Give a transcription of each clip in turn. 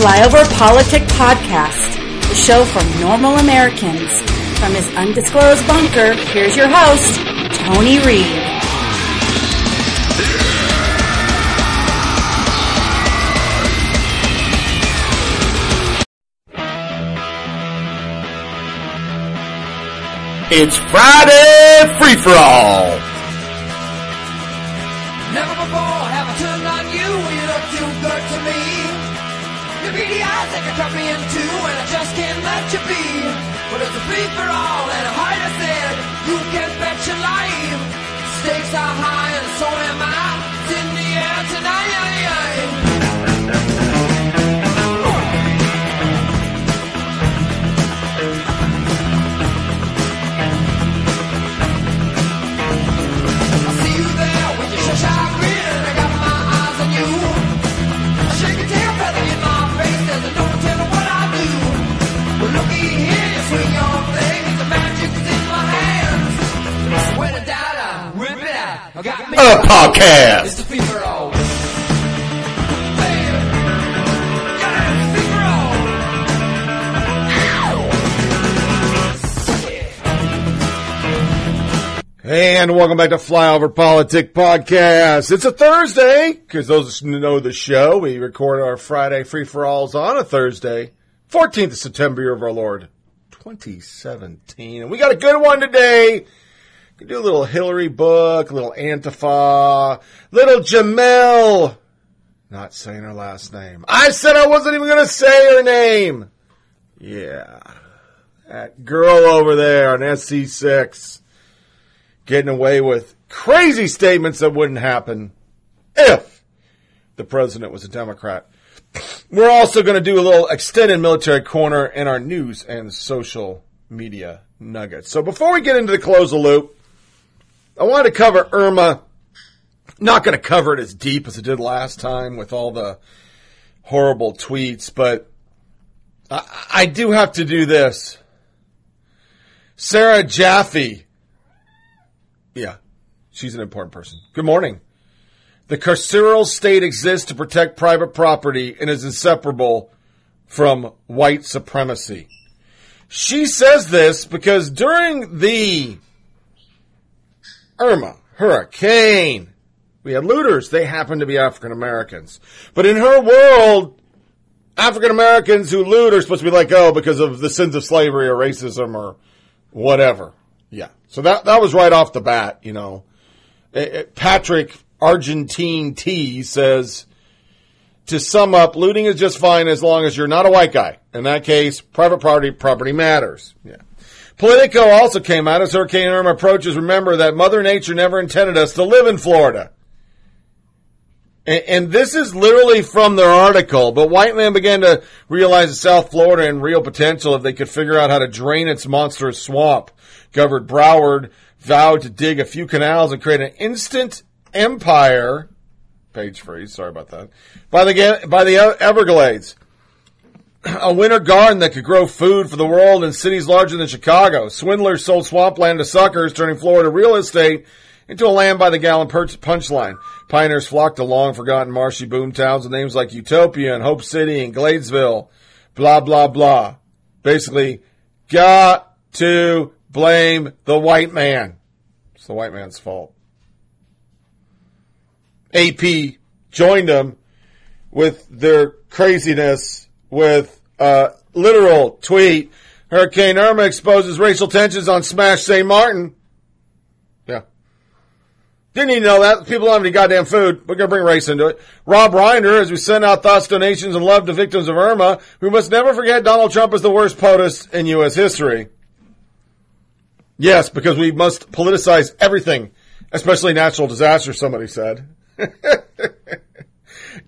Flyover Politic Podcast, the show for normal Americans. From his undisclosed bunker, here's your host, Tony Reed. It's Friday Free For All. Be. But it's a free for all and I said, you can bet your life. Stakes are high and so am I. It's in the air tonight. A podcast. It's the fever all. Bam. Yeah, it's the fever all. And welcome back to Flyover Politic Podcast. It's a Thursday, because those who know the show, we record our Friday Free For Alls on a Thursday, 14th of September, year of our Lord, 2017. And we got a good one today. Could do a little Hillary book, a little Antifa, little Jemele. Not saying her last name. I said I wasn't even going to say her name. Yeah. That girl over there on SC6 getting away with crazy statements that wouldn't happen if the president was a Democrat. We're also going to do a little extended military corner in our news and social media nuggets. So before we get into the close the loop, I wanted to cover Irma. Not going to cover it as deep as I did last time with all the horrible tweets, but I, I do have to do this. Sarah Jaffe yeah, she's an important person. Good morning. The carceral state exists to protect private property and is inseparable from white supremacy. She says this because during the Irma hurricane, we had looters. They happened to be African Americans. But in her world, African Americans who loot are supposed to be let go because of the sins of slavery or racism or whatever. Yeah. So that that was right off the bat, you know. Eh, eh, Patrick Argentine T says to sum up, looting is just fine as long as you're not a white guy. In that case, private property property matters. Yeah. Politico also came out as Hurricane Irma approaches. Remember that Mother Nature never intended us to live in Florida. And, and this is literally from their article. But white men began to realize that South Florida and real potential if they could figure out how to drain its monstrous swamp. Governor Broward vowed to dig a few canals and create an instant empire. Page freeze. Sorry about that. By the by the Everglades, a winter garden that could grow food for the world in cities larger than Chicago. Swindlers sold swampland to suckers, turning Florida real estate into a land by the gallon punchline. Pioneers flocked to long forgotten marshy boom towns with names like Utopia and Hope City and Gladesville. Blah blah blah. Basically, got to blame the white man. It's the white man's fault. AP joined them with their craziness with a literal tweet. Hurricane Irma exposes racial tensions on Smash St. Martin. Yeah. Didn't even know that. People don't have any goddamn food. We're going to bring race into it. Rob Reiner, as we send out thoughts, donations, and love to victims of Irma, we must never forget Donald Trump is the worst POTUS in U.S. history. Yes, because we must politicize everything, especially natural disasters, somebody said.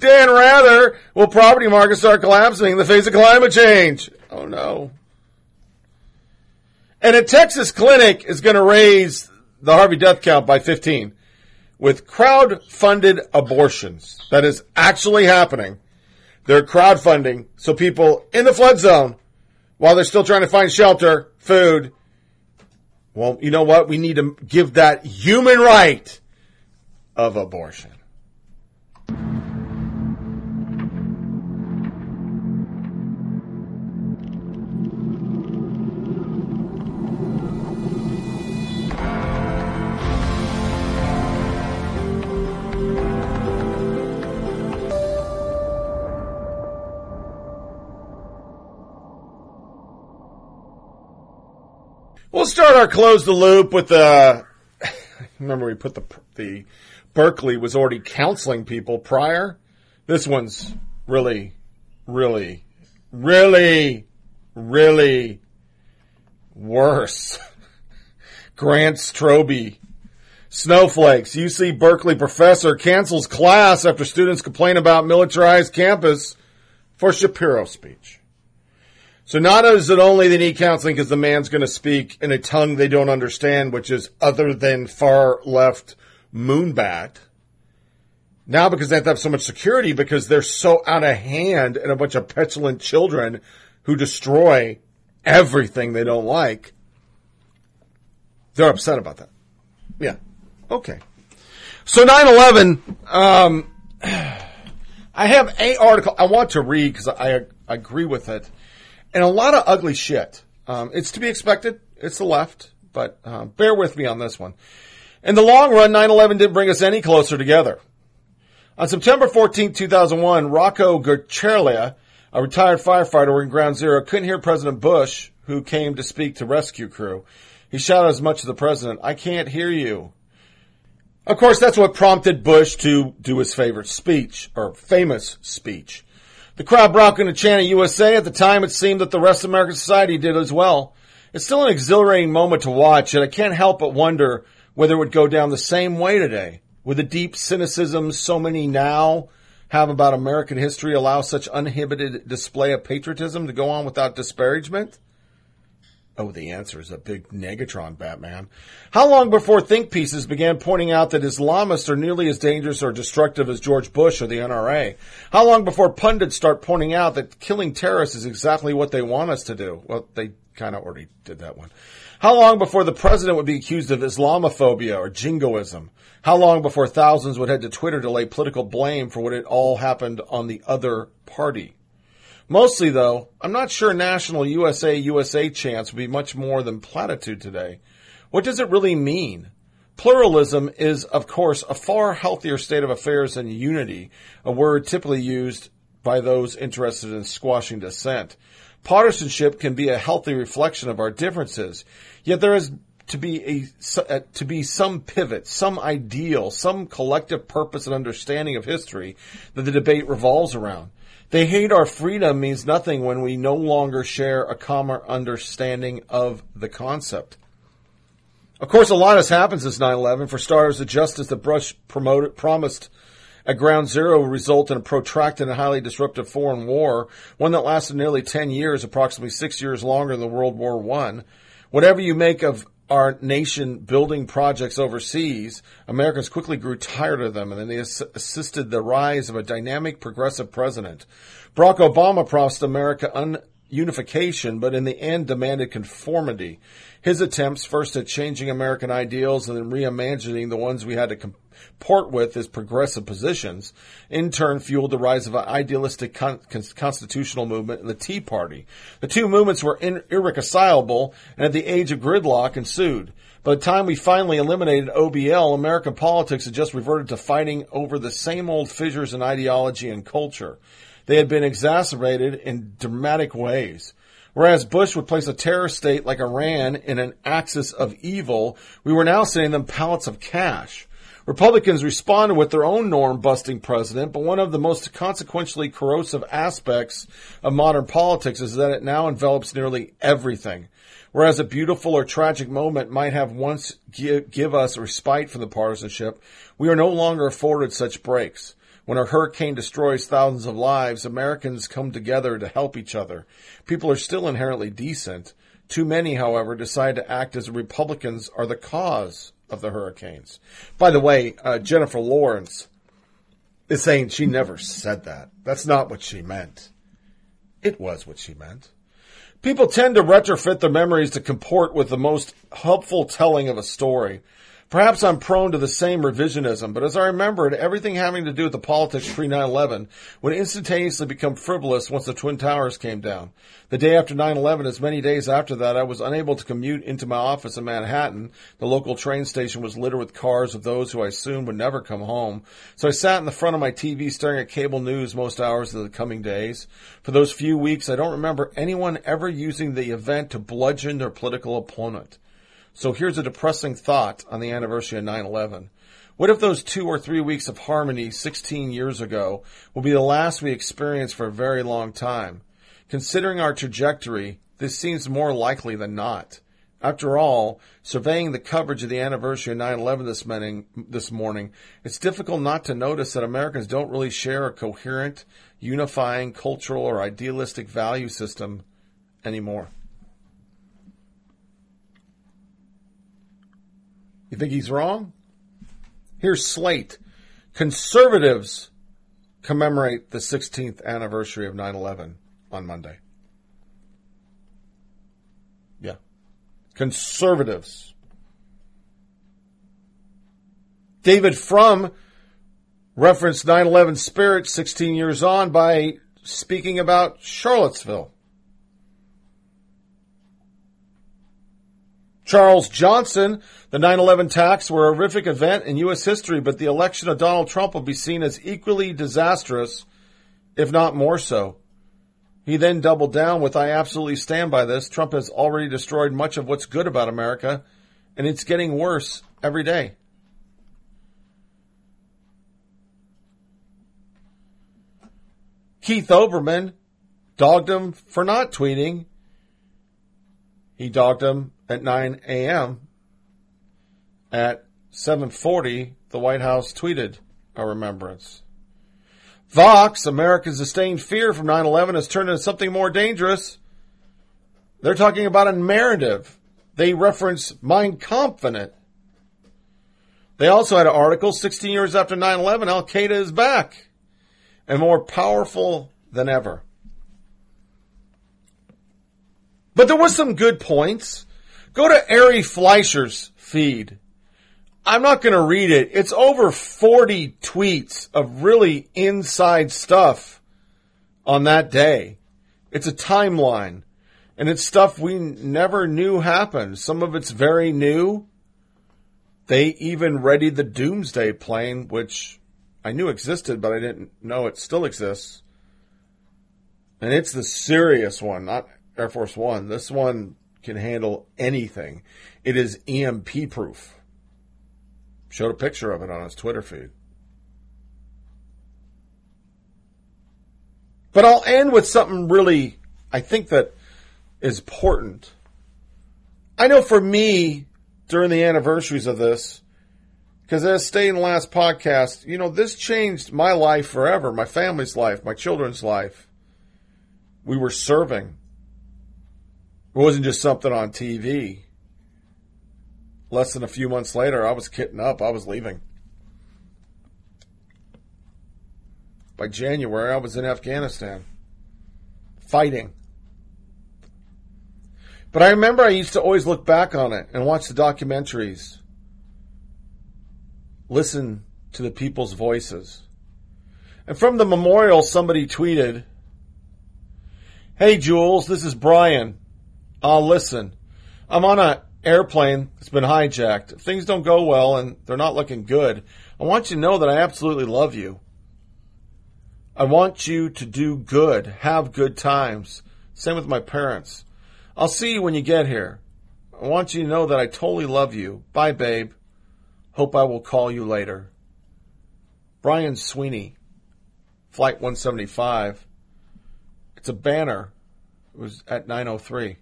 Dan Rather, will property markets start collapsing in the face of climate change? Oh no. And a Texas clinic is going to raise the Harvey death count by 15 with crowd-funded abortions. That is actually happening. They're crowdfunding so people in the flood zone, while they're still trying to find shelter, food, well, you know what? We need to give that human right of abortion. We'll start our close the loop with the. Remember, we put the the Berkeley was already counseling people prior. This one's really, really, really, really worse. Grant Strobe. Snowflakes. UC Berkeley professor cancels class after students complain about militarized campus for Shapiro speech. So not is it only they need counseling because the man's going to speak in a tongue they don't understand, which is other than far left moonbat. Now because they have to have so much security because they're so out of hand and a bunch of petulant children who destroy everything they don't like. They're upset about that. Yeah. Okay. So 9-11, um, I have a article I want to read because I, I agree with it and a lot of ugly shit. Um, it's to be expected. It's the left, but uh, bear with me on this one. In the long run, 9-11 didn't bring us any closer together. On September 14, 2001, Rocco Gurcherlia, a retired firefighter in Ground Zero, couldn't hear President Bush, who came to speak to rescue crew. He shouted as much to the president, I can't hear you. Of course, that's what prompted Bush to do his favorite speech, or famous speech. The crowd broke into chanting USA. At the time, it seemed that the rest of American society did as well. It's still an exhilarating moment to watch, and I can't help but wonder whether it would go down the same way today. Would the deep cynicism so many now have about American history allow such uninhibited display of patriotism to go on without disparagement? Oh, the answer is a big negatron, Batman. How long before think pieces began pointing out that Islamists are nearly as dangerous or destructive as George Bush or the NRA? How long before pundits start pointing out that killing terrorists is exactly what they want us to do? Well, they kind of already did that one. How long before the president would be accused of Islamophobia or jingoism? How long before thousands would head to Twitter to lay political blame for what it all happened on the other party? Mostly, though, I'm not sure national USA USA chants would be much more than platitude today. What does it really mean? Pluralism is, of course, a far healthier state of affairs than unity, a word typically used by those interested in squashing dissent. Partisanship can be a healthy reflection of our differences, yet there is to be a uh, to be some pivot, some ideal, some collective purpose and understanding of history that the debate revolves around. They hate our freedom means nothing when we no longer share a common understanding of the concept. Of course, a lot has happened since 9-11. For starters, the justice that Bush promoted, promised at ground zero would result in a protracted and highly disruptive foreign war, one that lasted nearly 10 years, approximately six years longer than World War One. Whatever you make of our nation building projects overseas, Americans quickly grew tired of them and then they ass- assisted the rise of a dynamic progressive president. Barack Obama promised America un- unification, but in the end demanded conformity. His attempts first at changing American ideals and then reimagining the ones we had to comport with his progressive positions, in turn fueled the rise of an idealistic con- constitutional movement and the Tea Party. The two movements were in- irreconcilable, and at the age of gridlock ensued. By the time we finally eliminated OBL, American politics had just reverted to fighting over the same old fissures in ideology and culture. They had been exacerbated in dramatic ways. Whereas Bush would place a terror state like Iran in an axis of evil, we were now sending them pallets of cash. Republicans responded with their own norm busting president, but one of the most consequentially corrosive aspects of modern politics is that it now envelops nearly everything. Whereas a beautiful or tragic moment might have once give, give us respite from the partisanship, we are no longer afforded such breaks. When a hurricane destroys thousands of lives, Americans come together to help each other. People are still inherently decent. Too many, however, decide to act as Republicans are the cause of the hurricanes. By the way, uh, Jennifer Lawrence is saying she never said that. That's not what she meant. It was what she meant. People tend to retrofit their memories to comport with the most helpful telling of a story. Perhaps I'm prone to the same revisionism, but as I remembered, everything having to do with the politics pre 9-11 would instantaneously become frivolous once the Twin Towers came down. The day after 9-11, as many days after that, I was unable to commute into my office in Manhattan. The local train station was littered with cars of those who I assumed would never come home. So I sat in the front of my TV staring at cable news most hours of the coming days. For those few weeks, I don't remember anyone ever using the event to bludgeon their political opponent. So here's a depressing thought on the anniversary of 9-11. What if those two or three weeks of harmony 16 years ago will be the last we experience for a very long time? Considering our trajectory, this seems more likely than not. After all, surveying the coverage of the anniversary of 9-11 this morning, this morning, it's difficult not to notice that Americans don't really share a coherent, unifying cultural or idealistic value system anymore. You think he's wrong? Here's Slate. Conservatives commemorate the 16th anniversary of 9 11 on Monday. Yeah. Conservatives. David Frum referenced 9 11 spirit 16 years on by speaking about Charlottesville. Charles Johnson, the 9-11 attacks were a horrific event in U.S. history, but the election of Donald Trump will be seen as equally disastrous, if not more so. He then doubled down with, I absolutely stand by this. Trump has already destroyed much of what's good about America, and it's getting worse every day. Keith Olbermann dogged him for not tweeting. He dogged him at 9 a.m. At 7:40, the White House tweeted a remembrance. Vox, America's sustained fear from 9/11 has turned into something more dangerous. They're talking about a narrative. They reference in it. They also had an article 16 years after 9/11, Al Qaeda is back and more powerful than ever. But there was some good points. Go to Ari Fleischer's feed. I'm not going to read it. It's over 40 tweets of really inside stuff on that day. It's a timeline. And it's stuff we never knew happened. Some of it's very new. They even readied the Doomsday plane, which I knew existed, but I didn't know it still exists. And it's the serious one, not Air Force One. This one can handle anything. It is EMP proof. Showed a picture of it on his Twitter feed. But I'll end with something really, I think that is important. I know for me, during the anniversaries of this, because as stated in the last podcast, you know, this changed my life forever, my family's life, my children's life. We were serving. It wasn't just something on TV. Less than a few months later, I was kitting up. I was leaving. By January, I was in Afghanistan fighting. But I remember I used to always look back on it and watch the documentaries, listen to the people's voices. And from the memorial, somebody tweeted, Hey, Jules, this is Brian. Uh, listen, I'm on an airplane that's been hijacked. If things don't go well and they're not looking good, I want you to know that I absolutely love you. I want you to do good, have good times. Same with my parents. I'll see you when you get here. I want you to know that I totally love you. Bye, babe. Hope I will call you later. Brian Sweeney, Flight 175. It's a banner. It was at 903.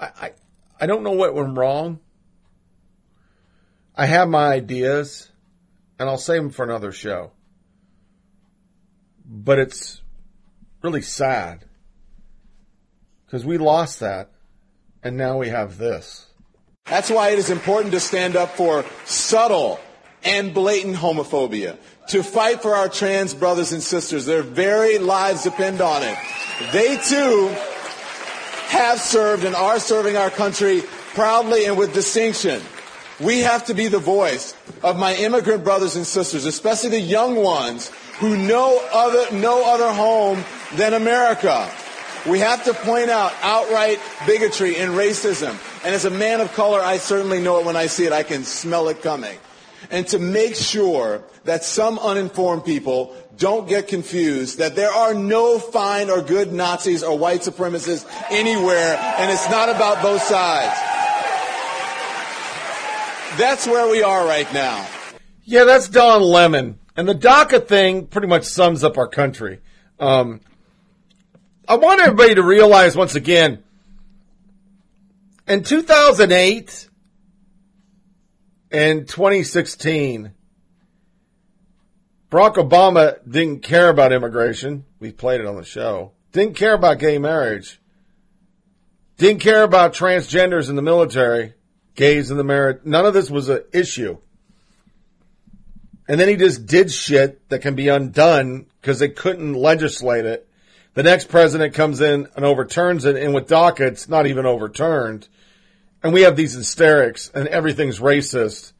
I, I, I don't know what went wrong. I have my ideas, and I'll save them for another show. But it's really sad because we lost that, and now we have this. That's why it is important to stand up for subtle and blatant homophobia, to fight for our trans brothers and sisters. Their very lives depend on it. They too have served and are serving our country proudly and with distinction. We have to be the voice of my immigrant brothers and sisters, especially the young ones who know other, no other home than America. We have to point out outright bigotry and racism. And as a man of color, I certainly know it when I see it. I can smell it coming. And to make sure that some uninformed people don't get confused that there are no fine or good Nazis or white supremacists anywhere, and it's not about both sides. That's where we are right now. Yeah, that's Don Lemon. And the DACA thing pretty much sums up our country. Um, I want everybody to realize once again, in 2008 and 2016, Barack Obama didn't care about immigration. We played it on the show. Didn't care about gay marriage. Didn't care about transgenders in the military, gays in the marriage. None of this was an issue. And then he just did shit that can be undone because they couldn't legislate it. The next president comes in and overturns it, and with DACA, it's not even overturned. And we have these hysterics, and everything's racist.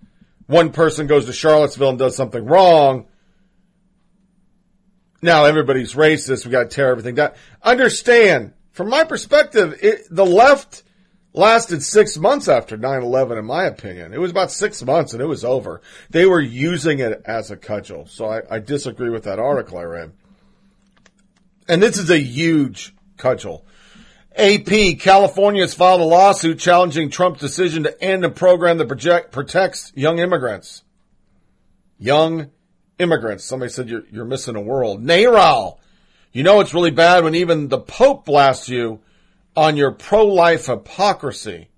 One person goes to Charlottesville and does something wrong. Now everybody's racist. We got to tear everything down. Understand, from my perspective, it, the left lasted six months after 9-11, in my opinion. It was about six months and it was over. They were using it as a cudgel. So I, I disagree with that article I read. And this is a huge cudgel. AP, California has filed a lawsuit challenging Trump's decision to end a program that project, protects young immigrants. Young immigrants. Somebody said you're, you're missing a world. NARAL. You know it's really bad when even the Pope blasts you on your pro-life hypocrisy.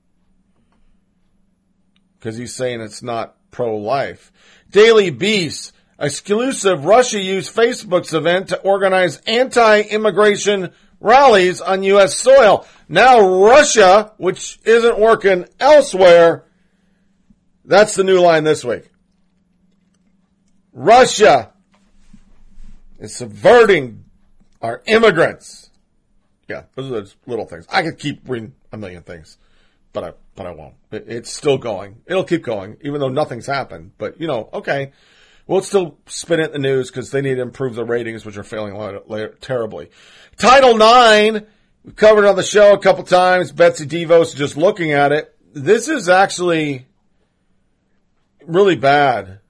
Because he's saying it's not pro-life. Daily Beast. Exclusive Russia used Facebook's event to organize anti-immigration rallies on U.S. soil. Now Russia, which isn't working elsewhere, that's the new line this week. Russia is subverting our immigrants. Yeah, those are those little things. I could keep reading a million things, but I but I won't. It, it's still going. It'll keep going, even though nothing's happened. But you know, okay, we'll still spin it in the news because they need to improve the ratings, which are failing la- la- terribly. Title Nine, we've covered on the show a couple times. Betsy DeVos just looking at it. This is actually really bad.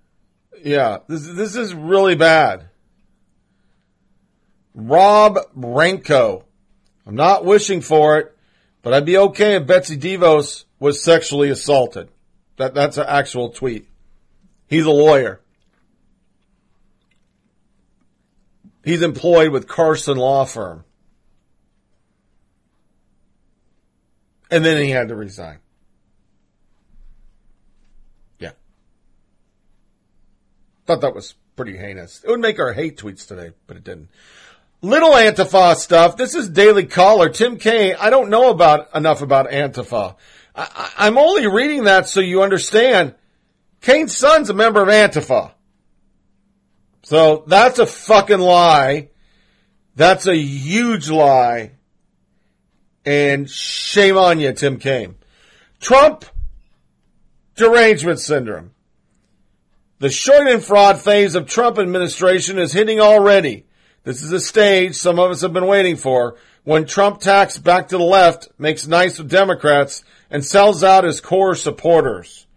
Yeah, this this is really bad. Rob Renko. I'm not wishing for it, but I'd be okay if Betsy DeVos was sexually assaulted. That that's an actual tweet. He's a lawyer. He's employed with Carson Law Firm. And then he had to resign. Thought that was pretty heinous. It would make our hate tweets today, but it didn't. Little Antifa stuff. This is Daily Caller. Tim Kaine. I don't know about enough about Antifa. I, I'm only reading that so you understand. Kaine's son's a member of Antifa. So that's a fucking lie. That's a huge lie. And shame on you, Tim Kaine. Trump derangement syndrome. The Schadenfreude phase of Trump administration is hitting already. This is a stage some of us have been waiting for when Trump tacks back to the left, makes nice with Democrats, and sells out his core supporters.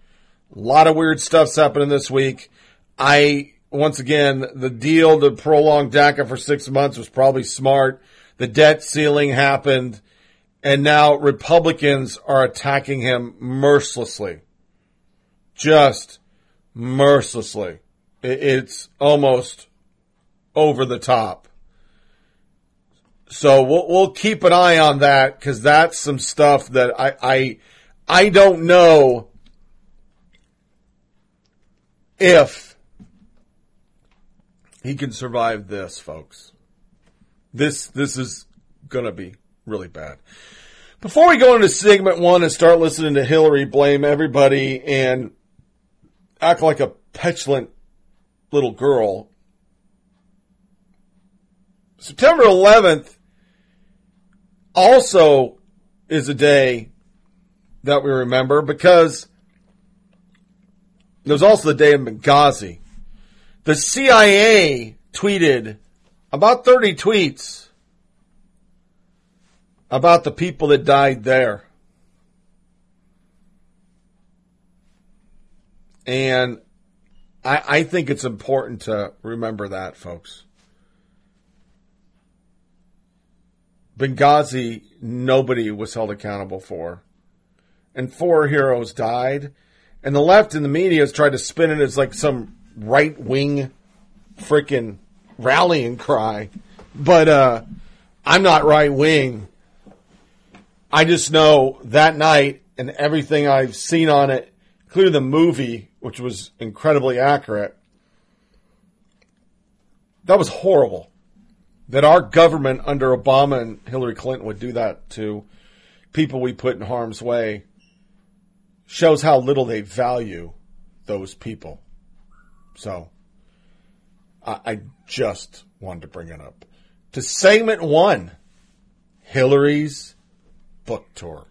A lot of weird stuff's happening this week. I, once again, the deal to prolong DACA for six months was probably smart. The debt ceiling happened, and now Republicans are attacking him mercilessly. Just mercilessly. It's almost over the top. So we'll, we'll keep an eye on that because that's some stuff that I, I, I don't know if he can survive this, folks. This, this is gonna be really bad. Before we go into segment one and start listening to Hillary blame everybody and act like a petulant little girl, September 11th also is a day that we remember because there was also the day of Benghazi. The CIA tweeted about 30 tweets about the people that died there. And I, I think it's important to remember that, folks. Benghazi, nobody was held accountable for. And four heroes died. And the left and the media has tried to spin it as like some right wing freaking rallying cry. But uh, I'm not right wing. I just know that night and everything I've seen on it, including the movie, which was incredibly accurate, that was horrible. That our government under Obama and Hillary Clinton would do that to people we put in harm's way shows how little they value those people. So, I, I just wanted to bring it up. To segment one, Hillary's book tour.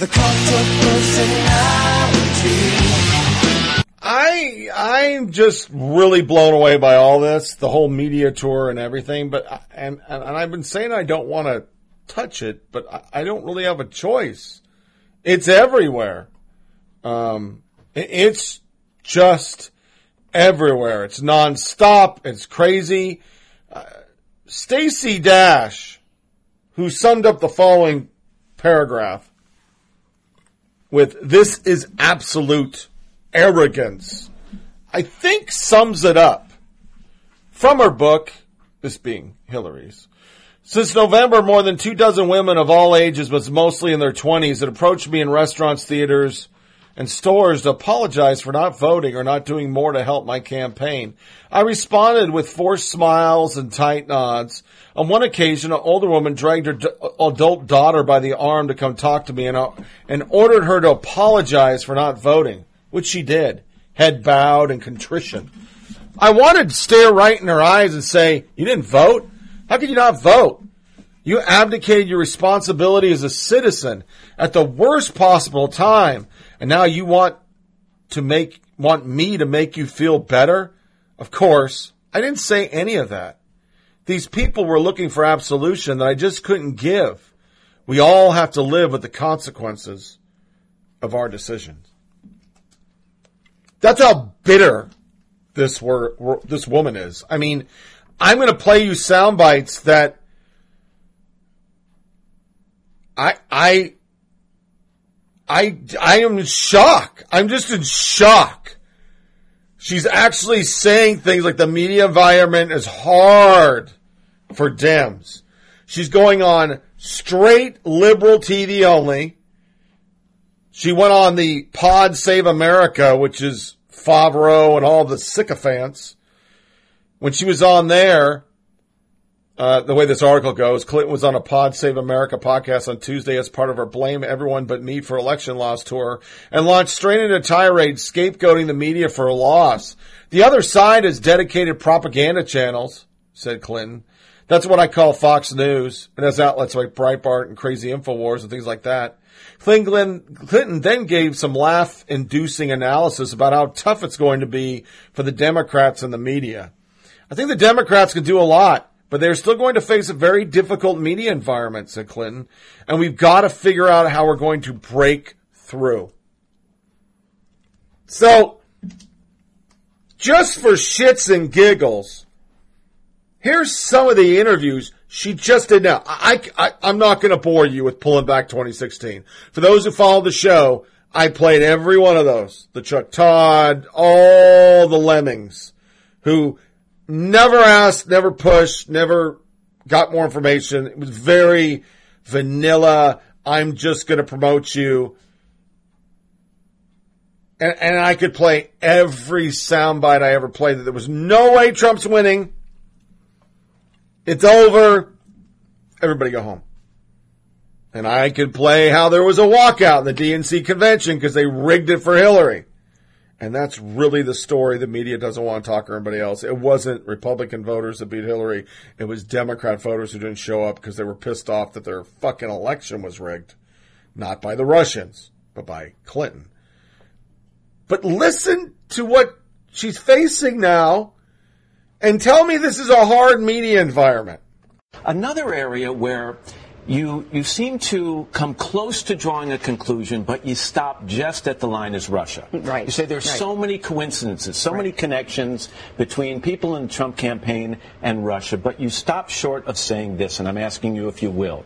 The cult of personality. I I'm just really blown away by all this, the whole media tour and everything. But and and, and I've been saying I don't want to touch it, but I, I don't really have a choice. It's everywhere. Um, it- it's just everywhere. It's nonstop. It's crazy. Uh, Stacey Dash, who summed up the following paragraph with "This is absolute arrogance," I think sums it up from her book. This being Hillary's. Since November, more than two dozen women of all ages, but mostly in their 20s, had approached me in restaurants, theaters, and stores to apologize for not voting or not doing more to help my campaign. I responded with forced smiles and tight nods. On one occasion, an older woman dragged her d- adult daughter by the arm to come talk to me and, uh, and ordered her to apologize for not voting, which she did, head bowed and contrition. I wanted to stare right in her eyes and say, You didn't vote? How could you not vote? You abdicated your responsibility as a citizen at the worst possible time, and now you want to make want me to make you feel better? Of course, I didn't say any of that. These people were looking for absolution that I just couldn't give. We all have to live with the consequences of our decisions. That's how bitter this were, were this woman is. I mean, I'm going to play you sound bites that I I I I am in shock. I'm just in shock. She's actually saying things like the media environment is hard for Dems. She's going on straight liberal TV only. She went on the Pod Save America, which is Favreau and all the sycophants. When she was on there, uh, the way this article goes, Clinton was on a Pod Save America podcast on Tuesday as part of her Blame Everyone But Me for Election Loss tour and launched straight into tirade scapegoating the media for a loss. The other side is dedicated propaganda channels, said Clinton. That's what I call Fox News. It has outlets like Breitbart and Crazy Infowars and things like that. Clinton, Clinton then gave some laugh inducing analysis about how tough it's going to be for the Democrats and the media. I think the Democrats can do a lot, but they're still going to face a very difficult media environment, said Clinton, and we've got to figure out how we're going to break through. So, just for shits and giggles, here's some of the interviews she just did now. I, I, I'm not going to bore you with pulling back 2016. For those who follow the show, I played every one of those. The Chuck Todd, all the lemmings who never asked, never pushed, never got more information. It was very vanilla. I'm just going to promote you. And, and I could play every soundbite I ever played that there was no way Trump's winning. It's over. Everybody go home. And I could play how there was a walkout in the DNC convention because they rigged it for Hillary. And that's really the story the media doesn't want to talk or anybody else. It wasn't Republican voters that beat Hillary. It was Democrat voters who didn't show up because they were pissed off that their fucking election was rigged. Not by the Russians, but by Clinton. But listen to what she's facing now and tell me this is a hard media environment. Another area where you you seem to come close to drawing a conclusion, but you stop just at the line is Russia. Right. You say there's Right. so many coincidences, so many connections between people in the Trump campaign and Russia, but you stop short of saying this, and I'm asking you if you will.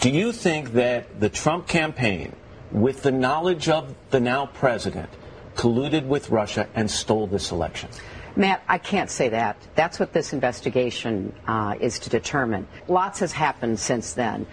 Do you think that the Trump campaign, with the knowledge of the now president, colluded with Russia and stole this election? Matt, I can't say that. That's what this investigation uh, is to determine. Lots has happened since then.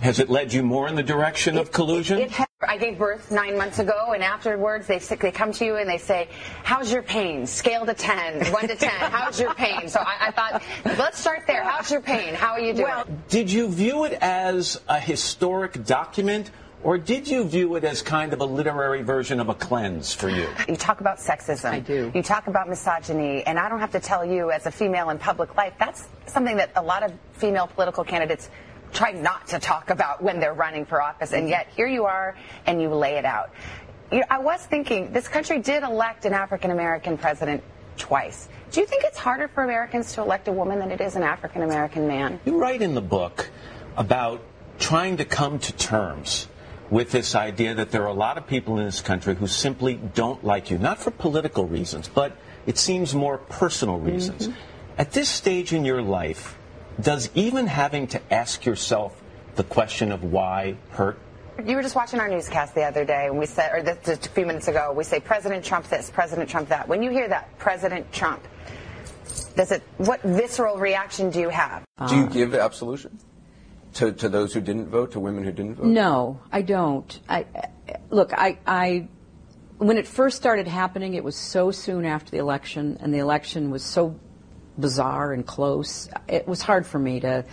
Has it led you more in the direction of collusion? It had, I gave birth nine months ago, and afterwards they they come to you and they say, "How's your pain? Scale to ten, one to ten. How's your pain?" So I, I thought, let's start there. How's your pain? How are you doing? Did you view it as a historic document, or did you view it as kind of a literary version of a cleanse for you? you talk about sexism. I do. You talk about misogyny, and I don't have to tell you, as a female in public life, that's something that a lot of female political candidates try not to talk about when they're running for office, and yet here you are, and you lay it out. You know, I was thinking, this country did elect an African American president twice. Do you think it's harder for Americans to elect a woman than it is an African American man? You write in the book about trying to come to terms with this idea that there are a lot of people in this country who simply don't like you, not for political reasons, but it seems more personal reasons. Mm-hmm. At this stage in your life, does even having to ask yourself the question of why hurt? You were just watching our newscast the other day, and we said, or this, just a few minutes ago, we say President Trump this, President Trump that. When you hear that, President Trump, does it? What visceral reaction do you have? Do you give absolution to, to those who didn't vote, to women who didn't vote? No, I don't. I, look, I, I, when it first started happening, it was so soon after the election, and the election was so bizarre and close. It was hard for me to,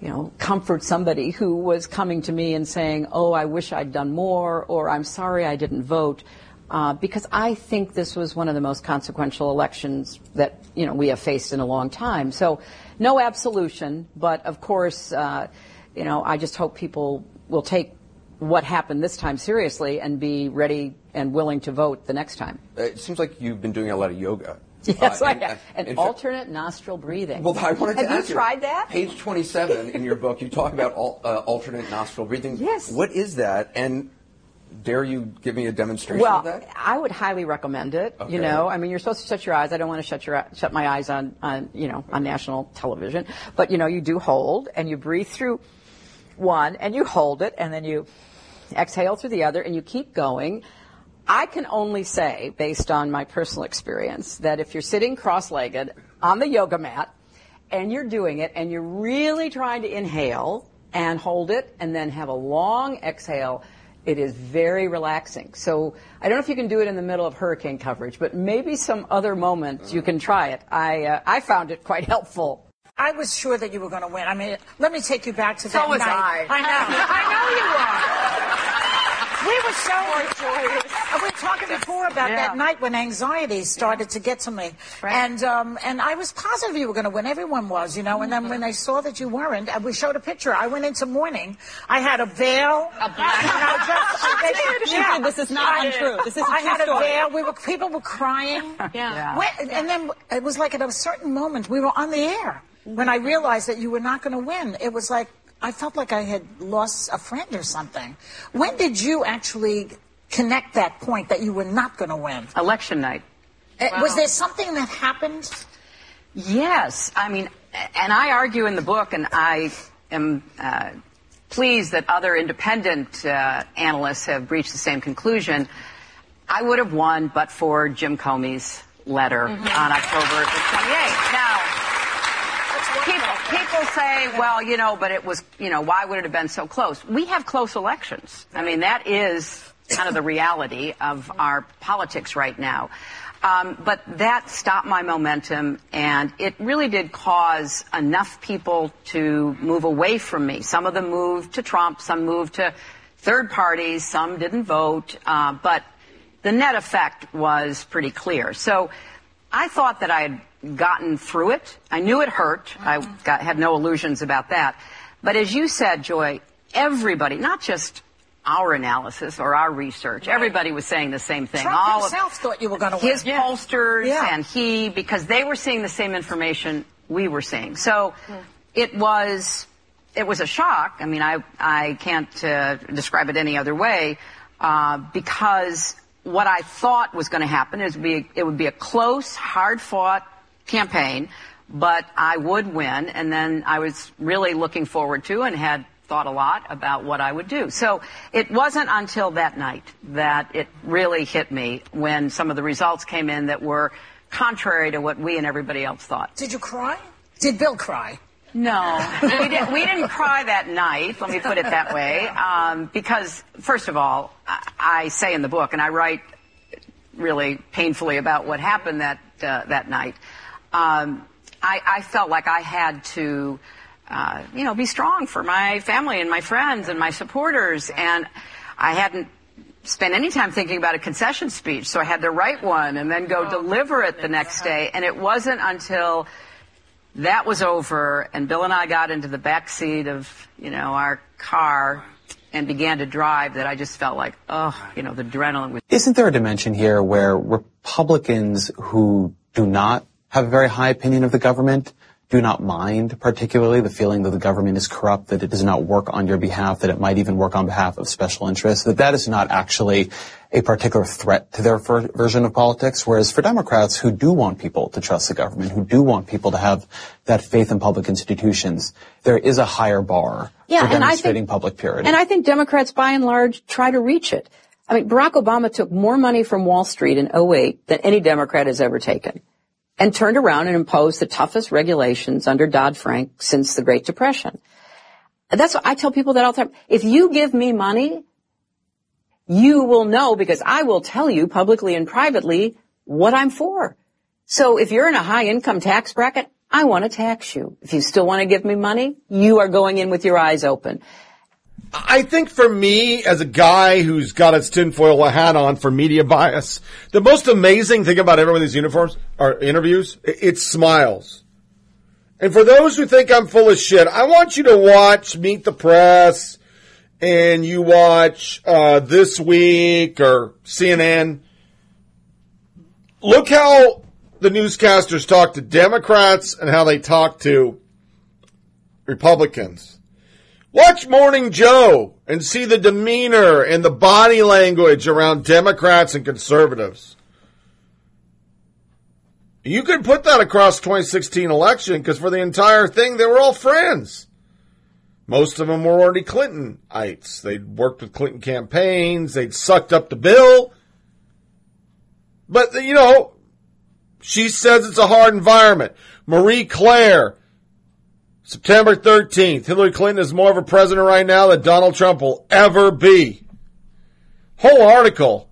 you know, comfort somebody who was coming to me and saying, "Oh, I wish I'd done more," or "I'm sorry I didn't vote." Uh, because I think this was one of the most consequential elections that you know we have faced in a long time. So, no absolution, but of course, uh, you know, I just hope people will take what happened this time seriously and be ready and willing to vote the next time. Uh, It seems like you've been doing a lot of yoga. Yes, Uh, I have. And fact- alternate nostril breathing. Well, I wanted have to you ask tried that? Page 27 in your book, you talk about al- uh, alternate nostril breathing. Yes. What is that? And dare you give me a demonstration Well, of that? I would highly recommend it. Okay. You know, I mean, you're supposed to shut your eyes. I don't want to shut your shut my eyes on on you know on national television, but you know, you do hold and you breathe through one and you hold it and then you exhale through the other and you keep going. I can only say, based on my personal experience, that if you're sitting cross-legged on the yoga mat and you're doing it and you're really trying to inhale and hold it and then have a long exhale, it is very relaxing. So I don't know if you can do it in the middle of hurricane coverage, but maybe some other moment you can try it. I uh, I found it quite helpful. I was sure that you were going to win. I mean, let me take you back to So that was night. I. I know. I know you are. We were so. joyous. We were talking before about Yeah. that night when anxiety started to get to me, and um, and I was positive you were going to win. Everyone was, you know. And then when they saw that you weren't, and we showed a picture. I went into mourning. I had a veil. A black. Know, just, Ingrid, this is not I- untrue. This is a I true I had story. a veil. We were people were crying. Yeah. When- and then it was like at a certain moment we were on the air when I realized that you were not going to win. It was like I felt like I had lost a friend or something. When did you actually connect that point that you were not going to win? Election night. Uh, Was there something that happened? Yes, I mean, and I argue in the book, and I am uh, pleased that other independent uh, analysts have reached the same conclusion. I would have won, but for Jim Comey's letter on October 28th. Now, people, say, well, you know, but it was, you know, why would it have been so close? We have close elections. I mean, that is kind of the reality of our politics right now. Um, but that stopped my momentum, and it really did cause enough people to move away from me. Some of them moved to Trump, some moved to third parties, some didn't vote, uh, but the net effect was pretty clear. So I thought that I had gotten through it. I knew it hurt. I got, had no illusions about that. But as you said, Joy, everybody, not just our analysis or our research, everybody was saying the same thing. Trump All of himself thought you were going to win. his pollsters Yeah. and he, because they were seeing the same information we were seeing. So it was, it was a shock. I mean, I, I can't uh, describe it any other way uh, because what I thought was going to happen is be, it would be a close, hard-fought campaign, but I would win, and then I was really looking forward to and had thought a lot about what I would do. So it wasn't until that night that it really hit me when some of the results came in that were contrary to what we and everybody else thought. Did you cry? Did Bill cry? No, we, did, we didn't cry that night. Let me put it that way, um, because first of all, I, I say in the book, and I write really painfully about what happened that uh, that night. Um, I, I felt like I had to, uh, you know, be strong for my family and my friends and my supporters, and I hadn't spent any time thinking about a concession speech, so I had to write one and then go deliver it the next day. And it wasn't until that was over and Bill and I got into the back seat of, you know, our car and began to drive that I just felt like, oh, you know, the adrenaline was Isn't there a dimension here where Republicans who do not have a very high opinion of the government do not mind particularly the feeling that the government is corrupt, that it does not work on your behalf, that it might even work on behalf of special interests, that that is not actually a particular threat to their ver- version of politics. Whereas for Democrats who do want people to trust the government, who do want people to have that faith in public institutions, there is a higher bar Yeah, for and I demonstrating think- public purity. And I think Democrats, by and large, try to reach it. I mean, Barack Obama took more money from Wall Street in 08 than any Democrat has ever taken and turned around and imposed the toughest regulations under Dodd-Frank since the Great Depression. That's what I tell people that all the time. If you give me money, you will know because I will tell you publicly and privately what I'm for. So if you're in a high income tax bracket, I want to tax you. If you still want to give me money, you are going in with your eyes open. I think for me, as a guy who's got his tinfoil hat on for media bias, the most amazing thing about every one of these uniforms or interviews, it's smiles. And for those who think I'm full of shit, I want you to watch Meet the Press and you watch uh, This Week or CNN. Look how the newscasters talk to Democrats and how they talk to Republicans. Watch Morning Joe and see the demeanor and the body language around Democrats and conservatives. You could put that across 2016 election because for the entire thing, they were all friends. Most of them were already Clintonites. They'd worked with Clinton campaigns. They'd sucked up the bill. But, you know, she says it's a hard environment. Marie Claire, September 13th. Hillary Clinton is more of a president right now than Donald Trump will ever be. Whole article.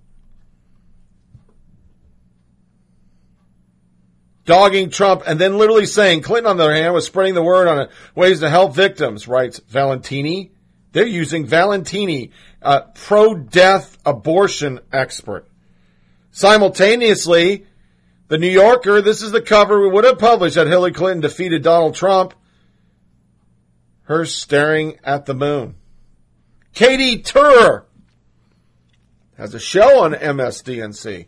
Dogging Trump and then literally saying Clinton, on the other hand, was spreading the word on ways to help victims, writes Valentini. They're using Valentini, a pro-death abortion expert. Simultaneously, the New Yorker, this is the cover we would have published that Hillary Clinton defeated Donald Trump. Her staring at the moon. Katie Tur has a show on MSDNC.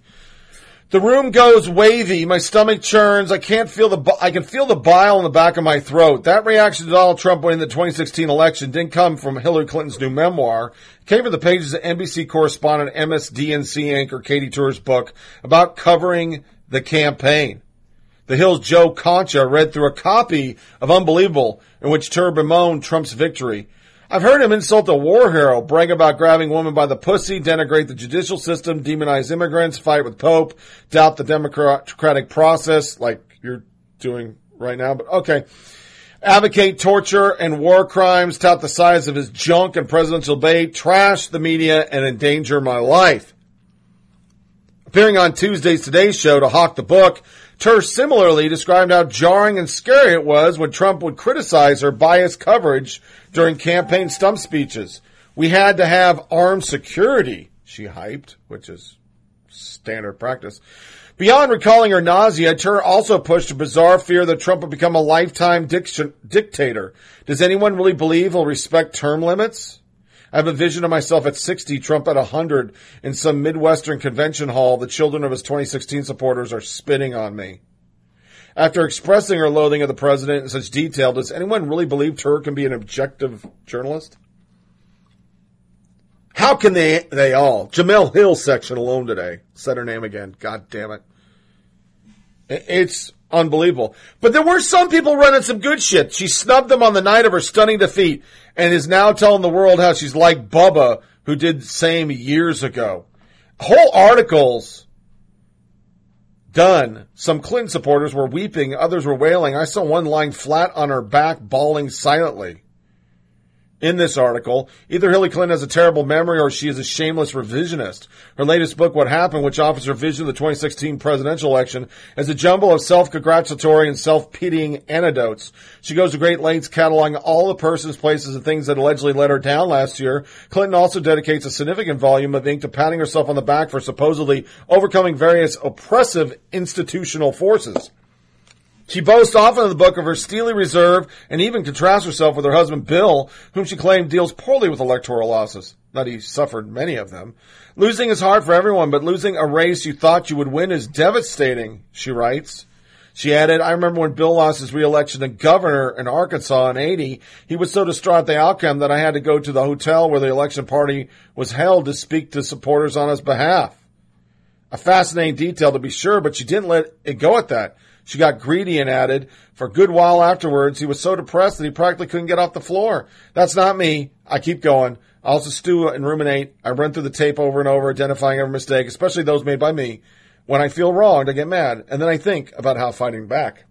The room goes wavy. My stomach churns. I can't feel the, I can feel the bile in the back of my throat. That reaction to Donald Trump winning the 2016 election didn't come from Hillary Clinton's new memoir. It came from the pages of NBC correspondent MSDNC anchor Katie Tur's book about covering the campaign. The Hill's Joe Concha read through a copy of Unbelievable in which Tur bemoaned Trump's victory. I've heard him insult a war hero, brag about grabbing women by the pussy, denigrate the judicial system, demonize immigrants, fight with Pope, doubt the democratic process like you're doing right now. But okay. advocate torture and war crimes, tout the size of his junk and presidential debate, trash the media, and endanger my life. Appearing on Tuesday's Today Show to hawk the book, Tur similarly described how jarring and scary it was when Trump would criticize her biased coverage during campaign stump speeches. We had to have armed security, she hyped, which is standard practice. Beyond recalling her nausea, Tur also pushed a bizarre fear that Trump would become a lifetime dic- dictator. Does anyone really believe he'll respect term limits? I have a vision of myself at 60, Trump at 100 in some Midwestern convention hall. The children of his 2016 supporters are spitting on me. After expressing her loathing of the president in such detail, does anyone really believe Tur can be an objective journalist? How can they, they all? Jemele Hill section alone today. Said her name again. God damn it. It's unbelievable. But there were some people running some good shit. She snubbed them on the night of her stunning defeat and is now telling the world how she's like Bubba, who did the same years ago. Whole articles done. Some Clinton supporters were weeping, others were wailing. I saw one lying flat on her back, bawling silently. In this article, either Hillary Clinton has a terrible memory or she is a shameless revisionist. Her latest book, What Happened, which offers her vision of the 2016 presidential election, is a jumble of self-congratulatory and self-pitying anecdotes. She goes to great lengths cataloging all the persons, places, and things that allegedly let her down last year. Clinton also dedicates a significant volume of ink to patting herself on the back for supposedly overcoming various oppressive institutional forces. She boasts often in the book of her steely reserve and even contrasts herself with her husband Bill, whom she claimed deals poorly with electoral losses. Not he suffered many of them. Losing is hard for everyone, but losing a race you thought you would win is devastating, she writes. She added, I remember when Bill lost his reelection to governor in Arkansas in 80, he was so distraught at the outcome that I had to go to the hotel where the election party was held to speak to supporters on his behalf. A fascinating detail to be sure, but she didn't let it go at that. She got greedy and added, for a good while afterwards, he was so depressed that he practically couldn't get off the floor. That's not me. I keep going. I also stew and ruminate. I run through the tape over and over, identifying every mistake, especially those made by me. When I feel wronged, I get mad, and then I think about how fighting back.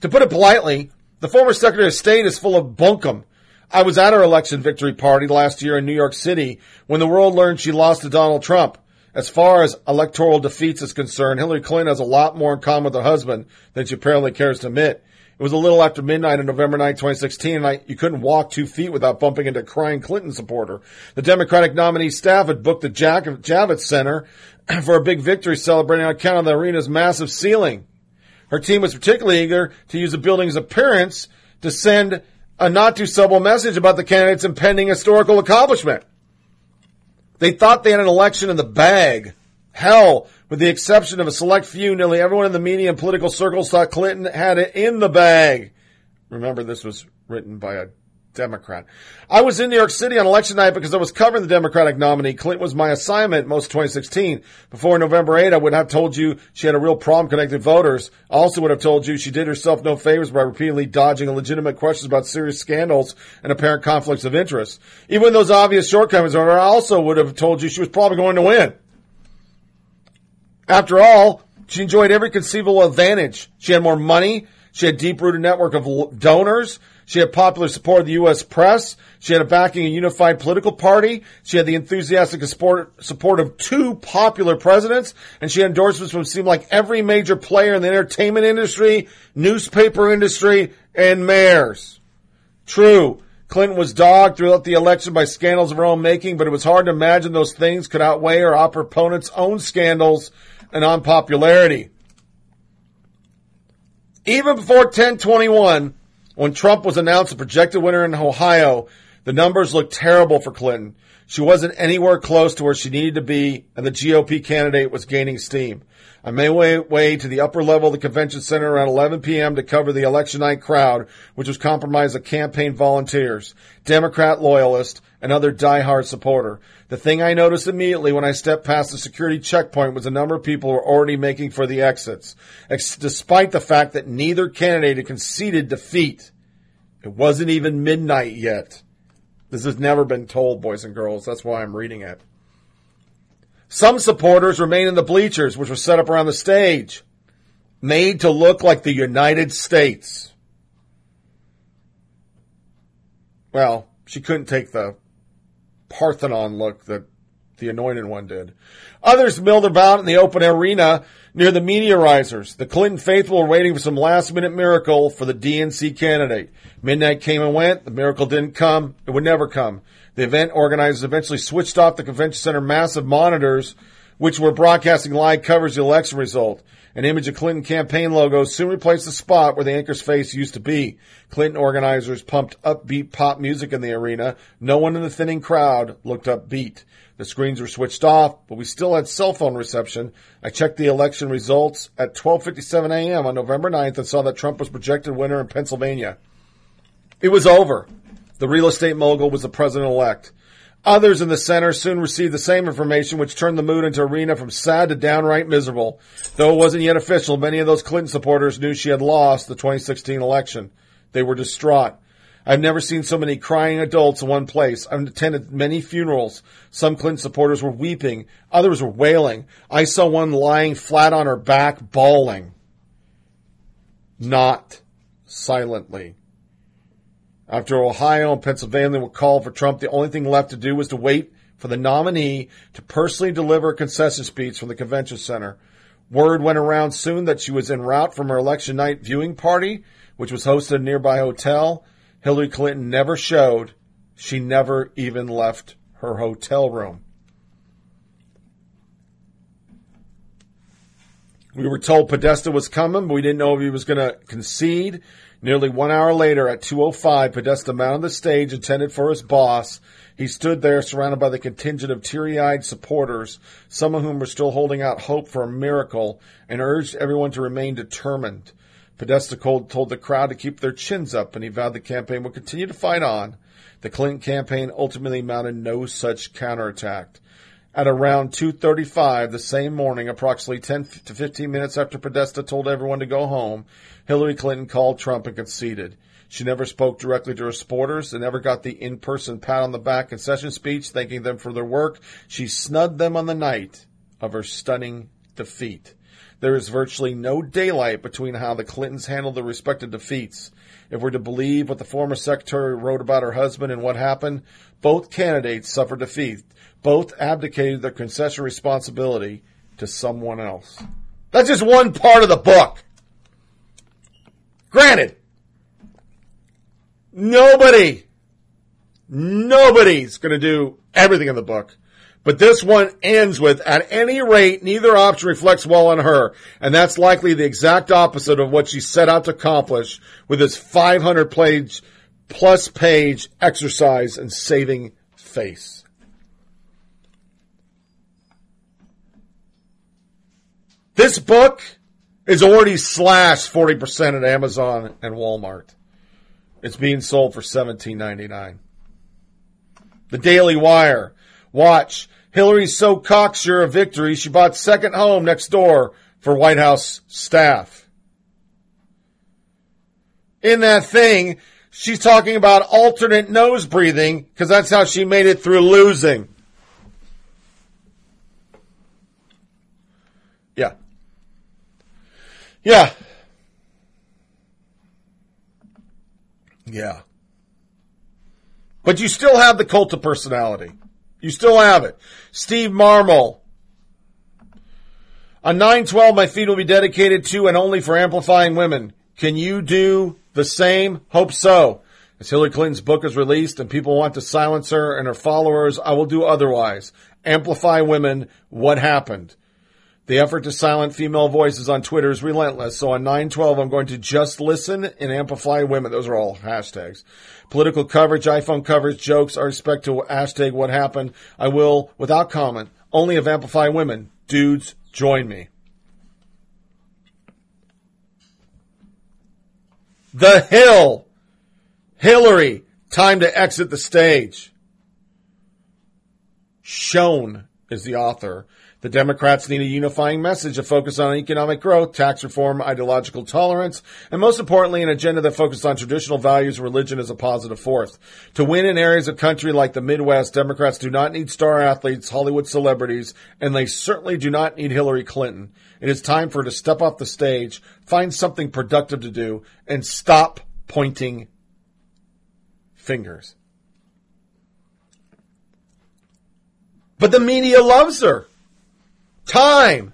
To put it politely, the former Secretary of State is full of bunkum. I was at her election victory party last year in New York City when the world learned she lost to Donald Trump. As far as electoral defeats is concerned, Hillary Clinton has a lot more in common with her husband than she apparently cares to admit. It was a little after midnight on November 9, 2016, and I, you couldn't walk two feet without bumping into a crying Clinton supporter. The Democratic nominee staff had booked the Jack- Javits Center for a big victory celebrating on account of the arena's massive ceiling. Her team was particularly eager to use the building's appearance to send a not too subtle message about the candidate's impending historical accomplishment. They thought they had an election in the bag. Hell, with the exception of a select few, nearly everyone in the media and political circles thought Clinton had it in the bag. Remember, this was written by a Democrat. I was in New York City on election night because I was covering the Democratic nominee. Clinton was my assignment most of 2016. Before November 8, I would have told you she had a real problem connecting voters. I also would have told you she did herself no favors by repeatedly dodging legitimate questions about serious scandals and apparent conflicts of interest. Even those obvious shortcomings, I also would have told you she was probably going to win. After all, she enjoyed every conceivable advantage. She had more money. She had a deep rooted network of donors. She had popular support of the U.S. press. She had a backing a unified political party. She had the enthusiastic support, support of two popular presidents. And she had endorsements from seemed like every major player in the entertainment industry, newspaper industry, and mayors. True. Clinton was dogged throughout the election by scandals of her own making, but it was hard to imagine those things could outweigh her opponent's own scandals and unpopularity. Even before 1021, when Trump was announced the projected winner in Ohio, the numbers looked terrible for Clinton. She wasn't anywhere close to where she needed to be, and the GOP candidate was gaining steam. I made way to the upper level of the convention center around 11 p.m. to cover the election night crowd, which was comprised of campaign volunteers, Democrat loyalists, and other diehard supporter. The thing I noticed immediately when I stepped past the security checkpoint was a number of people who were already making for the exits, ex- despite the fact that neither candidate had conceded defeat. It wasn't even midnight yet. This has never been told, boys and girls. That's why I'm reading it. Some supporters remain in the bleachers, which were set up around the stage, made to look like the United States. Well, she couldn't take the Parthenon look that the anointed one did. Others milled about in the open arena near the meteorizers. The Clinton faithful were waiting for some last minute miracle for the DNC candidate. Midnight came and went. The miracle didn't come. It would never come. The event organizers eventually switched off the convention center massive monitors, which were broadcasting live coverage of the election result. An image of Clinton campaign logo soon replaced the spot where the anchor's face used to be. Clinton organizers pumped upbeat pop music in the arena. No one in the thinning crowd looked upbeat. The screens were switched off, but we still had cell phone reception. I checked the election results at 12:57 a.m. on November 9th and saw that Trump was projected winner in Pennsylvania. It was over. The real estate mogul was the president elect. Others in the center soon received the same information, which turned the mood into arena from sad to downright miserable. Though it wasn't yet official, many of those Clinton supporters knew she had lost the 2016 election. They were distraught. I've never seen so many crying adults in one place. I've attended many funerals. Some Clinton supporters were weeping. Others were wailing. I saw one lying flat on her back, bawling. Not silently. After Ohio and Pennsylvania were called for Trump, the only thing left to do was to wait for the nominee to personally deliver a concession speech from the convention center. Word went around soon that she was en route from her election night viewing party, which was hosted at a nearby hotel. Hillary Clinton never showed. She never even left her hotel room. We were told Podesta was coming, but we didn't know if he was going to concede. Nearly one hour later, at 2.05, Podesta mounted the stage intended for his boss. He stood there surrounded by the contingent of teary-eyed supporters, some of whom were still holding out hope for a miracle, and urged everyone to remain determined. Podesta told, the crowd to keep their chins up, and he vowed the campaign would continue to fight on. The Clinton campaign ultimately mounted no such counterattack. At around 2.35 the same morning, approximately 10 to 15 minutes after Podesta told everyone to go home, Hillary Clinton called Trump and conceded. She never spoke directly to her supporters and never got the in-person pat on the back concession speech thanking them for their work. She snubbed them on the night of her stunning defeat. There is virtually no daylight between how the Clintons handled their respective defeats. If we're to believe what the former secretary wrote about her husband and what happened, both candidates suffered defeat. Both abdicated their concession responsibility to someone else. That's just one part of the book. Granted, nobody, nobody's going to do everything in the book. But this one ends with, at any rate, neither option reflects well on her. And that's likely the exact opposite of what she set out to accomplish with this 500 page plus page exercise in saving face. This book is already slashed 40% at Amazon and Walmart. It's being sold for $17.99. The Daily Wire. Watch. Hillary's so cocksure of victory, she bought second home next door for White House staff. In that thing, she's talking about alternate nose breathing because that's how she made it through losing. Yeah. Yeah. Yeah. But you still have the cult of personality. You still have it. Steve Marmel. On 912, my feed will be dedicated to and only for amplifying women. Can you do the same? Hope so. As Hillary Clinton's book is released and people want to silence her and her followers, I will do otherwise. Amplify women. What happened? The effort to silence female voices on Twitter is relentless. So on 912, I'm going to just listen and amplify women. Those are all hashtags. Political coverage, iPhone coverage, jokes are respect to hashtag what happened. I will, without comment, only of amplify women. Dudes, join me. The Hill. Hillary. Time to exit the stage. Schoen is the author. The Democrats need a unifying message, a focus on economic growth, tax reform, ideological tolerance, and most importantly, an agenda that focuses on traditional values, religion as a positive force. To win in areas of country like the Midwest, Democrats do not need star athletes, Hollywood celebrities, and they certainly do not need Hillary Clinton. It is time for her to step off the stage, find something productive to do, and stop pointing fingers. But the media loves her. Time.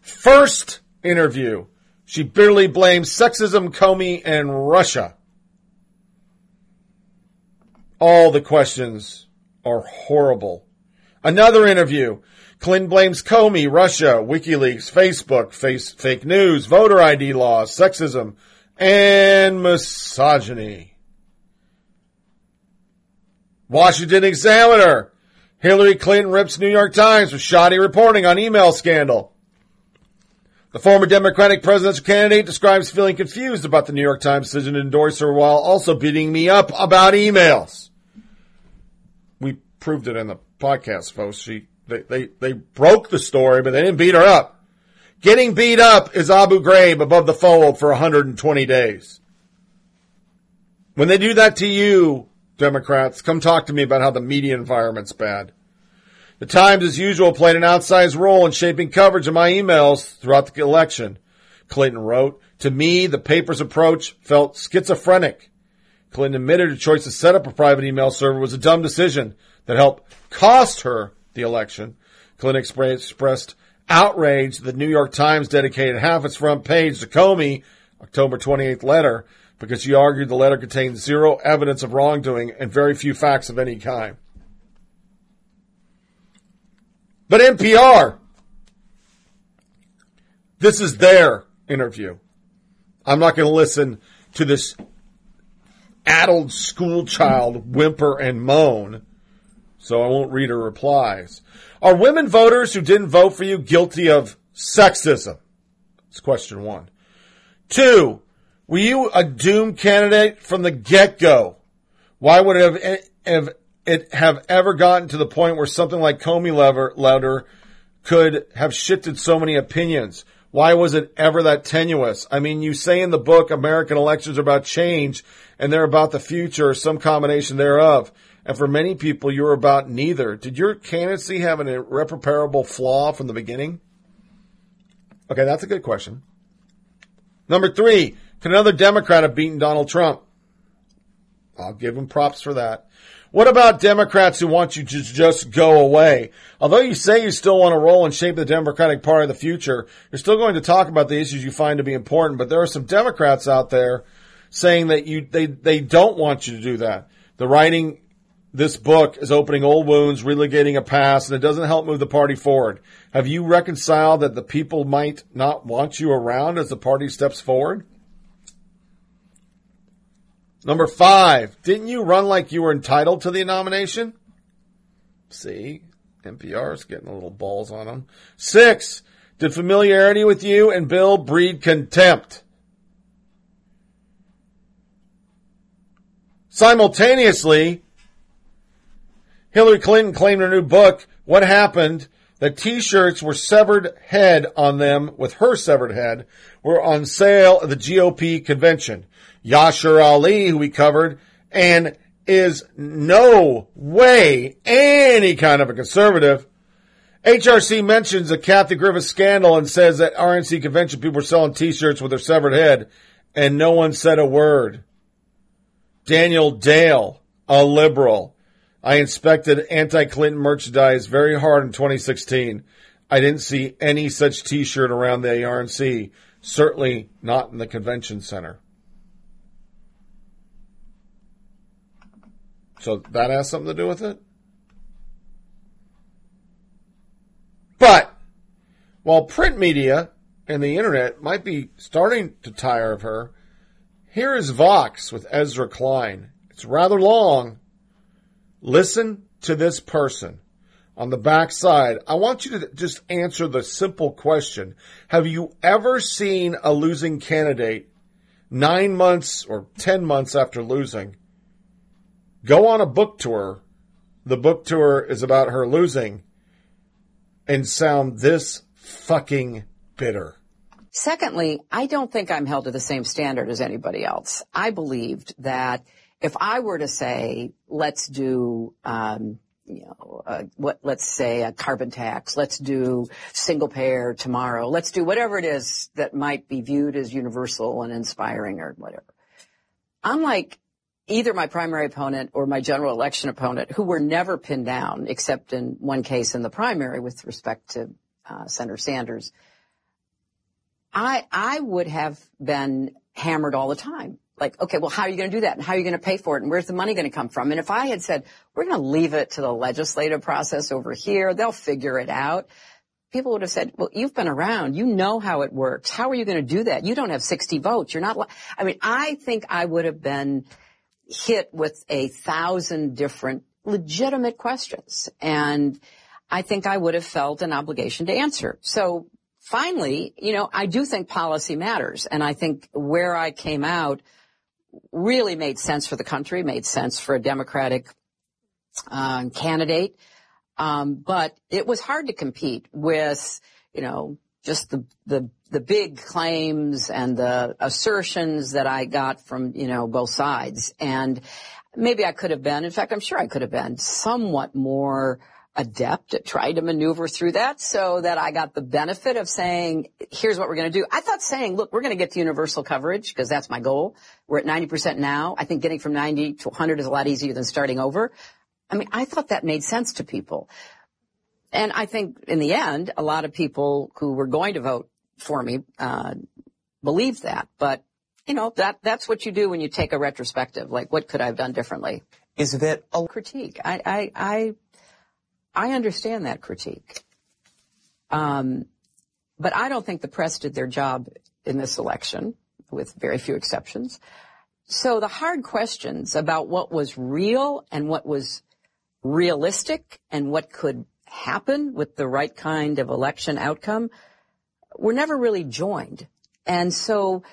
First interview. She bitterly blames sexism, Comey, and Russia. All the questions are horrible. Another interview. Clinton blames Comey, Russia, WikiLeaks, Facebook, face, fake news, voter ID laws, sexism, and misogyny. Washington Examiner. Hillary Clinton rips New York Times for shoddy reporting on email scandal. The former Democratic presidential candidate describes feeling confused about the New York Times decision to endorse her while also beating me up about emails. We proved it in the podcast, folks. She, they, they, they broke the story, but they didn't beat her up. Getting beat up is Abu Ghraib above the fold for 120 days. When they do that to you, Democrats, come talk to me about how the media environment's bad. The Times, as usual, played an outsized role in shaping coverage of my emails throughout the election. Clinton wrote, To me, the paper's approach felt schizophrenic. Clinton admitted her choice to set up a private email server was a dumb decision that helped cost her the election. Clinton expre- expressed outrage that the New York Times dedicated half its front page to Comey, October 28th letter, because she argued the letter contained zero evidence of wrongdoing and very few facts of any kind. But NPR, this is their interview. I'm not going to listen to this addled school child whimper and moan, so I won't read her replies. Are women voters who didn't vote for you guilty of sexism? That's question one. Two, were you a doomed candidate from the get-go? Why would it have, have it have ever gotten to the point where something like Comey lever, letter could have shifted so many opinions? Why was it ever that tenuous? I mean, you say in the book, American elections are about change and they're about the future or some combination thereof. And for many people, you're about neither. Did your candidacy have an irreparable flaw from the beginning? Okay, that's a good question. Number three, can another Democrat have beaten Donald Trump? I'll give him props for that. What about Democrats who want you to just go away? Although you say you still want to roll and shape the Democratic Party of the future, you're still going to talk about the issues you find to be important. But there are some Democrats out there saying that you they they don't want you to do that. The writing this book is opening old wounds, relegating a past, and it doesn't help move the party forward. Have you reconciled that the people might not want you around as the party steps forward? Number five, didn't you run like you were entitled to the nomination? See, NPR is getting a little balls on them. Six, did familiarity with you and Bill breed contempt? Simultaneously, Hillary Clinton claimed her new book, What Happened, that t-shirts were severed head on them with her severed head were on sale at the GOP convention. Yashar Ali, who we covered, and is no way any kind of a conservative. HRC mentions the Kathy Griffin scandal and says that RNC convention people were selling t-shirts with their severed head and no one said a word. Daniel Dale, a liberal. I inspected anti-Clinton merchandise very hard in 2016. I didn't see any such t-shirt around the RNC, certainly not in the convention center. So that has something to do with it? But while print media and the internet might be starting to tire of her, here is Vox with Ezra Klein. It's rather long. Listen to this person on the back side. I want you to just answer the simple question. Have you ever seen a losing candidate nine months or ten months after losing go on a book tour? The book tour is about her losing and sound this fucking bitter. Secondly, I don't think I'm held to the same standard as anybody else. I believed that if I were to say, let's do, um, you know, uh, what, let's say a carbon tax, let's do single payer tomorrow, let's do whatever it is that might be viewed as universal and inspiring or whatever. I'm like, either my primary opponent or my general election opponent, who were never pinned down, except in one case in the primary with respect to uh, Senator Sanders, I I would have been hammered all the time. Like, okay, well, how are you going to do that? And how are you going to pay for it? And where's the money going to come from? And if I had said, we're going to leave it to the legislative process over here, they'll figure it out. People would have said, well, you've been around. You know how it works. How are you going to do that? You don't have 60 votes. You're not, li-. I mean, I think I would have been hit with a thousand different legitimate questions. And I think I would have felt an obligation to answer. So finally, you know, I do think policy matters. And I think where I came out really made sense for the country, made sense for a Democratic uh, candidate. Um, but it was hard to compete with, you know, just the, the, the big claims and the assertions that I got from, you know, both sides. And maybe I could have been, in fact, I'm sure I could have been somewhat more adept at trying to maneuver through that so that I got the benefit of saying, here's what we're going to do. I thought saying, look, we're going to get to universal coverage because that's my goal. We're at 90% now. I think getting from 90 to 100 is a lot easier than starting over. I mean, I thought that made sense to people. And I think in the end, a lot of people who were going to vote for me, uh, believed that. But, you know, that, that's what you do when you take a retrospective. Like, what could I have done differently? Is that a critique? I, I, I I understand that critique. Um, but I don't think the press did their job in this election, with very few exceptions. So the hard questions about what was real and what was realistic and what could happen with the right kind of election outcome were never really joined. And so,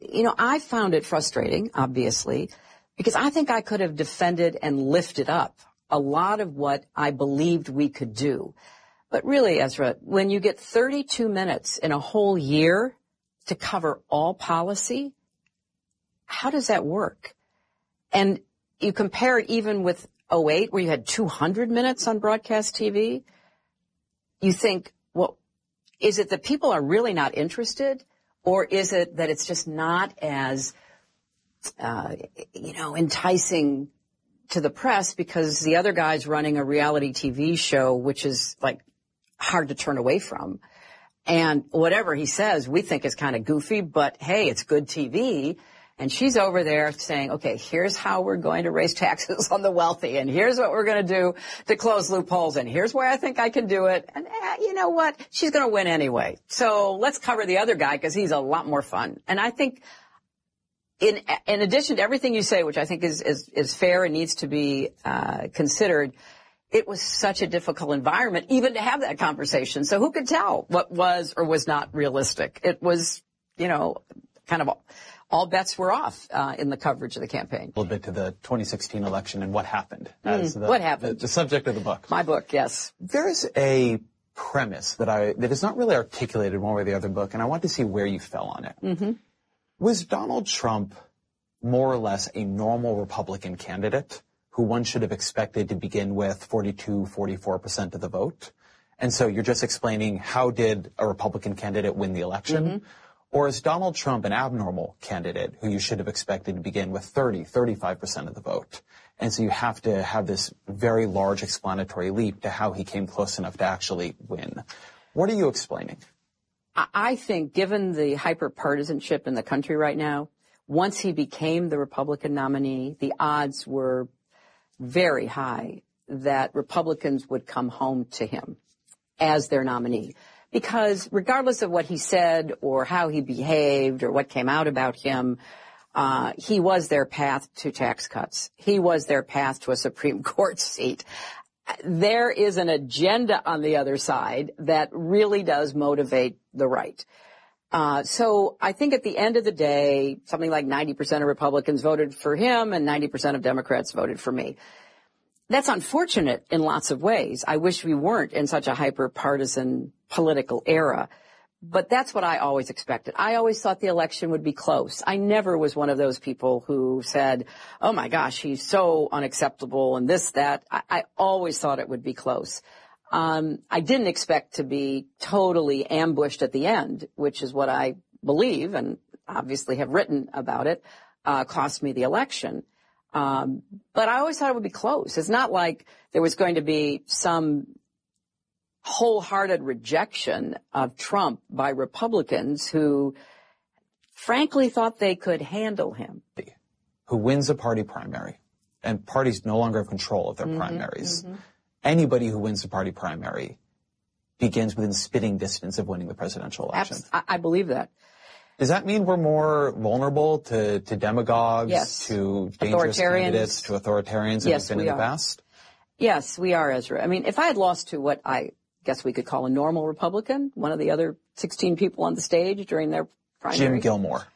you know, I found it frustrating, obviously, because I think I could have defended and lifted up a lot of what I believed we could do. But really, Ezra, when you get 32 minutes in a whole year to cover all policy, how does that work? And you compare it even with 08 where you had 200 minutes on broadcast TV. You think, well, is it that people are really not interested or is it that it's just not as, uh, you know, enticing to the press because the other guy's running a reality TV show, which is like hard to turn away from. And whatever he says, we think is kind of goofy, but hey, it's good TV. And she's over there saying, okay, here's how we're going to raise taxes on the wealthy, and here's what we're going to do to close loopholes, and here's where I think I can do it. And eh, you know what? She's going to win anyway. So let's cover the other guy because he's a lot more fun. And I think in in addition to everything you say, which I think is is, is fair and needs to be uh, considered, it was such a difficult environment even to have that conversation. So who could tell what was or was not realistic? It was, you know, kind of all, all bets were off uh, in the coverage of the campaign. A little bit to the 2016 election and what happened. Mm, the, what happened? The, the subject of the book. My book, yes. There is a premise that I that is not really articulated one way or the other book, and I want to see where you fell on it. Mm-hmm. Was Donald Trump more or less a normal Republican candidate who one should have expected to begin with 42, 44% of the vote? And so you're just explaining how did a Republican candidate win the election? Mm-hmm. Or is Donald Trump an abnormal candidate who you should have expected to begin with 30, 35% of the vote? And so you have to have this very large explanatory leap to how he came close enough to actually win. What are you explaining? I think given the hyper partisanship in the country right now, once he became the Republican nominee, the odds were very high that Republicans would come home to him as their nominee. Because regardless of what he said or how he behaved or what came out about him, uh, he was their path to tax cuts. He was their path to a Supreme Court seat. There is an agenda on the other side that really does motivate the right. Uh, so I think at the end of the day, something like 90% of Republicans voted for him and 90% of Democrats voted for me. That's unfortunate in lots of ways. I wish we weren't in such a hyper partisan political era. But that's what I always expected. I always thought the election would be close. I never was one of those people who said, oh my gosh, he's so unacceptable and this, that. I, I always thought it would be close. Um, I didn't expect to be totally ambushed at the end, which is what I believe and obviously have written about it. uh, cost me the election. Um, but I always thought it would be close. It's not like there was going to be some wholehearted rejection of Trump by Republicans who frankly thought they could handle him. who wins a party primary, and parties no longer have control of their Mm-hmm, primaries. Anybody who wins a party primary begins within spitting distance of winning the presidential election. Abs- I, I believe that. Does that mean we're more vulnerable to, to demagogues, Yes. to dangerous candidates, to authoritarians that Yes, have been in we the are. past? Yes, we are, Ezra. I mean, if I had lost to what I guess we could call a normal Republican, one of the other 16 people on the stage during their primary. Jim Gilmore.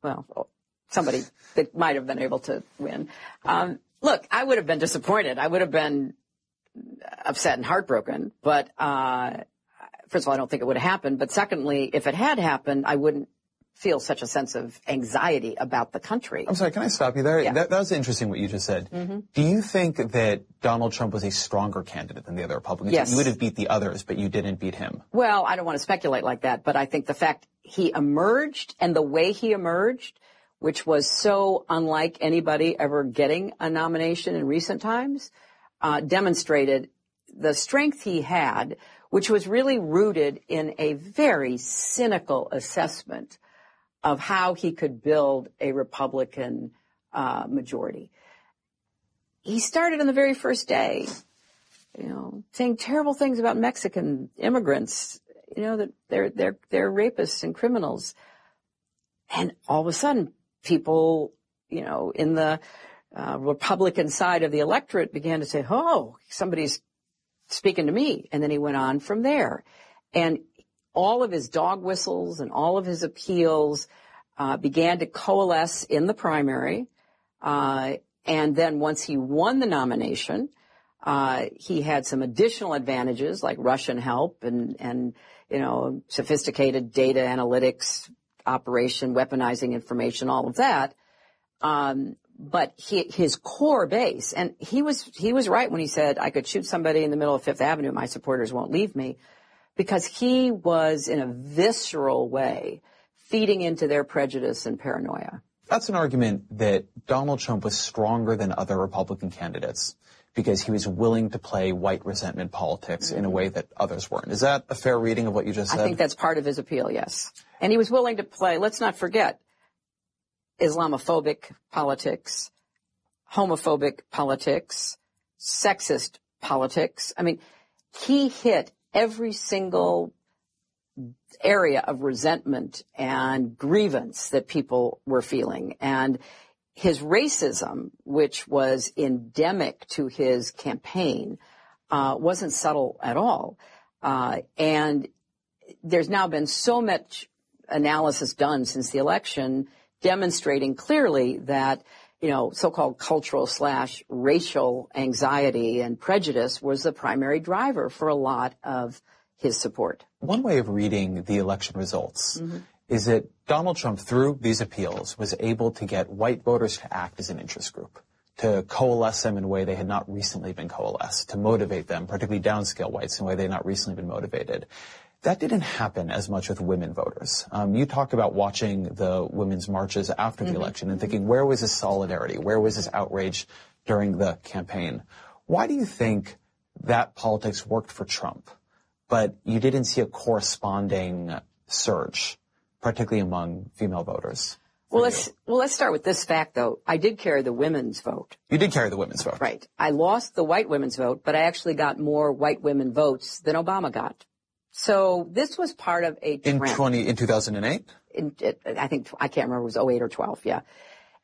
well, somebody that might have been able to win. Um, look, I would have been disappointed. I would have been upset and heartbroken. But uh, first of all, I don't think it would have happened. But secondly, if it had happened, I wouldn't feel such a sense of anxiety about the country. I'm sorry, can I stop you there? Yeah. That, that was interesting what you just said. Do you think that Donald Trump was a stronger candidate than the other Republicans? Yes. You would have beat the others, but you didn't beat him. Well, I don't want to speculate like that, but I think the fact he emerged and the way he emerged, which was so unlike anybody ever getting a nomination in recent times, uh, demonstrated the strength he had, which was really rooted in a very cynical assessment of how he could build a Republican uh, majority. He started on the very first day you know, saying terrible things about Mexican immigrants, you know, that they're, they're, they're rapists and criminals. And all of a sudden, people, you know, in the uh, Republican side of the electorate began to say, oh, somebody's speaking to me. And then he went on from there. And all of his dog whistles and all of his appeals uh, began to coalesce in the primary. Uh, and then once he won the nomination, uh, he had some additional advantages like Russian help and, and, you know, sophisticated data analytics operation, weaponizing information, all of that. Um, but he, his core base, and he was, he was right when he said, I could shoot somebody in the middle of Fifth Avenue, my supporters won't leave me, because he was in a visceral way feeding into their prejudice and paranoia. That's an argument that Donald Trump was stronger than other Republican candidates because he was willing to play white resentment politics in a mm-hmm. way that others weren't. Is that a fair reading of what you just said? I think that's part of his appeal, yes. And he was willing to play, let's not forget, Islamophobic politics, homophobic politics, sexist politics. I mean, he hit every single area of resentment and grievance that people were feeling. And his racism, which was endemic to his campaign, uh, wasn't subtle at all. Uh, and there's now been so much analysis done since the election demonstrating clearly that you know so-called cultural slash racial anxiety and prejudice was the primary driver for a lot of his support. One way of reading the election results Mm-hmm. is that Donald Trump, through these appeals, was able to get white voters to act as an interest group, to coalesce them in a way they had not recently been coalesced, to motivate them, particularly downscale whites, in a way they had not recently been motivated. That didn't happen as much with women voters. Um, you talked about watching the women's marches after the election and thinking, where was this solidarity? Where was this outrage during the campaign? Why do you think that politics worked for Trump, but you didn't see a corresponding surge, particularly among female voters? Well, let's well let's start with this fact though. I did carry the women's vote. You did carry the women's vote. Right. I lost the white women's vote, but I actually got more white women votes than Obama got. So this was part of a In trend. 20, in 2008? in, I think I can't remember it was 08 or 12, yeah.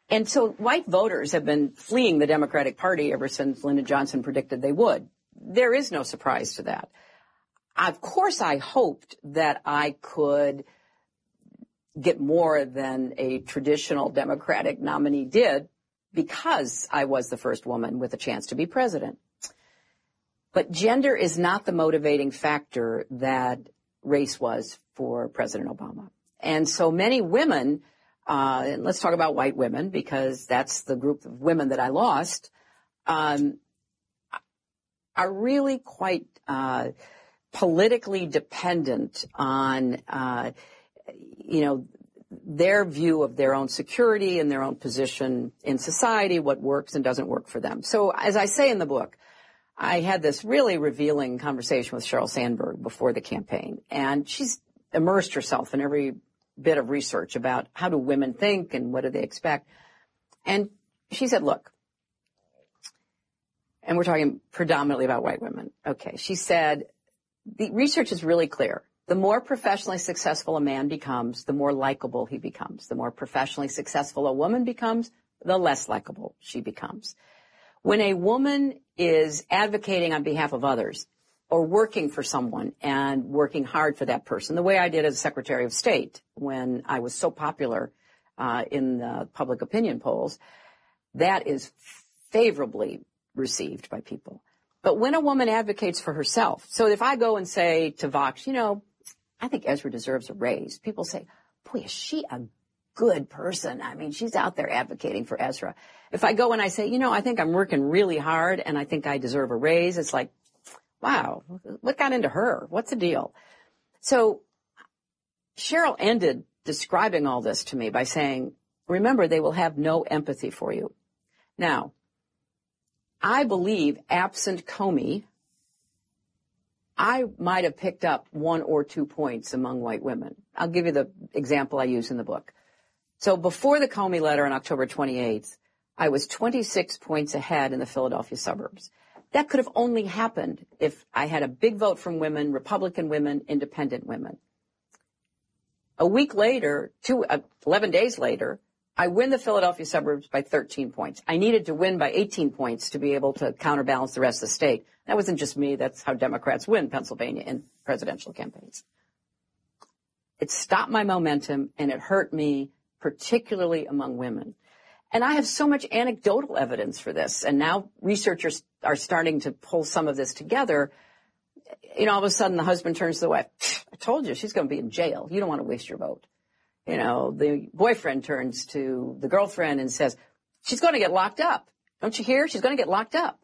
And so white voters have been fleeing the Democratic Party ever since Lyndon Johnson predicted they would. There is no surprise to that. Of course, I hoped that I could get more than a traditional Democratic nominee did because I was the first woman with a chance to be president. But gender is not the motivating factor that race was for President Obama. And so many women, uh, and let's talk about white women because that's the group of women that I lost, um, are really quite uh, politically dependent on, uh, you know, their view of their own security and their own position in society, what works and doesn't work for them. So as I say in the book, I had this really revealing conversation with Sheryl Sandberg before the campaign, and she's immersed herself in every bit of research about how do women think and what do they expect. And she said, look, and we're talking predominantly about white women. Okay. She said, the research is really clear. The more professionally successful a man becomes, the more likable he becomes. The more professionally successful a woman becomes, the less likable she becomes. When a woman is advocating on behalf of others or working for someone and working hard for that person, the way I did as Secretary of State when I was so popular uh, in the public opinion polls, that is favorably received by people. But when a woman advocates for herself, so if I go and say to Vox, you know, I think Ezra deserves a raise, people say, boy, is she a good person. I mean, she's out there advocating for Ezra. If I go and I say, you know, I think I'm working really hard and I think I deserve a raise, it's like, wow, what got into her? What's the deal? So Sheryl ended describing all this to me by saying, remember, they will have no empathy for you. Now, I believe absent Comey, I might have picked up one or two points among white women. I'll give you the example I use in the book. So before the Comey letter on October 28th, I was 26 points ahead in the Philadelphia suburbs. That could have only happened if I had a big vote from women, Republican women, independent women. A week later, two, uh, 11 days later, I win the Philadelphia suburbs by 13 points. I needed to win by 18 points to be able to counterbalance the rest of the state. That wasn't just me. That's how Democrats win Pennsylvania in presidential campaigns. It stopped my momentum and it hurt me, particularly among women. And I have so much anecdotal evidence for this. And now researchers are starting to pull some of this together. You know, all of a sudden the husband turns to the wife. I told you she's going to be in jail. You don't want to waste your vote. You know, the boyfriend turns to the girlfriend and says, she's going to get locked up. Don't you hear? She's going to get locked up.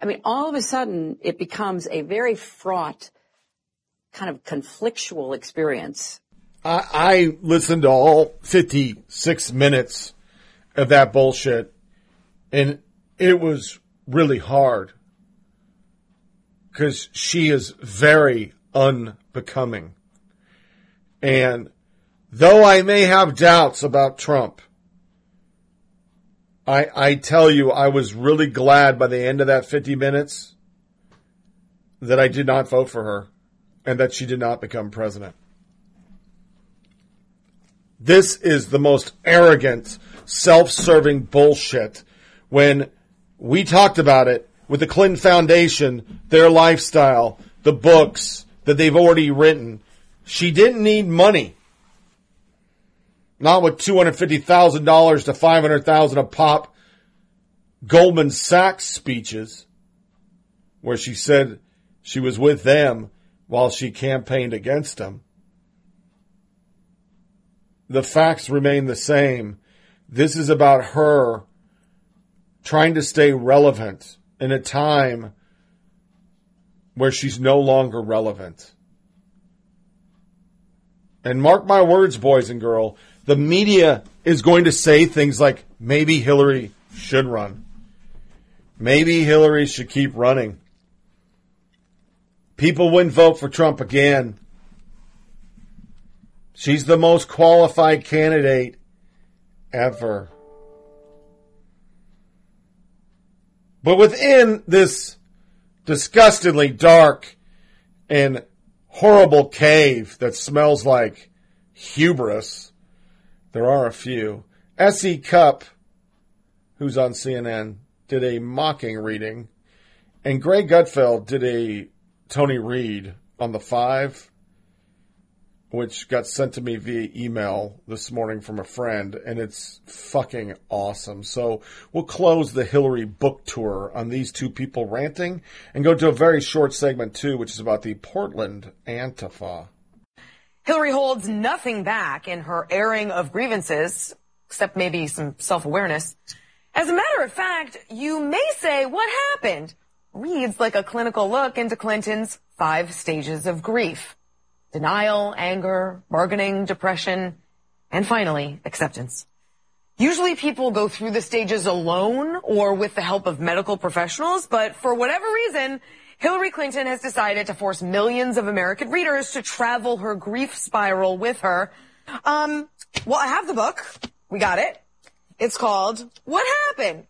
I mean, all of a sudden it becomes a very fraught, kind of conflictual experience. I, I listened to all 56 minutes of that bullshit, and it was really hard because she is very unbecoming. And though I may have doubts about Trump, I, I tell you, I was really glad by the end of that 50 minutes that I did not vote for her and that she did not become president. This is the most arrogant, self-serving bullshit when we talked about it with the Clinton Foundation, their lifestyle, the books that they've already written. She didn't need money. Not with $250,000 to 500,000 a pop Goldman Sachs speeches where she said she was with them while she campaigned against them. The facts remain the same. This is about her trying to stay relevant in a time where she's no longer relevant. And mark my words, boys and girl, the media is going to say things like, maybe Hillary should run. Maybe Hillary should keep running. People wouldn't vote for Trump again. She's the most qualified candidate ever. But within this disgustingly dark and horrible cave that smells like hubris, there are a few. S.E. Cupp, who's on CNN, did a mocking reading, and Greg Gutfeld did a Tony Reed on the five which got sent to me via email this morning from a friend, and it's fucking awesome. So we'll close the Hillary book tour on these two people ranting and go to a very short segment too, which is about the Portland Antifa. Hillary holds nothing back in her airing of grievances, except maybe some self-awareness. As a matter of fact, you may say what happened reads like a clinical look into Clinton's five stages of grief denial, anger, bargaining, depression. And finally, acceptance. Usually people go through the stages alone or with the help of medical professionals, but for whatever reason, Hillary Clinton has decided to force millions of American readers to travel her grief spiral with her. Um, well, I have the book. We got it. It's called What Happened?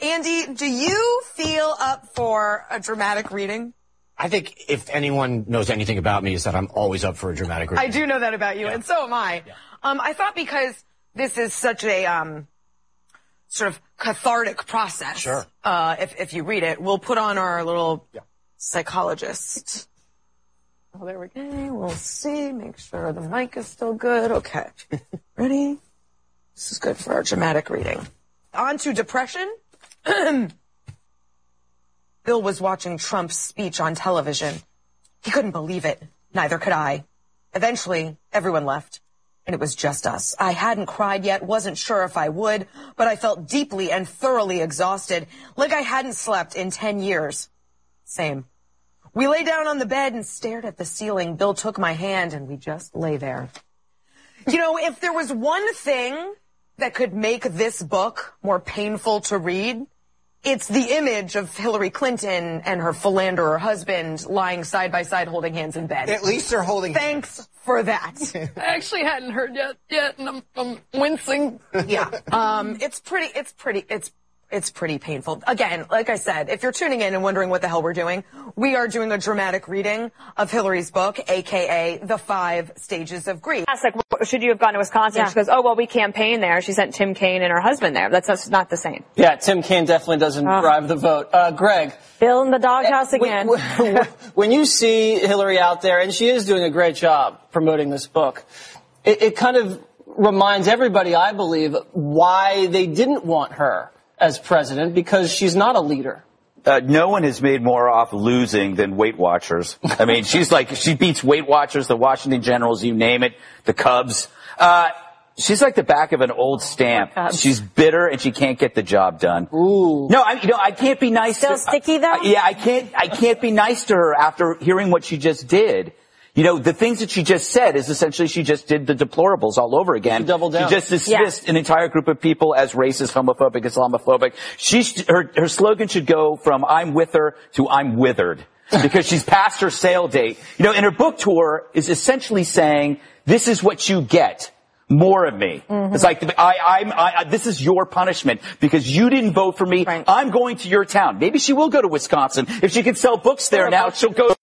Andy, do you feel up for a dramatic reading? I think if anyone knows anything about me is that I'm always up for a dramatic reading. I do know that about you, and so am I. Um, I thought because this is such a um, sort of cathartic process. Sure. Uh, if if you read it, we'll put on our little psychologist. Oh, there we go. We'll see. Make sure the mic is still good. Okay. Ready? This is good for our dramatic reading. On to depression. Bill was watching Trump's speech on television. He couldn't believe it. Neither could I. Eventually, everyone left. And it was just us. I hadn't cried yet, wasn't sure if I would, but I felt deeply and thoroughly exhausted, like I hadn't slept in 10 years. Same. We lay down on the bed and stared at the ceiling. Bill took my hand and we just lay there. You know, if there was one thing that could make this book more painful to read, it's the image of Hillary Clinton and her philanderer husband lying side by side holding hands in bed. At least they're holding Thanks for that. I actually hadn't heard yet, yet, and I'm, I'm wincing. yeah. Um, it's pretty, it's pretty, it's, it's pretty painful. Again, like I said, if you're tuning in and wondering what the hell we're doing, we are doing a dramatic reading of Hillary's book, aka The Five Stages of Grief. asked, like, should you have gone to Wisconsin? She goes, oh, well, we campaigned there. She sent Tim Kaine and her husband there. That's, that's not the same. Yeah, Tim Kaine definitely doesn't drive the vote. Uh, Greg. Bill in the doghouse again. When, when you see Hillary out there, and she is doing a great job promoting this book, it, it kind of reminds everybody, I believe, why they didn't want her as president because she's not a leader. uh, no one has made more off losing than Weight Watchers. I mean, she's like, she beats Weight Watchers, the Washington Generals, you name it, the Cubs. Uh, she's like the back of an old stamp. She's bitter and she can't get the job done. Ooh. No, I, you know, I can't be nice Still to sticky, though? I- yeah, I can't, I can't be nice to her after hearing what she just did. You know, the things that she just said is essentially she just did the deplorables all over again. She doubled down. She just dismissed an entire group of people as racist, homophobic, Islamophobic. She, her, her slogan should go from I'm with her to I'm withered. because she's past her sale date. You know, and her book tour is essentially saying, this is what you get. More of me. It's like, I, I'm, I, I- this is your punishment because you didn't vote for me. I'm going to your town. Maybe she will go to Wisconsin. If she can sell books there now, she'll go.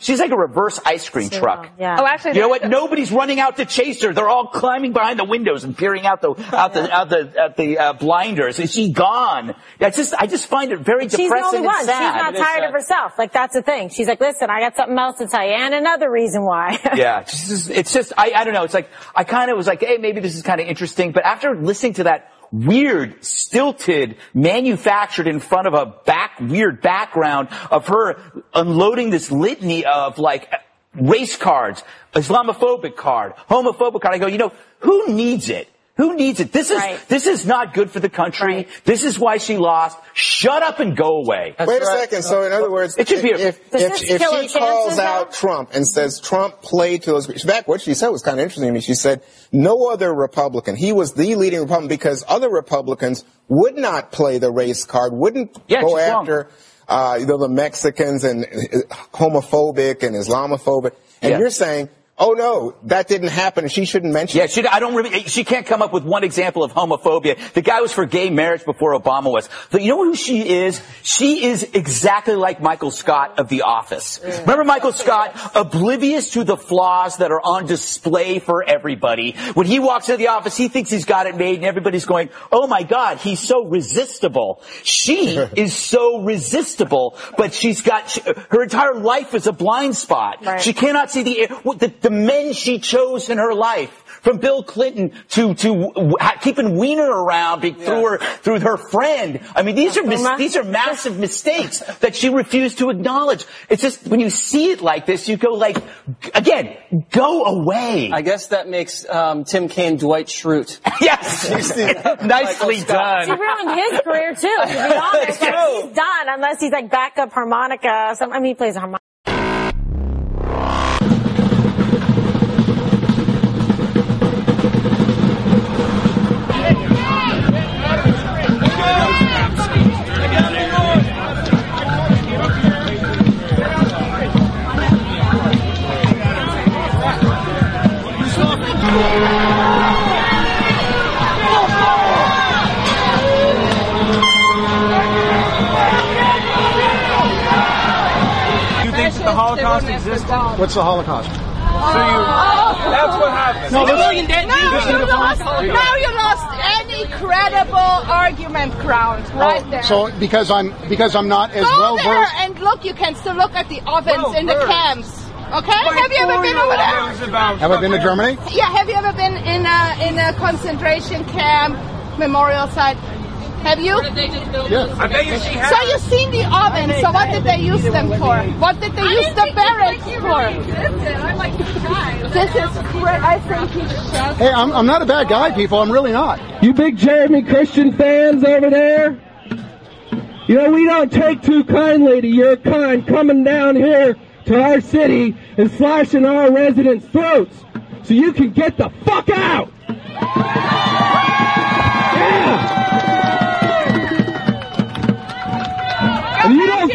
She's like a reverse ice cream truck. Yeah. Oh, actually, You know there's what? Nobody's running out to chase her. They're all climbing behind the windows and peering out the out the out the at the uh, blinders. Is she gone? That's just I just find it very She's the only one. She's not tired of herself. Like that's the thing. She's like, listen, I got something else to tell you, and another reason why. yeah, it's just, it's just I, I don't know. It's like I kind of was like, hey, maybe this is kind of interesting. But after listening to that weird, stilted, manufactured in front of a back weird background of her unloading this litany of like race cards, Islamophobic card, homophobic card, I go, you know, who needs it? Who needs it? This is this is not good for the country. This is why she lost. Shut up and go away. Wait a second. So, in other words, It should be a- if, Does if, if she calls chances, out Trump and says Trump played to those, in fact, what she said was kind of interesting to me. She said no other Republican, he was the leading Republican because other Republicans would not play the race card, wouldn't Yeah, go after, uh, you know, the Mexicans and uh, homophobic and Islamophobic. And Yeah. you're saying, oh no, that didn't happen and she shouldn't mention Yeah, she, I don't really, she can't come up with one example of homophobia. The guy was for gay marriage before Obama was. But you know who she is? She is exactly like Michael Scott of The Office. Remember Michael Scott? Oblivious to the flaws that are on display for everybody. When he walks into the office, he thinks he's got it made and everybody's going, oh my God, he's so resistible. She is so resistible, but she's got, she, her entire life is a blind spot. She cannot see the, what the, the men she chose in her life. From Bill Clinton to to keeping Weiner around be- through her through her friend. I mean, these are mis- these are massive mistakes that she refused to acknowledge. It's just when you see it like this, you go like, again, go away. I guess that makes um, Tim Kaine Dwight Schrute. yes, nicely She done. ruined his career too. To be honest, he's done unless he's like backup harmonica. Some, I mean, he plays harmonica. Holocaust existed? What's the Holocaust? So you, oh. that's what happened. No, Six this- million dead now you lost- Now you lost any credible argument ground oh, right Oh, there. So because I'm because I'm not as Go well there versed. and look. You can still look at the ovens Well in the camps. Okay? have you ever been over there? Have I been to Germany? Yeah. Have you ever been in a in a concentration camp memorial site? Have you? Yeah. I bet you she has. So you've seen the ovens. So what did they use them for? What did they use the barracks for? I like to. This is cra I think he's just. Hey, I'm, I'm not a bad guy, people. I'm really not. You big Jeremy Christian fans over there? You know, we don't take too kindly to your kind coming down here to our city and slashing our residents' throats. So you can get the fuck out! Yeah!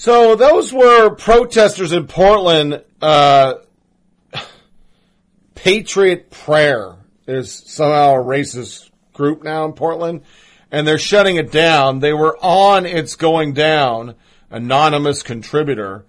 So those were protesters in Portland. Uh, Patriot Prayer is somehow a racist group now in Portland, and they're shutting it down. They were on It's Going Down, anonymous contributor.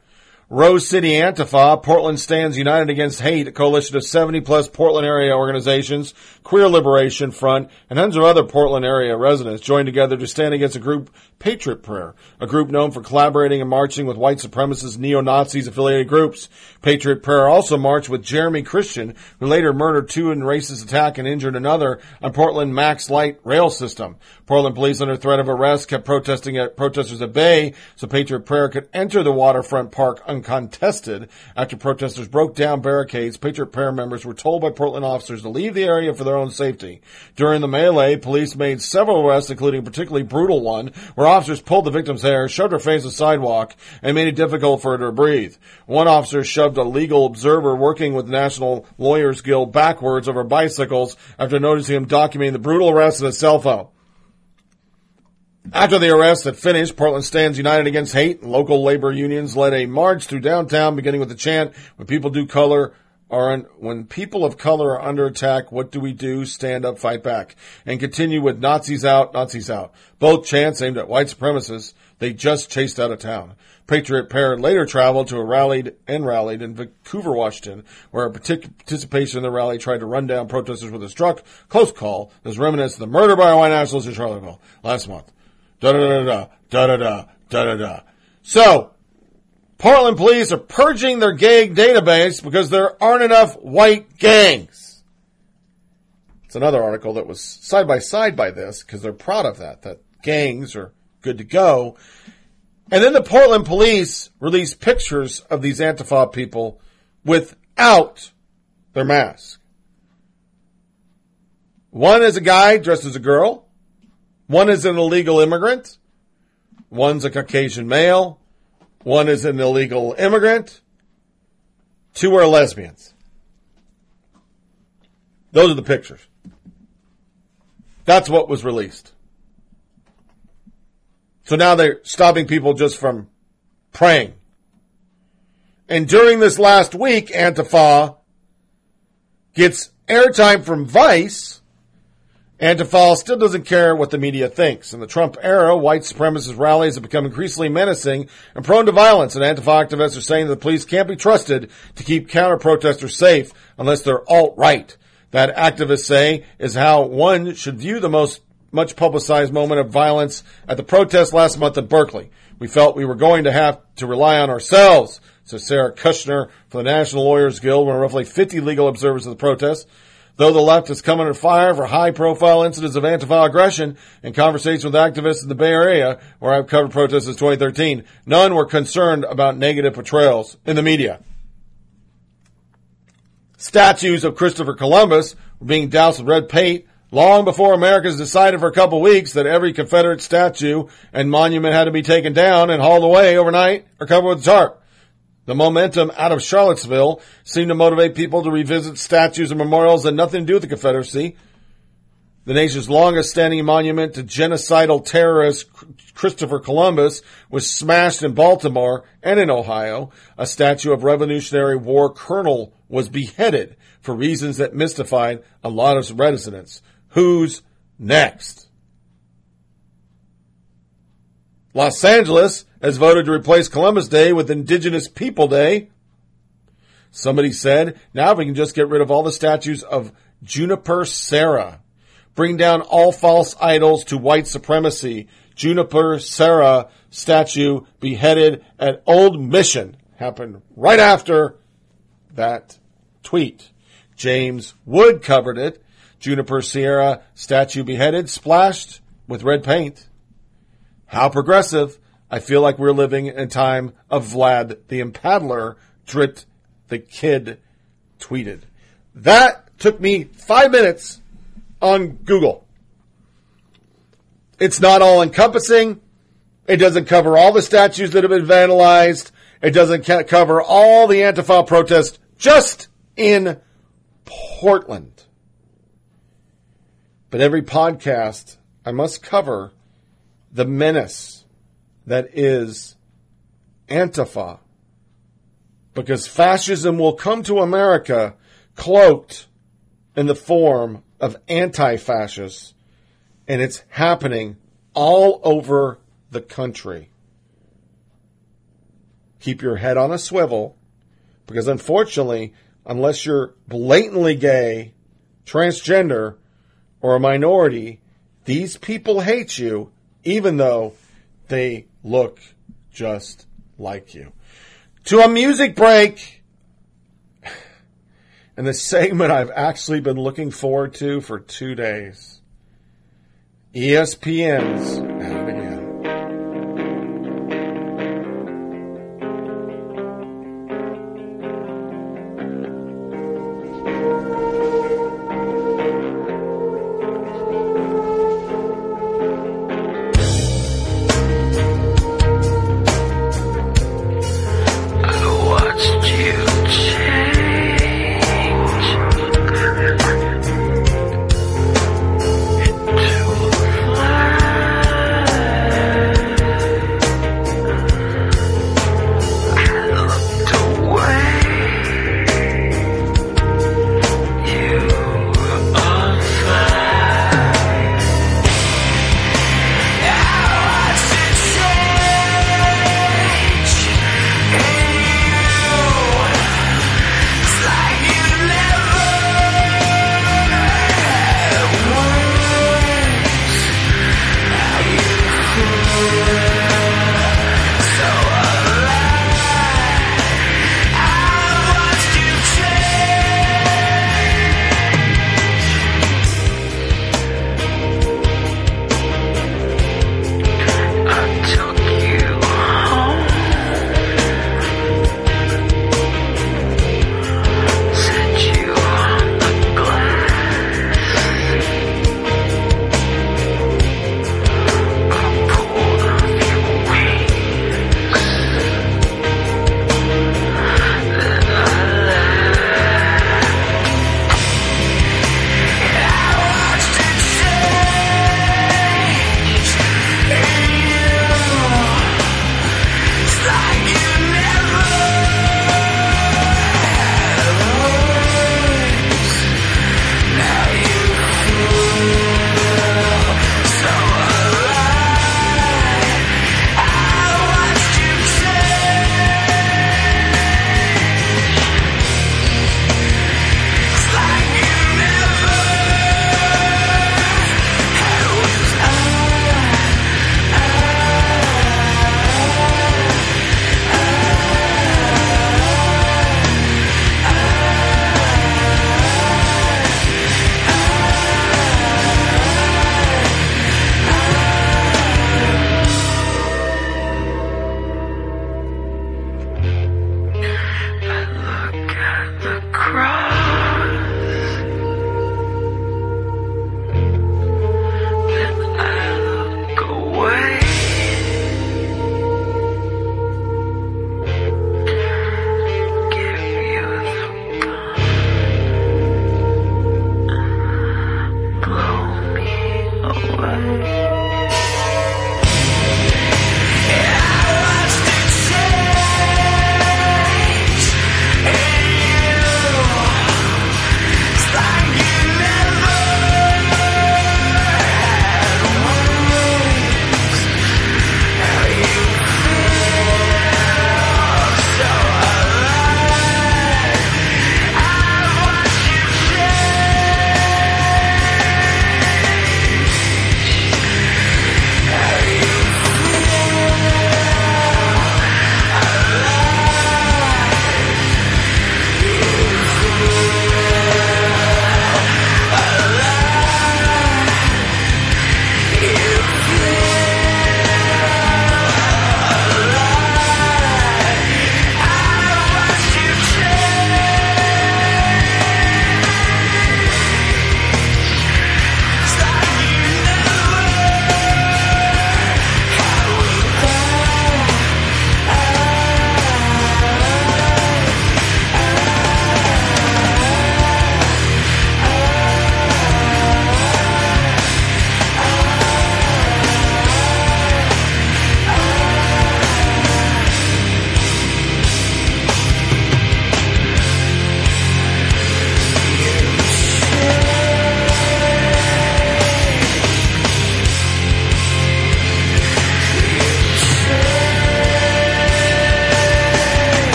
Rose City Antifa, Portland Stands United Against Hate, a coalition of 70 plus Portland area organizations, Queer Liberation Front, and hundreds of other Portland area residents joined together to stand against a group, Patriot Prayer, a group known for collaborating and marching with white supremacist neo-Nazis affiliated groups. Patriot Prayer also marched with Jeremy Christian, who later murdered two in a racist attack and injured another on Portland Max Light rail system. Portland police under threat of arrest kept protesting at protesters at bay so Patriot Prayer could enter the waterfront park uncontested. After protesters broke down barricades, Patriot Prayer members were told by Portland officers to leave the area for their own safety. During the melee, police made several arrests, including a particularly brutal one, where officers pulled the victim's hair, shoved her face on the sidewalk, and made it difficult for her to breathe. One officer shoved a legal observer working with the National Lawyers Guild backwards over bicycles after noticing him documenting the brutal arrest on his cell phone. After the arrests had finished, Portland Stands United Against Hate local labor unions led a march through downtown, beginning with the chant, when people do color are un- when people of color are under attack, what do we do? Stand up, fight back. And continue with Nazis out, Nazis out. Both chants aimed at white supremacists they just chased out of town. Patriot Prayer later traveled to a rallied and rallied in Vancouver, Washington, where a partic- participation in the rally tried to run down protesters with a truck. Close call. There's remnants of the murder by white nationalist in Charlottesville last month. Da da da da da da da da da. So, Portland police are purging their gang database because there aren't enough white gangs. It's another article that was side by side by this because they're proud of that, that gangs are good to go. And then the Portland police released pictures of these Antifa people without their mask. One is a guy dressed as a girl. One is an illegal immigrant. One's a Caucasian male. One is an illegal immigrant. Two are lesbians. Those are the pictures. That's what was released. So now they're stopping people just from praying. And during this last week, Antifa gets airtime from Vice. Antifa still doesn't care what the media thinks. In the Trump era, white supremacist rallies have become increasingly menacing and prone to violence, and Antifa activists are saying that the police can't be trusted to keep counter-protesters safe unless they're alt-right. That activists say is how one should view the most much publicized moment of violence at the protest last month at Berkeley. We felt we were going to have to rely on ourselves, says Sarah Kushner from the National Lawyers Guild, one of roughly 50 legal observers of the protest. Though the left has come under fire for high profile incidents of Antifa aggression in conversations with activists in the Bay Area, where I've covered protests since 2013, none were concerned about negative portrayals in the media. Statues of Christopher Columbus were being doused with red paint long before Americans decided for a couple weeks that every Confederate statue and monument had to be taken down and hauled away overnight or covered with tarp. The momentum out of Charlottesville seemed to motivate people to revisit statues and memorials that had nothing to do with the Confederacy. The nation's longest standing monument to genocidal terrorist Christopher Columbus was smashed in Baltimore and in Ohio. A statue of Revolutionary War colonel was beheaded for reasons that mystified a lot of residents. Who's next? Los Angeles has voted to replace Columbus Day with Indigenous People Day. Somebody said, now we can just get rid of all the statues of Juniper Serra. Bring down all false idols to white supremacy. Juniper Serra statue beheaded at Old Mission happened right after that tweet. James Wood covered it. Juniper Sierra statue beheaded, splashed with red paint. How progressive. I feel like we're living in a time of Vlad the Impaddler, Drit the Kid tweeted. That took me five minutes on Google. It's not all encompassing. It doesn't cover all the statues that have been vandalized. It doesn't ca- cover all the Antifa protests just in Portland. But every podcast, I must cover the menace that is Antifa. Because fascism will come to America cloaked in the form of anti fascists, and it's happening all over the country. Keep your head on a swivel, because unfortunately, unless you're blatantly gay, transgender, or a minority, these people hate you, even though they look just like you. To a music break and the segment I've actually been looking forward to for two days. ESPN's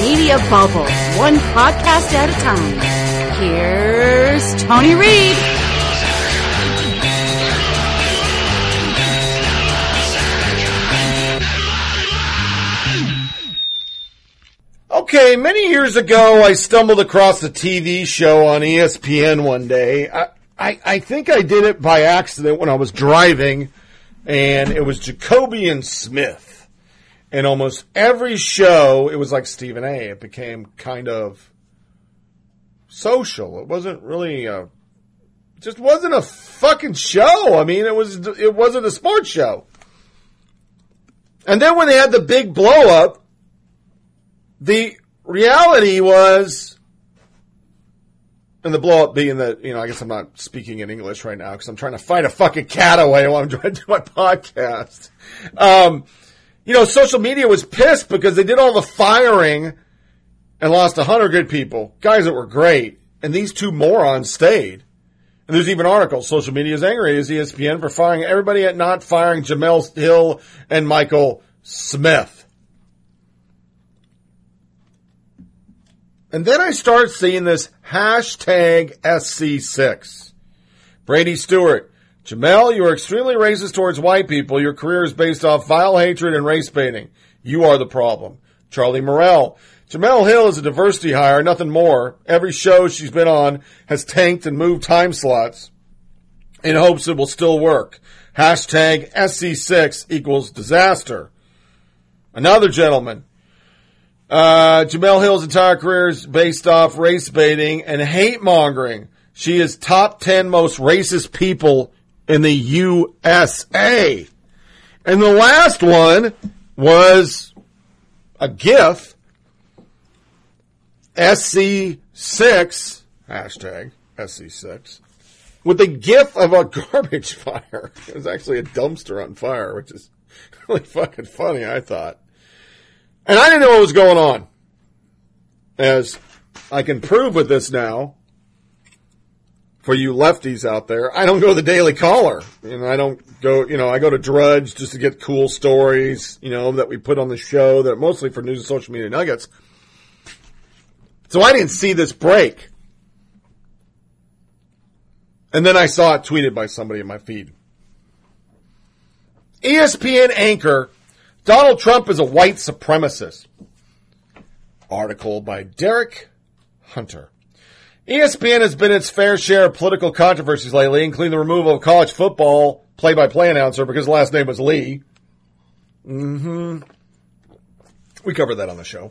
media bubble, one podcast at a time. Here's Tony Reed. Okay, many years ago, I stumbled across a TV show on ESPN one day. I, I, I think I did it by accident when I was driving, and it was Jacoby and Smith. And almost every show, it was like Stephen A. It became kind of social. It wasn't really a, just wasn't a fucking show. I mean, it was, it wasn't a sports show. And then when they had the big blow up, the reality was, and the blow up being that, you know, I guess I'm not speaking in English right now because I'm trying to fight a fucking cat away while I'm trying to do my podcast. Um, you know, social media was pissed because they did all the firing and lost a hundred good people, guys that were great, and these two morons stayed. And there's even articles. Social media is angry as ESPN for firing everybody at not firing Jemele Hill and Michael Smith. And then I start seeing this hashtag SC6. Brady Stewart. Jemele, you are extremely racist towards white people. Your career is based off vile hatred and race baiting. You are the problem. Charlie Morrell. Jemele Hill is a diversity hire, nothing more. Every show she's been on has tanked and moved time slots in hopes it will still work. Hashtag SC6 equals disaster. Another gentleman. Uh, Jemele Hill's entire career is based off race baiting and hate mongering. She is top 10 most racist people in the USA. And the last one was a GIF, SC6, hashtag SC6, with a GIF of a garbage fire. It was actually a dumpster on fire, which is really fucking funny, I thought. And I didn't know what was going on. As I can prove with this now, for you lefties out there, I don't go to the Daily Caller. You know, I don't go, you know, I go to Drudge just to get cool stories, you know, that we put on the show that are mostly for news and social media nuggets. So I didn't see this break. And then I saw it tweeted by somebody in my feed. ESPN anchor Donald Trump is a white supremacist. Article by Derek Hunter. ESPN has been its fair share of political controversies lately, including the removal of college football play-by-play announcer because the last name was Lee. Mm-hmm. We covered that on the show.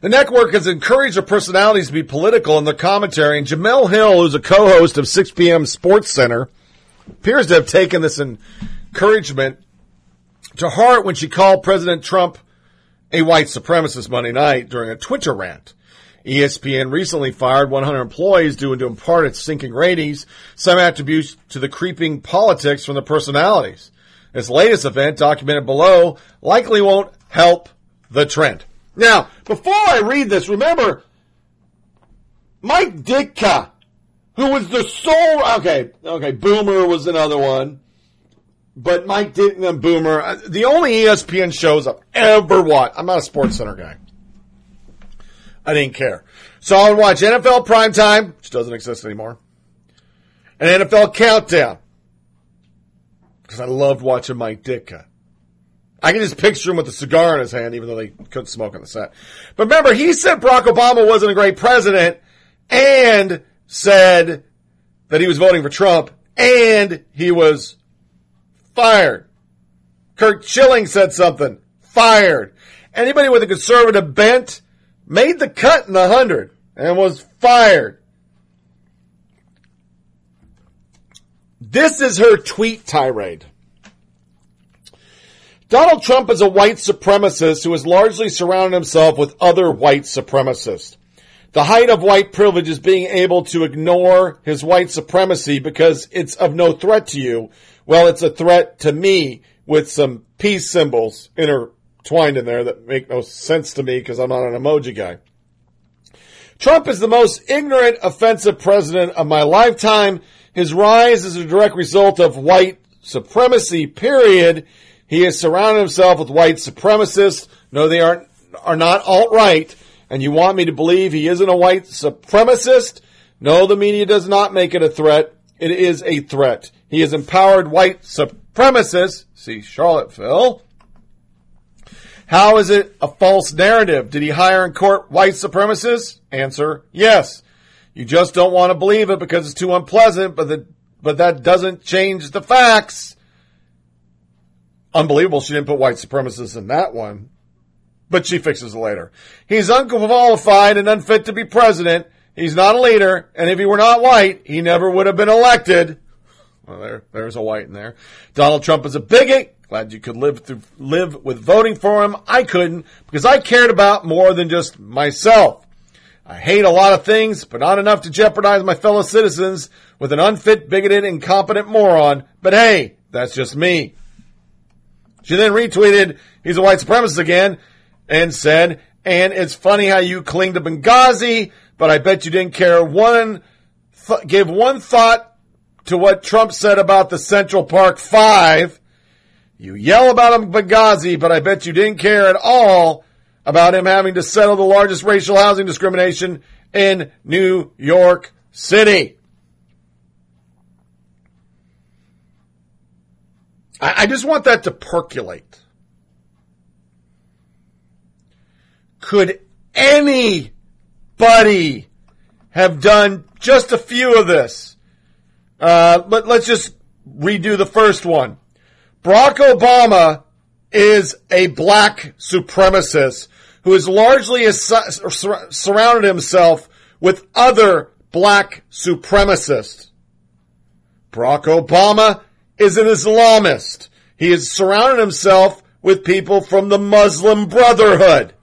The network has encouraged their personalities to be political in their commentary, and Jemele Hill, who's a co-host of 6 p.m. Sports Center, appears to have taken this encouragement to heart when she called President Trump a white supremacist Monday night during a Twitter rant. ESPN recently fired 100 employees due to in part its sinking ratings, some attributes to the creeping politics from the personalities. This latest event, documented below, likely won't help the trend. Now, before I read this, remember Mike Ditka, who was the sole, okay, okay, Boomer was another one, but Mike Ditka and Boomer, uh, the only ESPN shows I've ever watched, I'm not a Sports Center guy. I didn't care. So I would watch NFL Primetime, which doesn't exist anymore, and NFL Countdown. Because I loved watching Mike Ditka. I can just picture him with a cigar in his hand, even though they couldn't smoke on the set. But remember, he said Barack Obama wasn't a great president and said that he was voting for Trump and he was fired. Curt Schilling said something, fired. Anybody with a conservative bent made the cut in the hundred and was fired. This is her tweet tirade. Donald Trump is a white supremacist who has largely surrounded himself with other white supremacists. The height of white privilege is being able to ignore his white supremacy because it's of no threat to you. Well, it's a threat to me with some peace symbols intertwined in there that make no sense to me because I'm not an emoji guy. Trump is the most ignorant, offensive president of my lifetime. His rise is a direct result of white supremacy, period. He has surrounded himself with white supremacists. No, they aren't, are not alt-right. And you want me to believe he isn't a white supremacist? No, the media does not make it a threat. It is a threat. He has empowered white supremacists. See Charlottesville. How is it a false narrative? Did he hire and court white supremacists? Answer, yes. You just don't want to believe it because it's too unpleasant, but the, but that doesn't change the facts. Unbelievable she didn't put white supremacists in that one. But she fixes it later. He's unqualified and unfit to be president. He's not a leader, and if he were not white, he never would have been elected. Well, there, there's a white in there. Donald Trump is a bigot. Glad you could live through, live with voting for him. I couldn't because I cared about more than just myself. I hate a lot of things, but not enough to jeopardize my fellow citizens with an unfit, bigoted, incompetent moron. But hey, that's just me. She then retweeted, he's a white supremacist again, and said, and it's funny how you cling to Benghazi, but I bet you didn't care one, th- give one thought to what Trump said about the Central Park Five. You yell about him Benghazi, but I bet you didn't care at all about him having to settle the largest racial housing discrimination in New York City. I, I just want that to percolate. Could anybody have done just a few of this? Uh, let, let's just redo the first one. Barack Obama is a black supremacist who has largely surrounded himself with other black supremacists. Barack Obama is an Islamist. He has surrounded himself with people from the Muslim Brotherhood,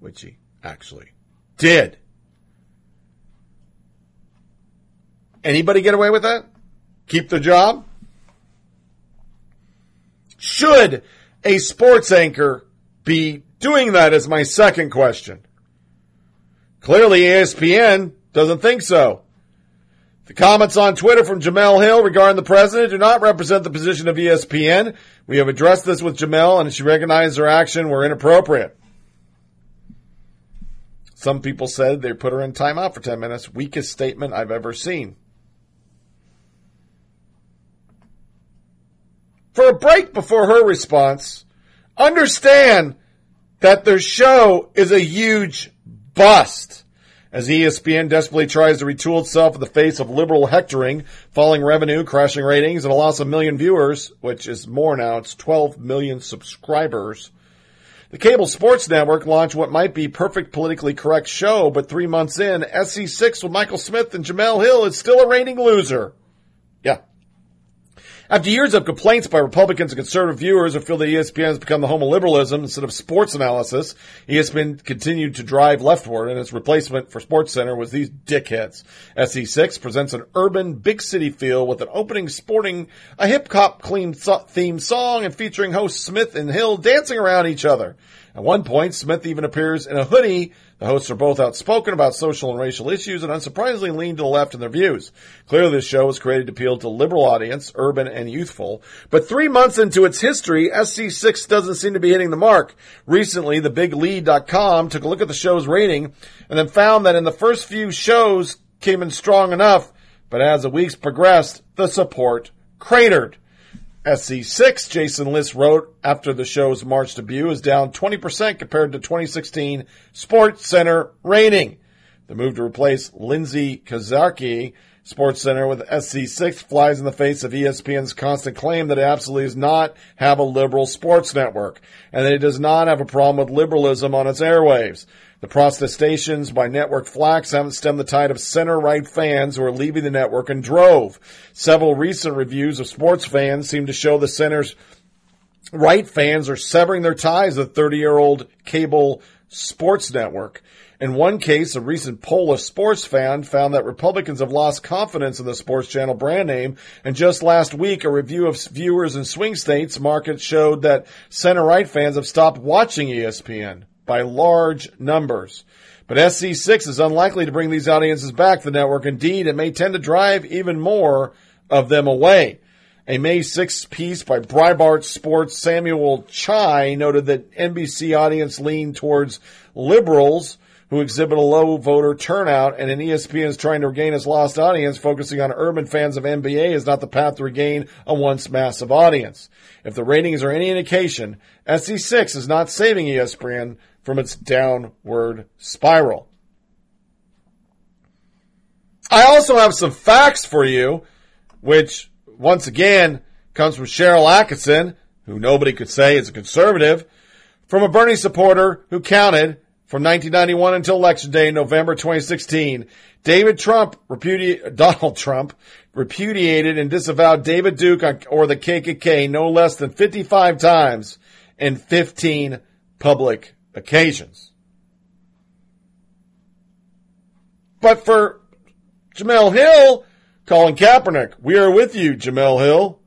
which he actually did. Anybody get away with that? Keep the job? Should a sports anchor be doing that is my second question. Clearly ESPN doesn't think so. The comments on Twitter from Jemele Hill regarding the president do not represent the position of ESPN. We have addressed this with Jemele and she recognized her action were inappropriate. Some people said they put her in timeout for 10 minutes. Weakest statement I've ever seen. For a break before her response, understand that their show is a huge bust. As ESPN desperately tries to retool itself in the face of liberal hectoring, falling revenue, crashing ratings, and a loss of million viewers, which is more now, it's 12 million subscribers. The cable sports network launched what might be perfect politically correct show, but three months in, SC6 with Michael Smith and Jemele Hill is still a reigning loser. After years of complaints by Republicans and conservative viewers who feel that ESPN has become the home of liberalism instead of sports analysis, ESPN continued to drive leftward, and its replacement for SportsCenter was these dickheads. SC6 presents an urban, big city feel with an opening sporting a hip hop clean theme song and featuring hosts Smith and Hill dancing around each other. At one point, Smith even appears in a hoodie. The hosts are both outspoken about social and racial issues and unsurprisingly lean to the left in their views. Clearly, this show was created to appeal to liberal audience, urban and youthful. But three months into its history, SC6 doesn't seem to be hitting the mark. Recently, thebiglead.com took a look at the show's rating and then found that in the first few shows came in strong enough, but as the weeks progressed, the support cratered. SC6, Jason Lisk wrote after the show's March debut, is down 20% compared to 2016 Sports Center rating. The move to replace Lindsay Kazaki, Sports Center with SC6 flies in the face of ESPN's constant claim that it absolutely does not have a liberal sports network and that it does not have a problem with liberalism on its airwaves. The protestations by network flacks haven't stemmed the tide of center-right fans who are leaving the network in drove. Several recent reviews of sports fans seem to show the center's right fans are severing their ties with 30-year-old cable sports network. In one case, a recent poll of sports fan found that Republicans have lost confidence in the sports channel brand name. And just last week, a review of viewers in swing states markets showed that center-right fans have stopped watching ESPN by large numbers. But SC6 is unlikely to bring these audiences back to the network. Indeed, it may tend to drive even more of them away. A May 6th piece by Breitbart Sports Samuel Chai noted that NBC audience leaned towards liberals who exhibit a low voter turnout, and E ESPN is trying to regain its lost audience, focusing on urban fans of NBA is not the path to regain a once massive audience. If the ratings are any indication, SC6 is not saving ESPN from its downward spiral. I also have some facts for you, which once again comes from Cheryl Atkinson, who nobody could say is a conservative, from a Bernie supporter who counted from 1991 until election day in November 2016. David Trump repudi- Donald Trump repudiated and disavowed David Duke or the KKK no less than 55 times in 15 public occasions. But for Jemele Hill, Colin Kaepernick, we are with you, Jemele Hill.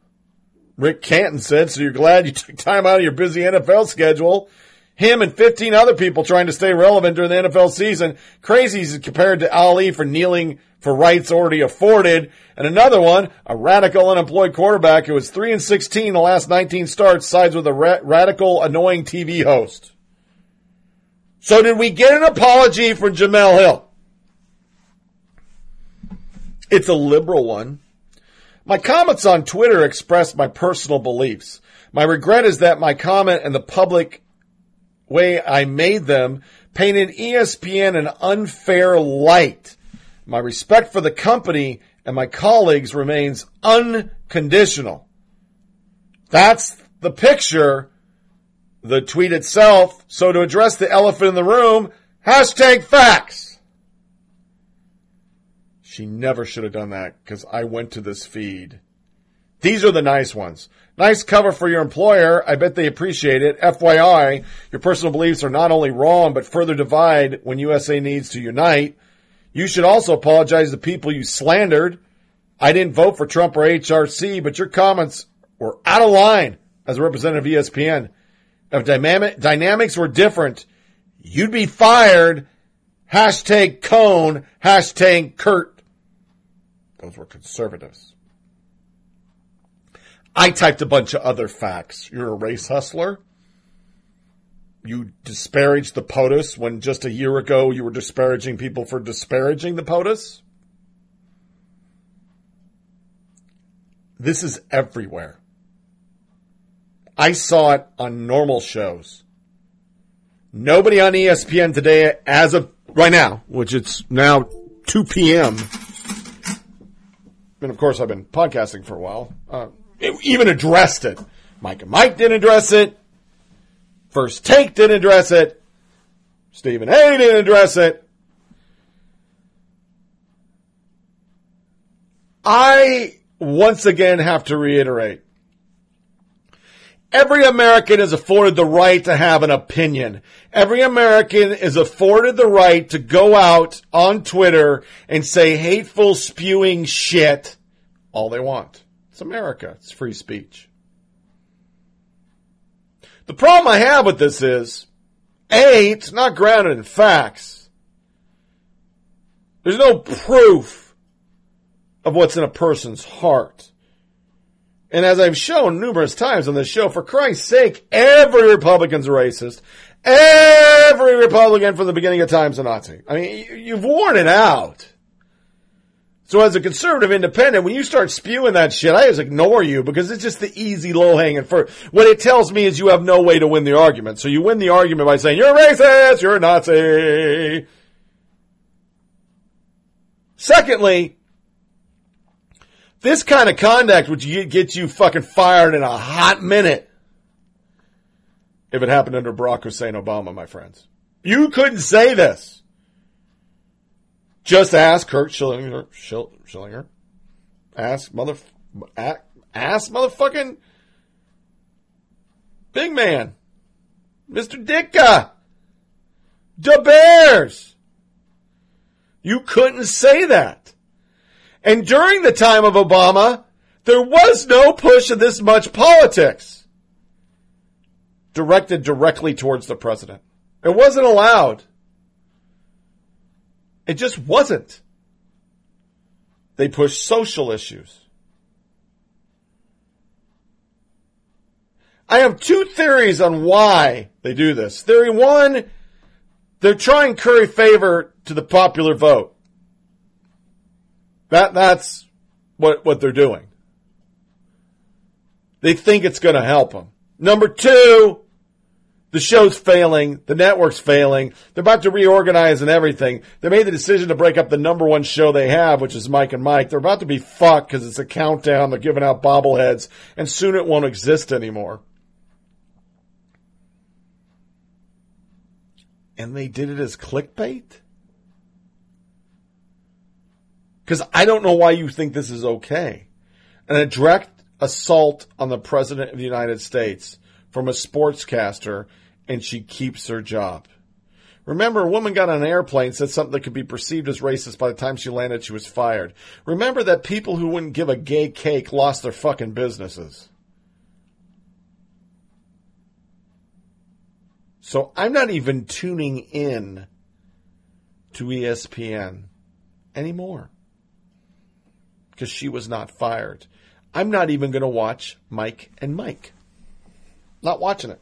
Rick Canton said, so you're glad you took time out of your busy NFL schedule. Him and 15 other people trying to stay relevant during the NFL season. Crazies compared to Ali for kneeling for rights already afforded. And another one, a radical unemployed quarterback who was 3 and 16 the last 19 starts sides with a ra- radical annoying TV host. So did we get an apology for Jemele Hill? It's a liberal one. My comments on Twitter expressed my personal beliefs. My regret is that my comment and the public way I made them painted ESPN an unfair light. My respect for the company and my colleagues remains unconditional. That's the picture, the tweet itself. So to address the elephant in the room, hashtag facts. She never should have done that because I went to this feed. These are the nice ones. Nice cover for your employer. I bet they appreciate it. FYI, your personal beliefs are not only wrong, but further divide when USA needs to unite. You should also apologize to people you slandered. I didn't vote for Trump or HRC, but your comments were out of line as a representative of ESPN. If dynamic, dynamics were different, you'd be fired. Hashtag cone, hashtag Kurt. Those were conservatives. I typed a bunch of other facts. You're a race hustler. You disparaged the POTUS when just a year ago you were disparaging people for disparaging the POTUS. This is everywhere. I saw it on normal shows. Nobody on ESPN today, as of right now, which it's now 2 p.m., and of course I've been podcasting for a while, uh, even addressed it. Mike and Mike didn't address it. First Take didn't address it. Stephen A. didn't address it. I once again have to reiterate. Every American is afforded the right to have an opinion. Every American is afforded the right to go out on Twitter and say hateful, spewing shit all they want. It's America. It's free speech. The problem I have with this is, A, it's not grounded in facts. There's no proof of what's in a person's heart. And as I've shown numerous times on this show, for Christ's sake, every Republican's a racist. Every Republican from the beginning of time's a Nazi. I mean, you- you've worn it out. So as a conservative independent, when you start spewing that shit, I just ignore you because it's just the easy low hanging fruit. What it tells me is you have no way to win the argument. So you win the argument by saying, you're a racist, you're a Nazi. Secondly, this kind of conduct would get you fucking fired in a hot minute if it happened under Barack Hussein Obama, my friends. You couldn't say this. Just ask Curt Schillinger. Schil- Schillinger. Ask mother. Ask motherfucking big man, Mr. Ditka, the Bears. You couldn't say that. And during the time of Obama, there was no push of this much politics directed directly towards the president. It wasn't allowed. It just wasn't. They pushed social issues. I have two theories on why they do this. Theory one, they're trying curry favor to the popular vote. That that's what what they're doing. They think it's going to help them. Number two, the show's failing, the network's failing. They're about to reorganize and everything. They made the decision to break up the number one show they have, which is Mike and Mike. They're about to be fucked because it's a countdown. They're giving out bobbleheads, and soon it won't exist anymore. And they did it as clickbait? Because I don't know why you think this is okay. And a direct assault on the President of the United States from a sportscaster, and she keeps her job. Remember, a woman got on an airplane, said something that could be perceived as racist by the time she landed, she was fired. Remember that people who wouldn't give a gay cake lost their fucking businesses. So I'm not even tuning in to ESPN anymore because she was not fired. I'm not even going to watch Mike and Mike. Not watching it.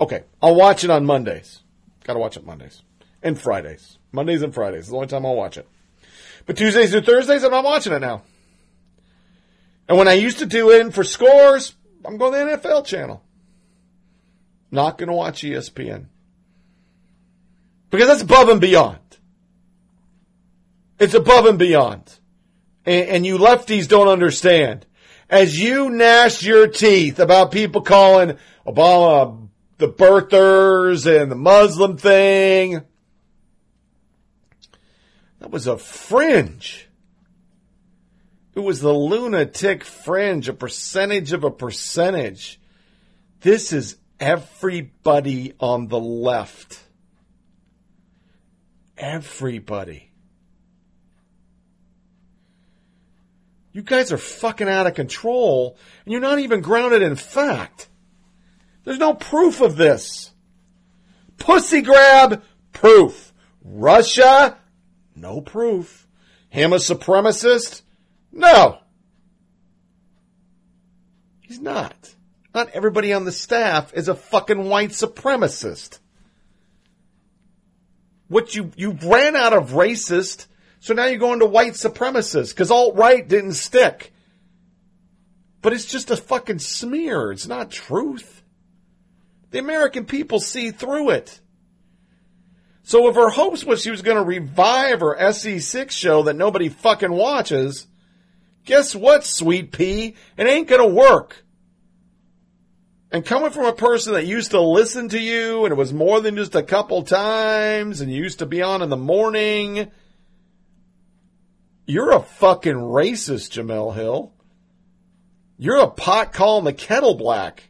Okay, I'll watch it on Mondays. Got to watch it Mondays and Fridays. Mondays and Fridays is the only time I'll watch it. But Tuesdays and Thursdays, I'm not watching it now. And when I used to do it for scores, I'm going to the NFL channel. Not going to watch ESPN. Because that's above and beyond. It's above and beyond. And, and you lefties don't understand. As you gnash your teeth about people calling Obama the birthers and the Muslim thing, that was a fringe. It was the lunatic fringe, a percentage of a percentage. This is everybody on the left. Everybody. You guys are fucking out of control, and you're not even grounded in fact. There's no proof of this. Pussy grab, proof. Russia, no proof. Him a supremacist? No. He's not. Not everybody on the staff is a fucking white supremacist. What you, you ran out of racist, so now you're going to white supremacists because alt-right didn't stick. But it's just a fucking smear. It's not truth. The American people see through it. So if her hopes was she was going to revive her SC6 show that nobody fucking watches, guess what, sweet pea? It ain't going to work. And coming from a person that used to listen to you and it was more than just a couple times and you used to be on in the morning, you're a fucking racist, Jemele Hill. You're a pot calling the kettle black.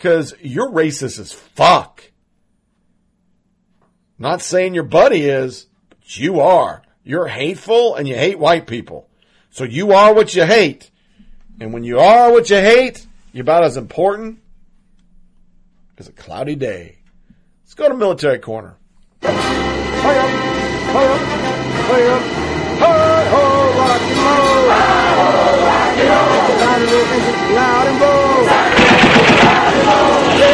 Cause you're racist as fuck. Not saying your buddy is, but you are. You're hateful and you hate white people. So you are what you hate. And when you are what you hate, you're about as important as a cloudy day. Let's go to military corner. Hard, roll. Roll. Just loud and bold. The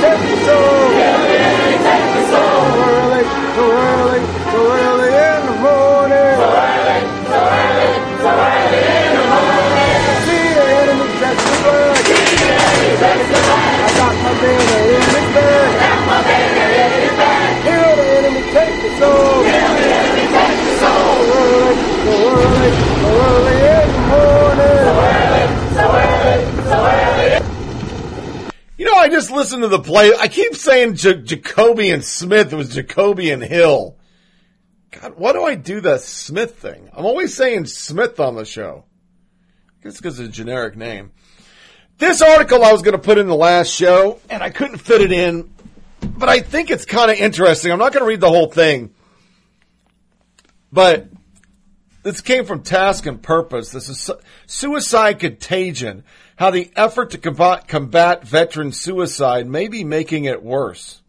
take soul. The take soul. So early, so early, so early in the morning. So early, so early, so early in the morning. The enemy blood. The enemy blood. I got my. I got my the enemy take the soul. Yeah. You know, I just listened to the play. I keep saying J- Jacoby and Smith. It was Jacoby and Hill. God, why do I do the Smith thing? I'm always saying Smith on the show. I guess because it's a generic name. This article I was going to put in the last show, and I couldn't fit it in, but I think it's kind of interesting. I'm not going to read the whole thing, but this came from Task and Purpose. This is suicide contagion. How the effort to combat, veteran suicide may be making it worse.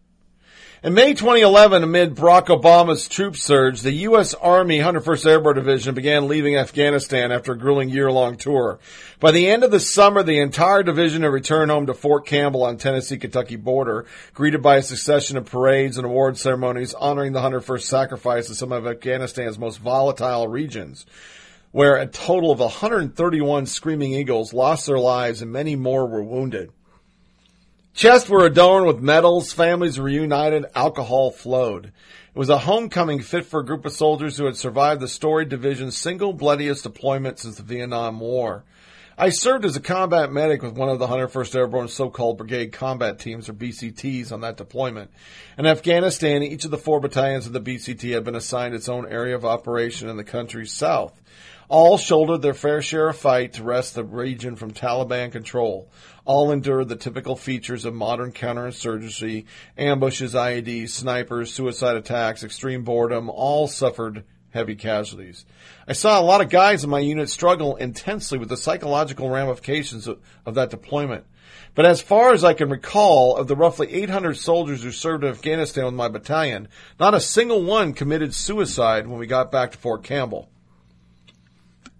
In May 2011, amid Barack Obama's troop surge, the U.S. Army 101st Airborne Division began leaving Afghanistan after a grueling year-long tour. By the end of the summer, the entire division had returned home to Fort Campbell on Tennessee-Kentucky border, greeted by a succession of parades and award ceremonies honoring the 101st sacrifice in some of Afghanistan's most volatile regions where a total of 131 Screaming Eagles lost their lives and many more were wounded. Chests were adorned with medals, families reunited, alcohol flowed. It was a homecoming fit for a group of soldiers who had survived the storied division's single bloodiest deployment since the Vietnam War. I served as a combat medic with one of the 101st Airborne so-called brigade combat teams, or BCTs, on that deployment. In Afghanistan, each of the four battalions of the BCT had been assigned its own area of operation in the country's south. All shouldered their fair share of fight to wrest the region from Taliban control. All endured the typical features of modern counterinsurgency, ambushes, IEDs, snipers, suicide attacks, extreme boredom, all suffered heavy casualties. I saw a lot of guys in my unit struggle intensely with the psychological ramifications of, of that deployment. But as far as I can recall, of the roughly 800 soldiers who served in Afghanistan with my battalion, not a single one committed suicide when we got back to Fort Campbell.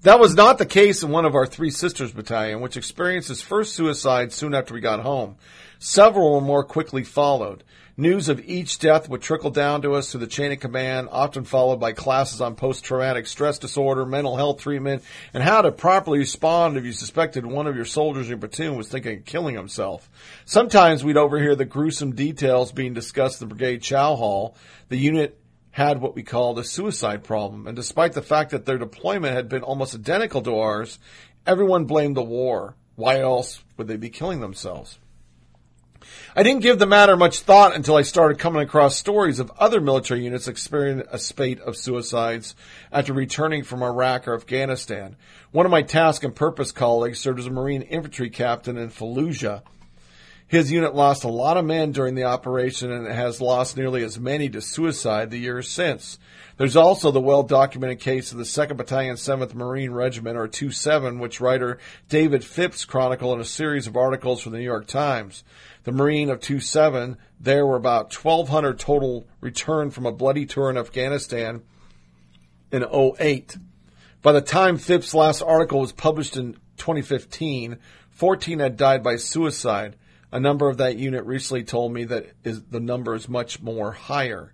That was not the case in one of our Three Sisters battalion, which experienced its first suicide soon after we got home. Several more quickly followed. News of each death would trickle down to us through the chain of command, often followed by classes on post-traumatic stress disorder, mental health treatment, and how to properly respond if you suspected one of your soldiers in your platoon was thinking of killing himself. Sometimes we'd overhear the gruesome details being discussed in the brigade chow hall. The unit had what we called a suicide problem. And despite the fact that their deployment had been almost identical to ours, everyone blamed the war. Why else would they be killing themselves? I didn't give the matter much thought until I started coming across stories of other military units experiencing a spate of suicides after returning from Iraq or Afghanistan. One of my task and purpose colleagues served as a Marine infantry captain in Fallujah. His unit lost a lot of men during the operation and has lost nearly as many to suicide the years since. There's also the well documented case of the 2nd Battalion, 7th Marine Regiment, or 2-7, which writer David Philipps chronicled in a series of articles from the New York Times. The Marine of 2-7, there were about 1,200 total returned from a bloody tour in Afghanistan in 08. By the time Philipps' last article was published in 2015, 14 had died by suicide. A number of that unit recently told me that is, the number is much more higher.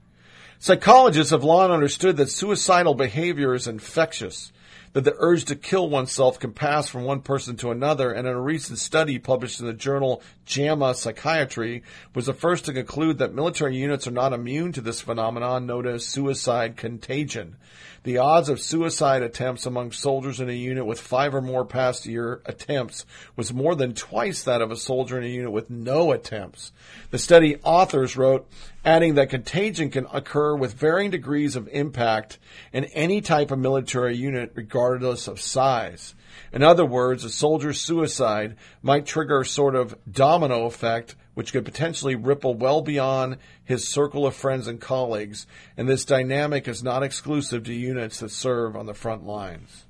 Psychologists have long understood that suicidal behavior is infectious. that the urge to kill oneself can pass from one person to another, and in a recent study published in the journal JAMA Psychiatry was the first to conclude that military units are not immune to this phenomenon known as suicide contagion. The odds of suicide attempts among soldiers in a unit with five or more past year attempts was more than twice that of a soldier in a unit with no attempts. The study authors wrote, adding that contagion can occur with varying degrees of impact in any type of military unit regardless of size. In other words, a soldier's suicide might trigger a sort of domino effect which could potentially ripple well beyond his circle of friends and colleagues, and this dynamic is not exclusive to units that serve on the front lines.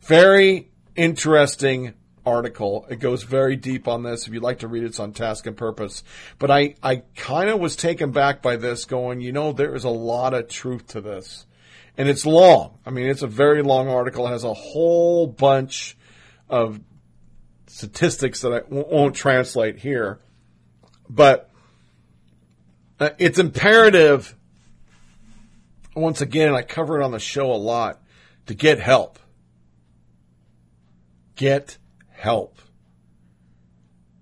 Very interesting article. It goes very deep on this. If you'd like to read it, it's on task and purpose. But I, I kind of was taken back by this going, you know, there is a lot of truth to this. And it's long. I mean, it's a very long article. It has a whole bunch of statistics that I won't translate here. But uh, it's imperative, once again, I cover it on the show a lot, to get help. Get help.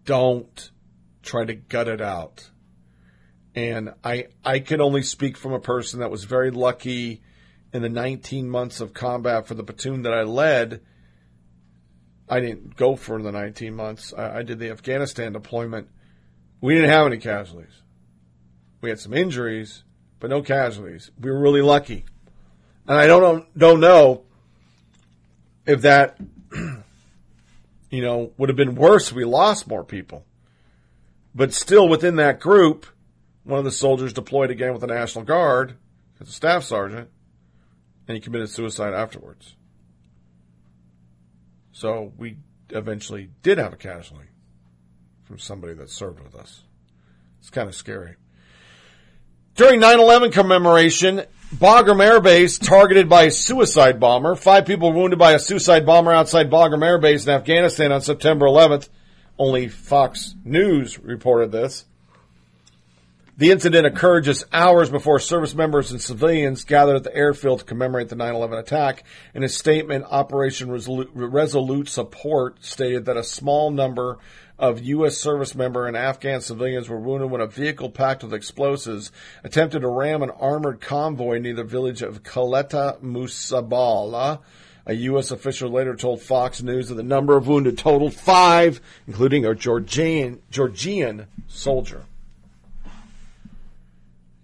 Don't try to gut it out. And I, I can only speak from a person that was very lucky in the 19 months of combat for the platoon that I led. I didn't go for the 19 months. I, I did the Afghanistan deployment. We didn't have any casualties. We had some injuries, but no casualties. We were really lucky. And I don't don't know if that, you know, would have been worse we lost more people. But still within that group, one of the soldiers deployed again with the National Guard as a staff sergeant, and he committed suicide afterwards. So we eventually did have a casualty from somebody that served with us. It's kind of scary. During 9-11 commemoration, Bagram Air Base targeted by a suicide bomber. Five people wounded by a suicide bomber outside Bagram Air Base in Afghanistan on September 11th. Only Fox News reported this. The incident occurred just hours before service members and civilians gathered at the airfield to commemorate the 9-11 attack. In a statement, Operation Resolute, Resolute Support stated that a small number of U.S. service member and Afghan civilians were wounded when a vehicle packed with explosives attempted to ram an armored convoy near the village of Kaleta Musabala. A U.S. official later told Fox News that the number of wounded totaled five, including a Georgian, Georgian soldier.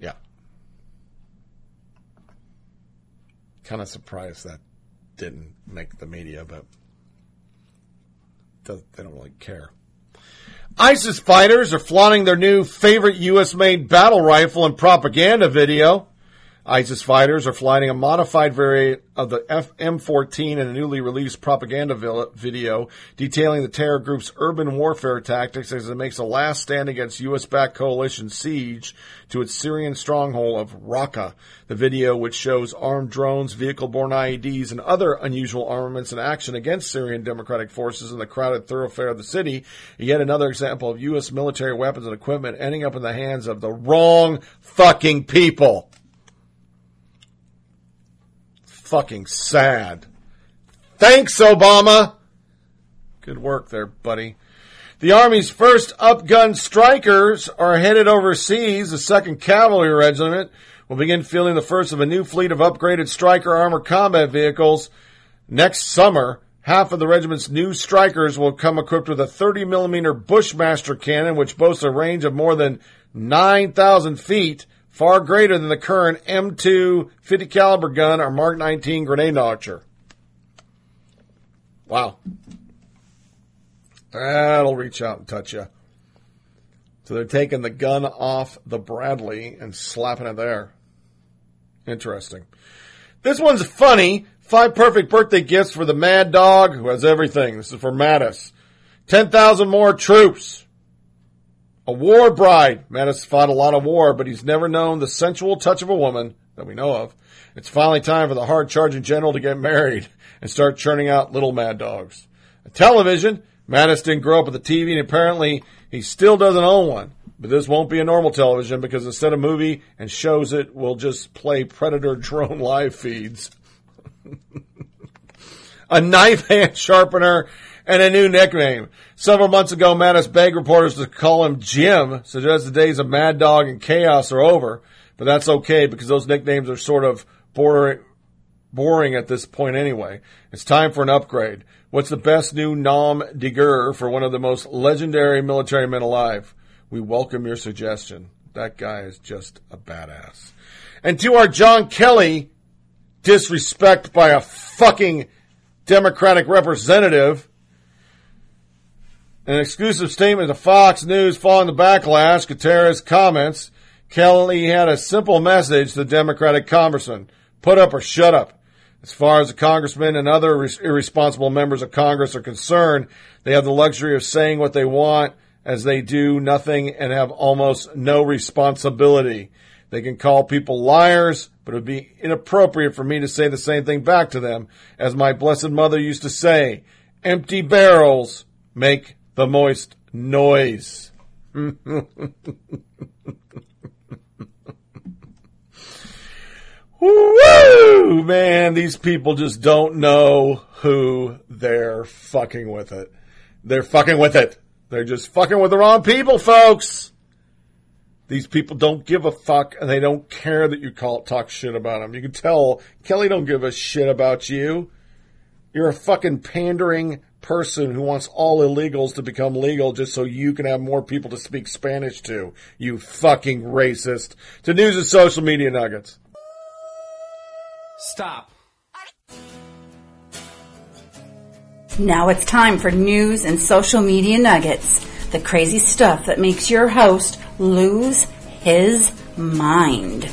Yeah. Kind of surprised that didn't make the media, but they don't really care. ISIS fighters are flaunting their new favorite U.S. made battle rifle in propaganda video. ISIS fighters are flying a modified variant of the F- M14 in a newly released propaganda video detailing the terror group's urban warfare tactics as it makes a last stand against U.S.-backed coalition siege to its Syrian stronghold of Raqqa. The video, which shows armed drones, vehicle-borne IEDs, and other unusual armaments in action against Syrian democratic forces in the crowded thoroughfare of the city, yet another example of U.S. military weapons and equipment ending up in the hands of the wrong fucking people fucking sad. Thanks, Obama. Good work there, buddy. The Army's first upgun Strykers are headed overseas. The 2nd Cavalry Regiment will begin fielding the first of a new fleet of upgraded Stryker armored combat vehicles next summer. Half of the regiment's new Strykers will come equipped with a 30 millimeter Bushmaster cannon, which boasts a range of more than 9,000 feet far greater than the current M2 50 caliber gun or Mark 19 grenade launcher. Wow. That'll reach out and touch you. So they're taking the gun off the Bradley and slapping it there. Interesting. This one's funny. Five perfect birthday gifts for the Mad Dog who has everything. This is for Mattis. 10,000 more troops. A war bride. Mattis fought a lot of war, but he's never known the sensual touch of a woman that we know of. It's finally time for the hard charging general to get married and start churning out little mad dogs. A television. Mattis didn't grow up with a TV and apparently he still doesn't own one. But this won't be a normal television because instead of movie and shows it, we'll just play Predator drone live feeds. a knife hand sharpener, and a new nickname. Several months ago, Mattis begged reporters to call him Jim, suggests the days of Mad Dog and Chaos are over. But that's okay because those nicknames are sort of bordering, boring at this point anyway. It's time for an upgrade. What's the best new nom de guerre for one of the most legendary military men alive? We welcome your suggestion. That guy is just a badass. And to our John Kelly disrespect by a fucking Democratic representative, an exclusive statement to Fox News following the backlash, Gutierrez comments, Kelly had a simple message to the Democratic congressman. Put up or shut up. As far as the congressman and other irresponsible members of Congress are concerned, they have the luxury of saying what they want as they do nothing and have almost no responsibility. They can call people liars, but it would be inappropriate for me to say the same thing back to them. As my blessed mother used to say, empty barrels make the moist noise. Woo! Man, these people just don't know who they're fucking with it. They're fucking with it. They're just fucking with the wrong people, folks. These people don't give a fuck and they don't care that you call talk shit about them. You can tell Kelly don't give a shit about you. You're a fucking pandering person who wants all illegals to become legal just so you can have more people to speak Spanish to. You fucking racist. To news and social media nuggets. Stop. Now it's time for news and social media nuggets. The crazy stuff that makes your host lose his mind.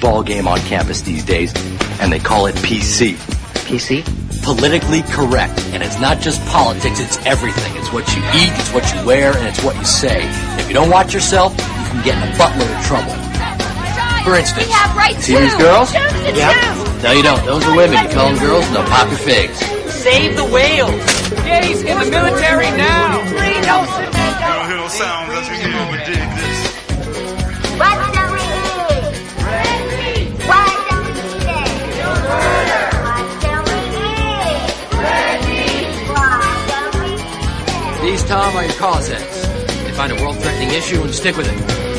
Ball game on campus these days, and they call it PC. PC? Politically correct. And it's not just politics, it's everything. It's what you eat, it's what you wear, and it's what you say. If you don't watch yourself, you can get in a buttload of trouble. For instance, We have rights see too. these girls? Choose to choose. No, you don't. Those are women. You call them girls, and they'll pop your figs. Save the whales. Gays in the military now. Free Nelson Tom, are your cause heads. They find a world-threatening issue and stick with it.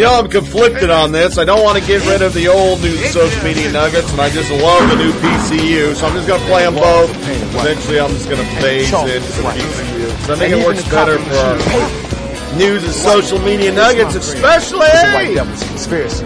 You know, I'm conflicted on this. I don't want to get rid of the old new social media nuggets, and I just love the new PCU, so I'm just going to play them both. Eventually, I'm just going to phase it into the PCU. So I think it works better for our news and social media nuggets, especially conspiracy.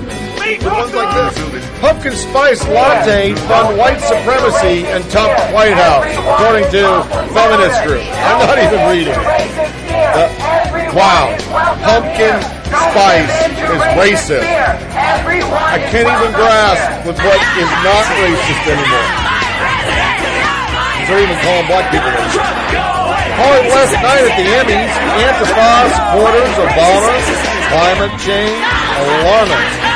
Pumpkin spice latte fund white supremacy and top White House, according to feminist group. I'm not even reading it. Uh, wow, pumpkin spice is racist. I can't even grasp with what is not racist anymore. They're even calling black people racist. Calling last night at the Emmys, Antifa supporters Obama, climate change, alarmist.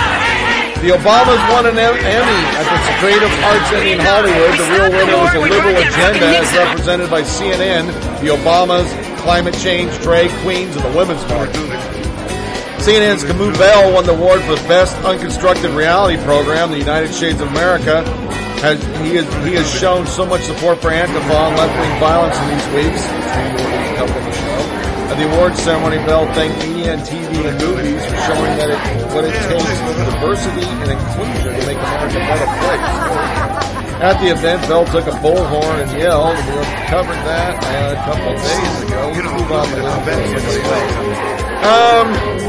The Obamas won an Emmy at the Creative Arts Emmy in Hollywood. The real winner was a liberal agenda as represented by CNN, the Obamas, climate change, drag queens, and the women's march. CNN's Kamau Bell won the award for best unconstructed reality program. The United Shades of America has he has he has shown so much support for Antifa and left wing violence in these weeks. At the awards ceremony, Bell thanked media and TV and movies for showing that it what it takes for diversity and inclusion to make America a better place. At the event, Bell took a bullhorn and yelled, we covered that a couple of days ago. Let's move on to this. Um,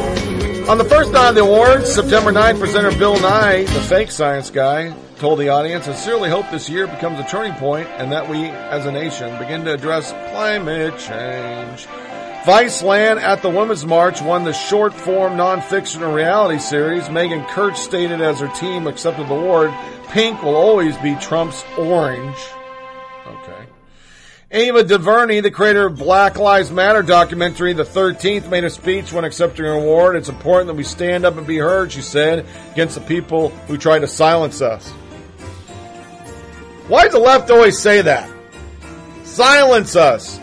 on the first night of the awards, September 9th, presenter Bill Nye, the fake science guy, told the audience, I sincerely hope this year becomes a turning point and that we, as a nation, begin to address climate change. Viceland at the Women's March won the short form nonfiction and reality series. Megan Kurtz stated as her team accepted the award, pink will always be Trump's orange. Okay. Ava DuVernay, the creator of Black Lives Matter documentary, the 13th, made a speech when accepting an award. It's important that we stand up and be heard, she said, against the people who try to silence us. Why does the left always say that? Silence us.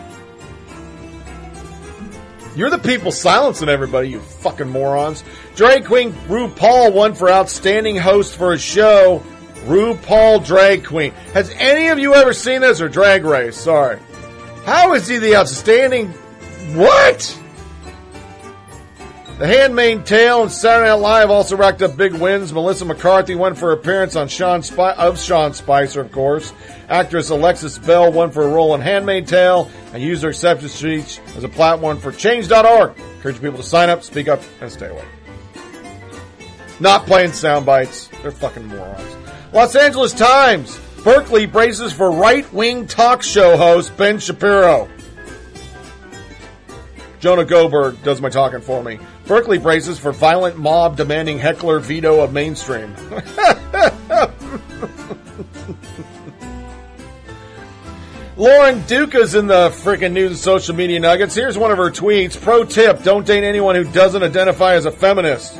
You're the people silencing everybody, you fucking morons. Drag Queen RuPaul won for Outstanding Host for a show. RuPaul Drag Queen. Has any of you ever seen this or Drag Race? Sorry. How is he the outstanding. What? The Handmaid's Tale and Saturday Night Live also racked up big wins. Melissa McCarthy won for appearance on Sean Spi- of Sean Spicer, of course. Actress Alexis Bledel won for a role in Handmaid's Tale and used her acceptance speech as a platform for Change.org. Encourage people to sign up, speak up, and stay away. Not playing sound bites. They're fucking morons. Los Angeles Times. Berkeley braces for right-wing talk show host Ben Shapiro. Jonah Goldberg does my talking for me. Berkeley braces for violent mob demanding heckler veto of mainstream. Lauren Duca's in the freaking news and social media nuggets. Here's one of her tweets. Pro tip, don't date anyone who doesn't identify as a feminist.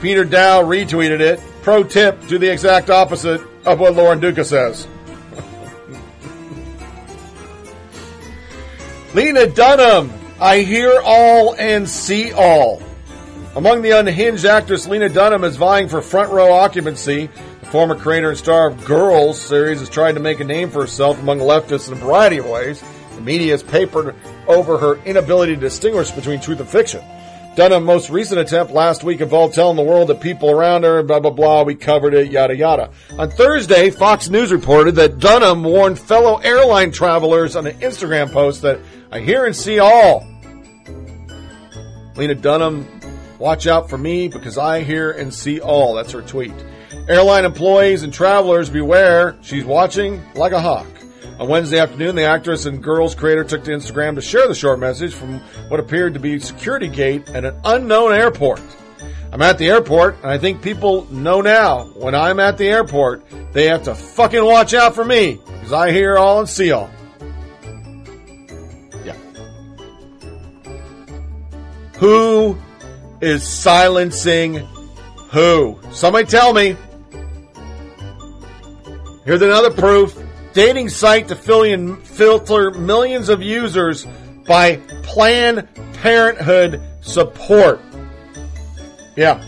Peter Dow retweeted it. Pro tip, do the exact opposite of what Lauren Duca says. Lena Dunham, I hear all and see all. Among the unhinged actress, Lena Dunham is vying for front row occupancy. The former creator and star of Girls series is trying to make a name for herself among leftists in a variety of ways. The media has papered over her inability to distinguish between truth and fiction. Dunham's most recent attempt last week involved telling the world that people around her, blah, blah, blah, we covered it, yada, yada. On Thursday, Fox News reported that Dunham warned fellow airline travelers on an Instagram post that I hear and see all. Lena Dunham, watch out for me because I hear and see all. That's her tweet. Airline employees and travelers beware. She's watching like a hawk. On Wednesday afternoon, the actress and Girls creator took to Instagram to share the short message from what appeared to be security gate at an unknown airport. I'm at the airport, and I think people know now when I'm at the airport, they have to fucking watch out for me because I hear all and see all. Yeah. Who is silencing who? Somebody tell me. Here's another proof. Dating site to fillion- filter millions of users by Planned Parenthood support. Yeah.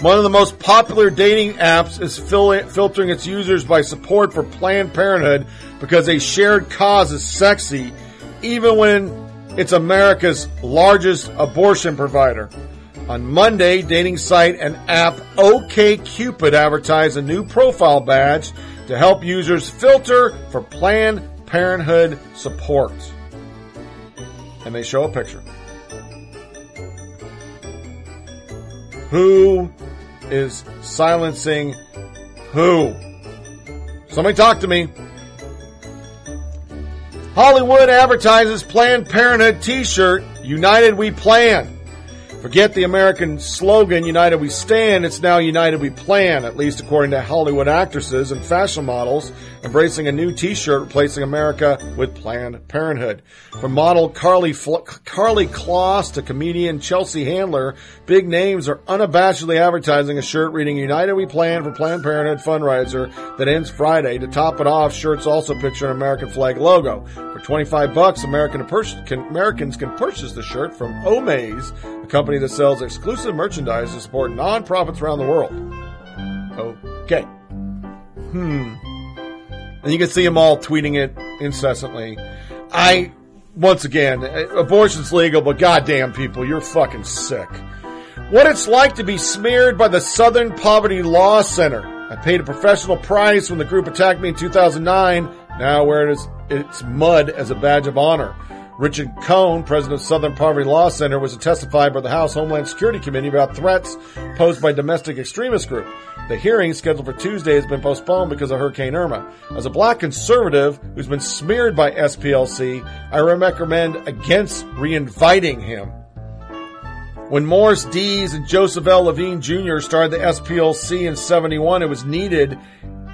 One of the most popular dating apps is fil- filtering its users by support for Planned Parenthood because a shared cause is sexy, even when it's America's largest abortion provider. On Monday, dating site and app OKCupid advertised a new profile badge to help users filter for Planned Parenthood support. And they show a picture. Who is silencing who? Somebody talk to me. Hollywood advertises Planned Parenthood t-shirt, United We Plan. Forget the American slogan, United We Stand, it's now United We Plan, at least according to Hollywood actresses and fashion models, embracing a new t-shirt replacing America with Planned Parenthood. From model Carly, Fl- Karlie Kloss to comedian Chelsea Handler, big names are unabashedly advertising a shirt reading United We Plan for Planned Parenthood fundraiser that ends Friday. To top it off, shirts also picture an American flag logo. For 25 bucks, American can, Americans can purchase the shirt from Omaze, a company that sells exclusive merchandise to support nonprofits around the world. Okay. Hmm. And you can see them all tweeting it incessantly. I, once again, uh, abortion's legal, but goddamn people, you're fucking sick. What it's like to be smeared by the Southern Poverty Law Center. I paid a professional price when the group attacked me in 2009. Now wear it as its mud as a badge of honor. Richard Cohen, president of Southern Poverty Law Center, was to testify by the House Homeland Security Committee about threats posed by domestic extremist group. The hearing, scheduled for Tuesday, has been postponed because of Hurricane Irma. As a black conservative who's been smeared by SPLC, I recommend against reinviting him. When Morris Dees and Joseph L. Levine Jr. started the SPLC in 71, it was needed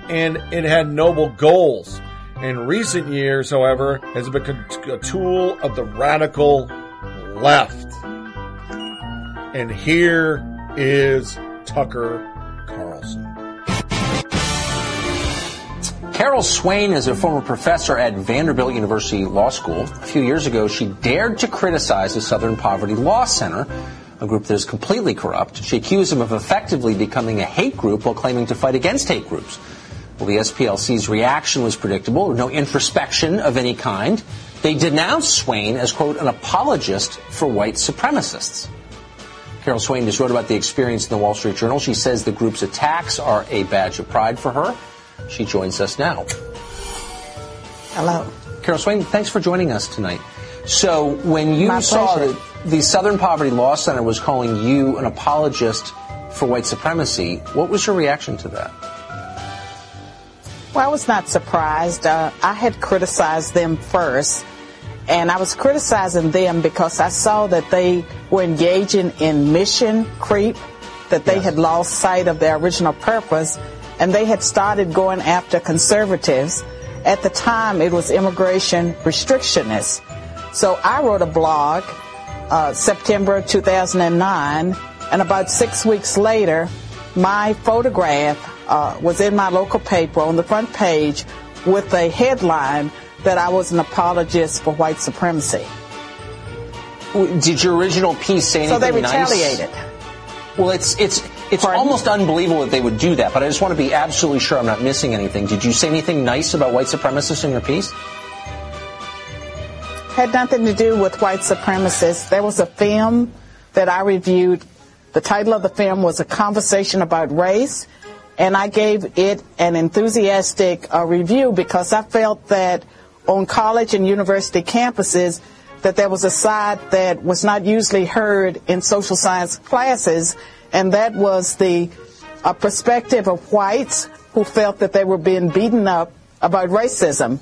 and it had noble goals. In recent years, however, has become a tool of the radical left. And here is Tucker Carlson. Carol Swain is a former professor at Vanderbilt University Law School. A few years ago, she dared to criticize the Southern Poverty Law Center, a group that is completely corrupt. She accused them of effectively becoming a hate group while claiming to fight against hate groups. Well, the SPLC's reaction was predictable, no introspection of any kind. They denounced Swain as, quote, an apologist for white supremacists. Carol Swain just wrote about the experience in the Wall Street Journal. She says the group's attacks are a badge of pride for her. She joins us now. Hello. Carol Swain, thanks for joining us tonight. So, when you My saw that the Southern Poverty Law Center was calling you an apologist for white supremacy, what was your reaction to that? Well, I was not surprised. Uh, I had criticized them first, and I was criticizing them because I saw that they were engaging in mission creep, that they had lost sight of their original purpose, and they had started going after conservatives. At the time, it was immigration restrictionists. So I wrote a blog, uh, September 2009, and about six weeks later, my photograph uh, was in my local paper on the front page with a headline that I was an apologist for white supremacy. Did your original piece say anything So they nice? retaliated. Well, it's it's it's almost unbelievable that they would do that, but I just want to be absolutely sure I'm not missing anything. Did you say anything nice about white supremacists in your piece? Had nothing to do with white supremacists. There was a film that I reviewed. The title of the film was A Conversation About Race, and I gave it an enthusiastic uh, review because I felt that on college and university campuses that there was a side that was not usually heard in social science classes, and that was the uh, perspective of whites who felt that they were being beaten up about racism.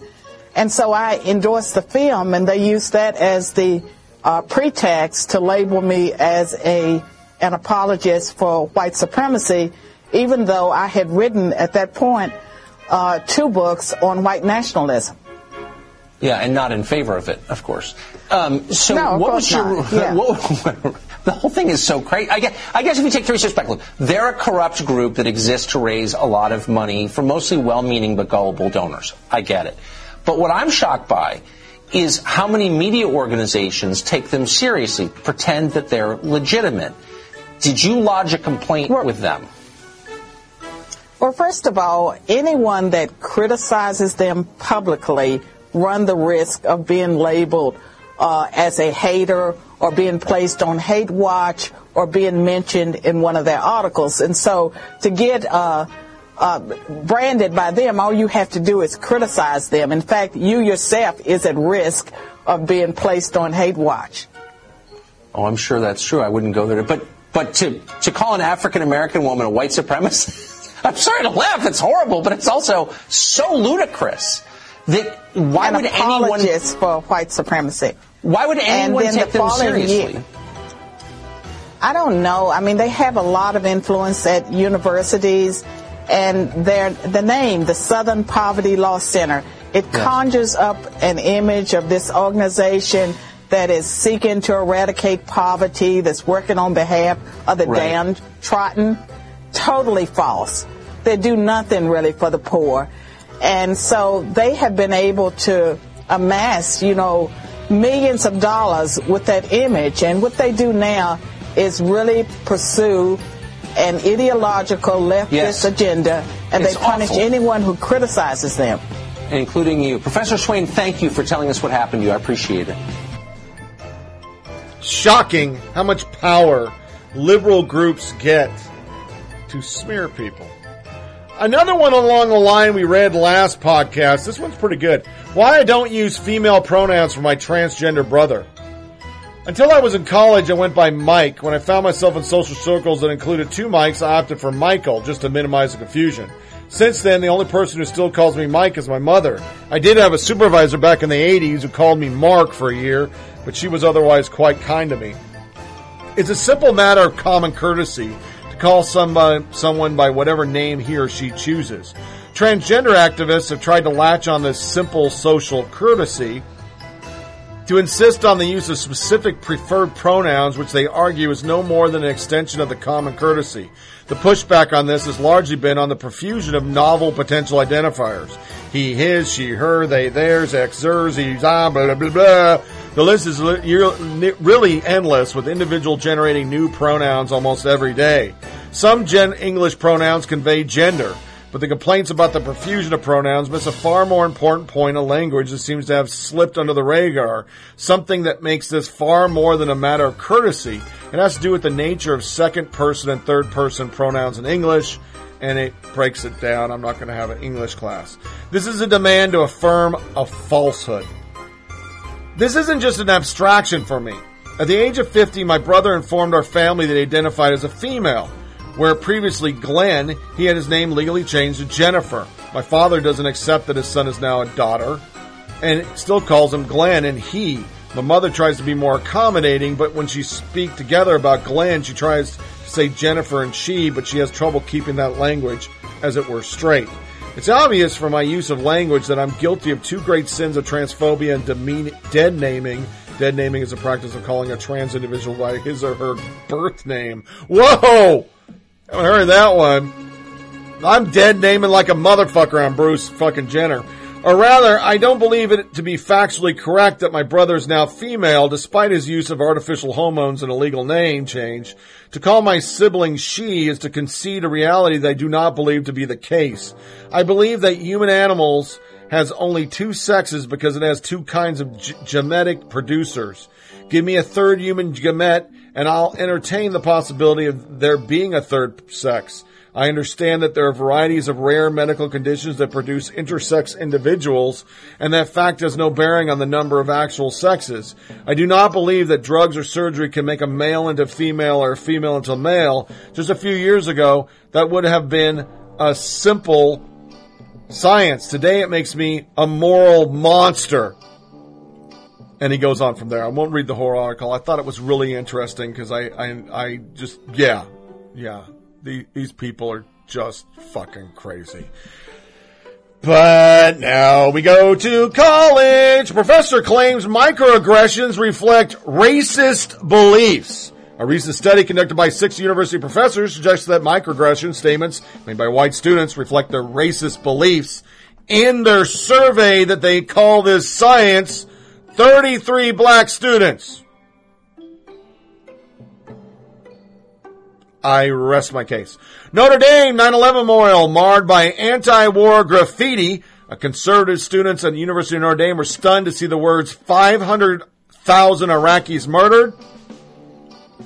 And so I endorsed the film, and they used that as the uh, pretext to label me as a an apologist for white supremacy, even though I had written at that point uh, two books on white nationalism. Yeah, and not in favor of it, of course. Um, so No, what was your. Yeah. what- the whole thing is so crazy. I guess, I guess if you take three steps back, look, they're a corrupt group that exists to raise a lot of money for mostly well-meaning but gullible donors. I get it. But what I'm shocked by is how many media organizations take them seriously, pretend that they're legitimate. Did you lodge a complaint with them? Well, first of all, anyone that criticizes them publicly run the risk of being labeled uh, as a hater or being placed on hate watch or being mentioned in one of their articles. And so to get uh, uh, branded by them, all you have to do is criticize them. In fact, you yourself is at risk of being placed on hate watch. Oh, I'm sure that's true. I wouldn't go there. But but to to call an African American woman a white supremacist, I'm sorry to laugh. It's horrible, but it's also so ludicrous that why An would anyone for white supremacy. why would anyone then take the them seriously? year- I don't know. I mean, they have a lot of influence at universities, and their the name, the Southern Poverty Law Center, it conjures up an image of this organization that is seeking to eradicate poverty, that's working on behalf of the Right. downtrodden. Totally false. They do nothing really for the poor. And so they have been able to amass, you know, millions of dollars with that image. And what they do now is really pursue an ideological leftist Yes. agenda, and It's they punish awful. anyone who criticizes them. including you. Professor Swain, thank you for telling us what happened to you. I appreciate it. Shocking how much power liberal groups get to smear people. Another one along the line we read last podcast. This one's pretty good. Why I don't use female pronouns for my transgender brother. Until I was in college, I went by Mike. When I found myself in social circles that included two Mikes, I opted for Michael just to minimize the confusion. Since then, the only person who still calls me Mike is my mother. I did have a supervisor back in the 80s who called me Mark for a year, but she was otherwise quite kind to me. It's a simple matter of common courtesy call somebody, someone by whatever name he or she chooses. Transgender activists have tried to latch on this simple social courtesy to insist on the use of specific preferred pronouns, which they argue is no more than an extension of the common courtesy. The pushback on this has largely been on the profusion of novel potential identifiers. He, his, she, her, they, theirs, ex, ah, blah, blah, blah, blah. The list is really endless with individual generating new pronouns almost every day. Some gen English pronouns convey gender, but the complaints about the profusion of pronouns miss a far more important point of language that seems to have slipped under the radar. Something that makes this far more than a matter of courtesy. It has to do with the nature of second person and third person pronouns in English, and it breaks it down. I'm not going to have an English class. This is a demand to affirm a falsehood. This isn't just an abstraction for me. At the age of 50, my brother informed our family that he identified as a female, where previously Glenn, he had his name legally changed to Jennifer. My father doesn't accept that his son is now a daughter and still calls him Glenn and he. My mother tries to be more accommodating, but when she speak together about Glenn, she tries to say Jennifer and she, but she has trouble keeping that language, as it were, straight. It's obvious from my use of language that I'm guilty of two great sins of transphobia and demean- dead naming. Dead naming is a practice of calling a trans individual by his or her birth name. Whoa! Haven't heard that one. I'm dead naming like a motherfucker on Bruce fucking Jenner. Or rather, I don't believe it to be factually correct that my brother is now female despite his use of artificial hormones and a legal name change. To call my sibling she is to concede a reality that I do not believe to be the case. I believe that human animals has only two sexes because it has two kinds of g- genetic producers. Give me a third human gamete and I'll entertain the possibility of there being a third sex. I understand that there are varieties of rare medical conditions that produce intersex individuals, and that fact has no bearing on the number of actual sexes. I do not believe that drugs or surgery can make a male into female or a female into male. Just a few years ago, that would have been a simple science. Today it makes me a moral monster. And he goes on from there. I won't read the whole article. I thought it was really interesting because I, I, I just, yeah, yeah. The, these people are just fucking crazy. But now we go to college. Professor claims microaggressions reflect racist beliefs. A recent study conducted by six university professors suggests that microaggression statements made by white students reflect their racist beliefs. In their survey that they call this science, 33 black students. I rest my case. Notre Dame 9-11 memorial marred by anti-war graffiti. A conservative students at the University of Notre Dame were stunned to see the words 500,000 Iraqis murdered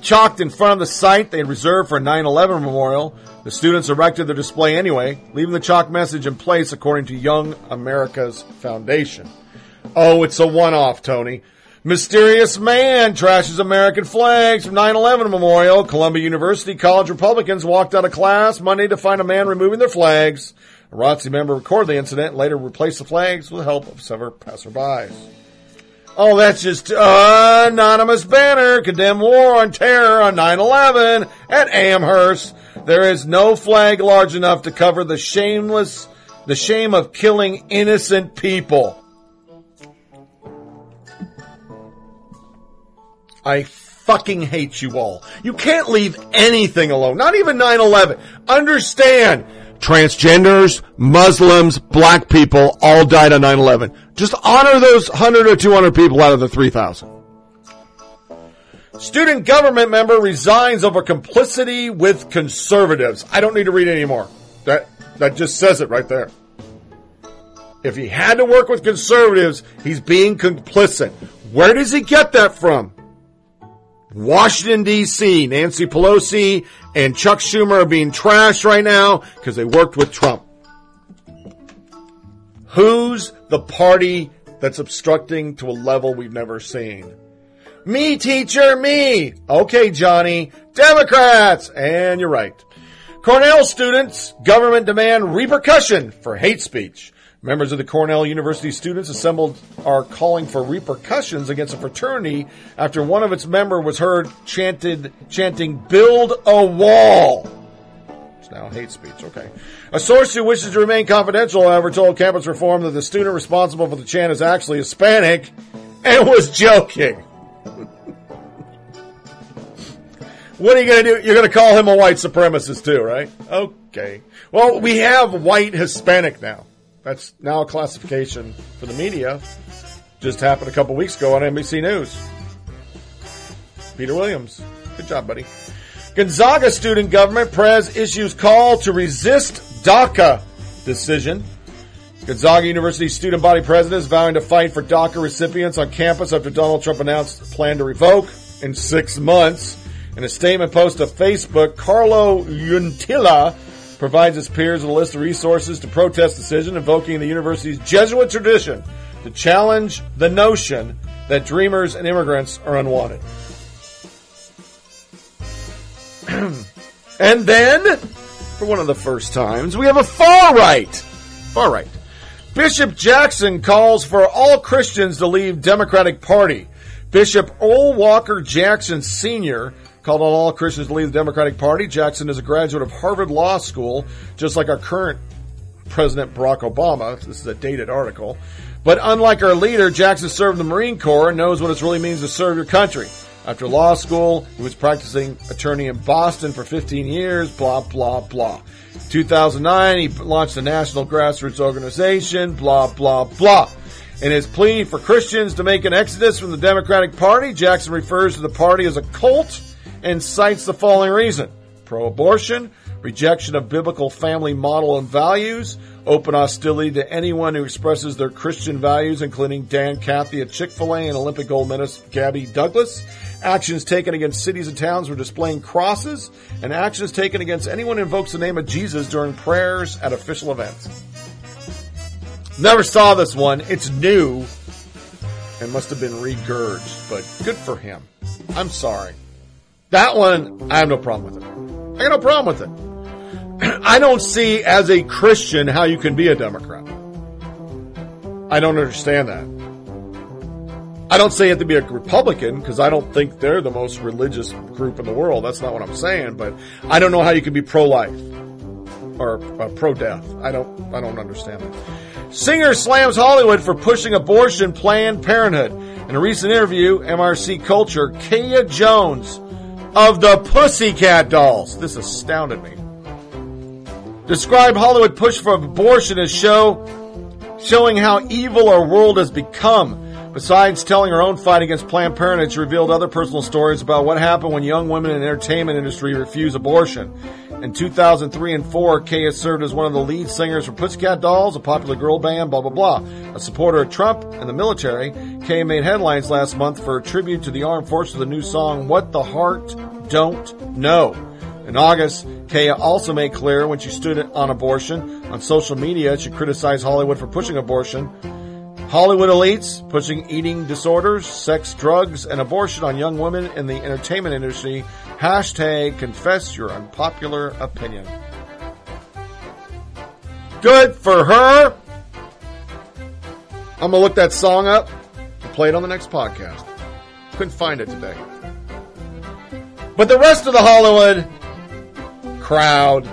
chalked in front of the site they reserved for a 9-11 memorial. The students erected the display anyway, leaving the chalk message in place according to Young America's Foundation. Oh, it's a one-off, Tony. Mysterious man trashes American flags from 9-11 memorial. Columbia University college Republicans walked out of class Monday to find a man removing their flags. A ROTC member recorded the incident and later replaced the flags with the help of several passerbys. Oh, that's just uh, anonymous banner condemn war on terror on 9/11 at Amherst. There is no flag large enough to cover the shameless, the shame of killing innocent people. I fucking hate you all. You can't leave anything alone. Not even 9-11. Understand. transgenders, Muslims, black people all died on 9-11. Just honor those 100 or 200 people out of the 3,000. Student government member resigns over complicity with conservatives. I don't need to read anymore. That, that just says it right there. If he had to work with conservatives, he's being complicit. Where does he get that from? Washington D.C. Nancy Pelosi and Chuck Schumer are being trashed right now because they worked with Trump. Who's the party that's obstructing to a level we've never seen? Me, teacher, me. Okay, Johnny. Democrats. And you're right. Cornell students, government demand repercussion for hate speech. Members of the Cornell University students assembled are calling for repercussions against a fraternity after one of its member was heard chanted, chanting, build a wall. It's now hate speech, okay. A source who wishes to remain confidential, however, told Campus Reform that the student responsible for the chant is actually Hispanic and was joking. What are you going to do? You're going to call him a white supremacist too, right? Okay. Well, we have white Hispanic now. That's now a classification for the media. Just happened a couple weeks ago on NBC News. Peter Williams. Good job, buddy. Gonzaga student government prez issues call to resist DACA decision. Gonzaga University student body president is vowing to fight for DACA recipients on campus after Donald Trump announced a plan to revoke in six months. In a statement posted to Facebook, Carlo Untilla provides his peers with a list of resources to protest decision, invoking the university's Jesuit tradition to challenge the notion that dreamers and immigrants are unwanted. and then, for one of the first times, we have a far right. Far right. Bishop Jackson calls for all Christians to leave Democratic Party. Bishop Earl Walker Jackson Sr. called on all Christians to leave the Democratic Party. Jackson is a graduate of Harvard Law School, just like our current President Barack Obama. This is a dated article. But unlike our leader, Jackson served in the Marine Corps and knows what it really means to serve your country. After law school, he was practicing attorney in Boston for 15 years, blah, blah, blah. 2009, he launched a national grassroots organization, blah, blah, blah. In his plea for Christians to make an exodus from the Democratic Party, Jackson refers to the party as a cult and cites the following reason. Pro-abortion, rejection of biblical family model and values, open hostility to anyone who expresses their Christian values, including Dan Cathy at Chick-fil-A and Olympic gold medalist Gabby Douglas, actions taken against cities and towns for displaying crosses, and actions taken against anyone who invokes the name of Jesus during prayers at official events. Never saw this one. It's new and must have been regurged, but good for him. I'm sorry. That one, I have no problem with it. I got no problem with it. I don't see as a Christian how you can be a Democrat. I don't understand that. I don't say you have to be a Republican because I don't think they're the most religious group in the world. That's not what I'm saying, but I don't know how you can be pro-life or uh, pro-death. I don't, I don't understand that. Singer slams Hollywood for pushing abortion Planned Parenthood. In a recent interview, MRC Culture, Kaya Jones of the Pussycat Dolls, this astounded me, Describe Hollywood push for abortion as show, showing how evil our world has become. Besides telling her own fight against Planned Parenthood, she revealed other personal stories about what happened when young women in the entertainment industry refuse abortion. In 2003 and 4, Kaya served as one of the lead singers for Pussycat Dolls, a popular girl band, blah, blah, blah. A supporter of Trump and the military, Kaya made headlines last month for a tribute to the armed forces with the new song, What the Heart Don't Know. In August, Kaya also made clear when she stood on abortion on social media, she criticized Hollywood for pushing abortion. Hollywood elites pushing eating disorders, sex, drugs, and abortion on young women in the entertainment industry. Hashtag confess your unpopular opinion. Good for her. I'm gonna look that song up and play it on the next podcast. Couldn't find it today. But the rest of the Hollywood crowd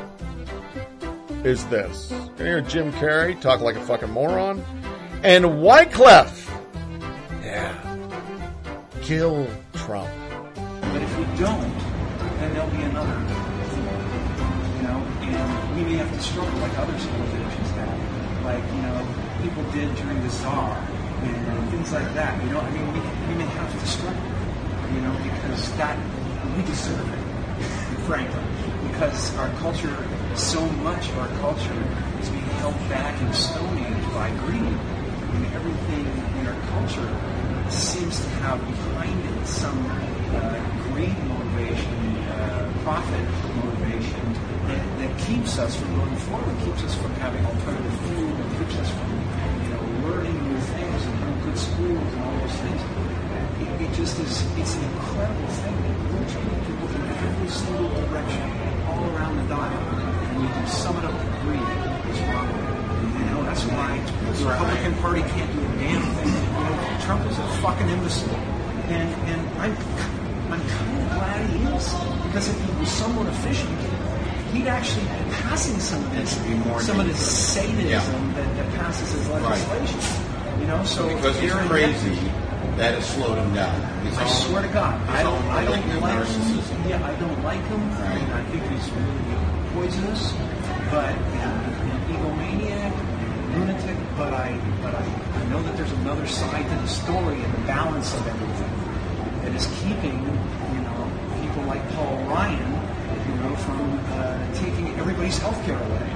is this. Can you hear Jim Carrey talk like a fucking moron? And Wyclef. Yeah. Kill Trump. But if we don't, then there'll be another. you know, and we may have to struggle like other civilizations have, like, you know, people did during the Tsar and things like that, you know, I mean, we, we may have to struggle, you know, because that, we deserve it, frankly, because our culture, so much of our culture is being held back and Stone Age by greed. Mean, everything in our culture seems to have behind it some uh, greed motivation, uh, profit motivation that, that keeps us from going forward, keeps us from having alternative food, and keeps us from you know learning new things and going to good schools and all those things. It, it just is, it's an incredible thing that moves people in every single direction, all around the dial. And you can sum it up to greed is wrong. You know, that's why the Republican Party can't do a damn thing. You know, Trump is a fucking imbecile. And, and I'm, I'm kind of glad he is. Because if he was somewhat efficient, he'd actually be passing some of this, some of this sadism Yeah. that, that passes his Right. legislation. You know, so because he's crazy, that has slowed him down. His I own- swear to God, I don't, I don't like narcissism. him. Yeah, I don't like him. And I think he's really poisonous, but and egomaniac, lunatic. But I, but I, I know that there's another side to the story and the balance of everything that is keeping, you know, people like Paul Ryan, you know, from uh, taking everybody's health care away,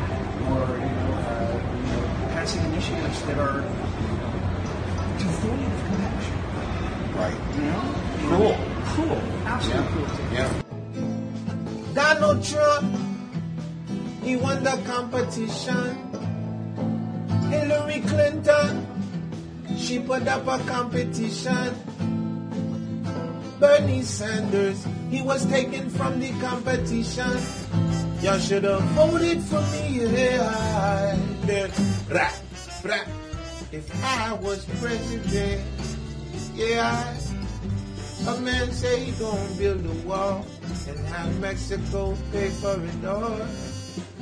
or you know, uh, you know, passing initiatives that are devoid of compassion. Right. You know? Cruel. Cruel. Absolutely cruel. Yeah. Donald Trump, he won the competition. Hillary Clinton, she put up a competition. Bernie Sanders, he was taken from the competition. Y'all should have voted for me, yeah. If I was president, yeah. A man say he gonna build a wall and have Mexico pay for it all.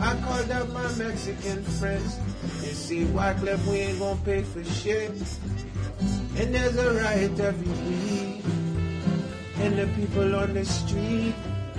I called up my Mexican friends. You see, Wyclef, we ain't gonna pay for shit. And there's a riot every week. And the people on the street,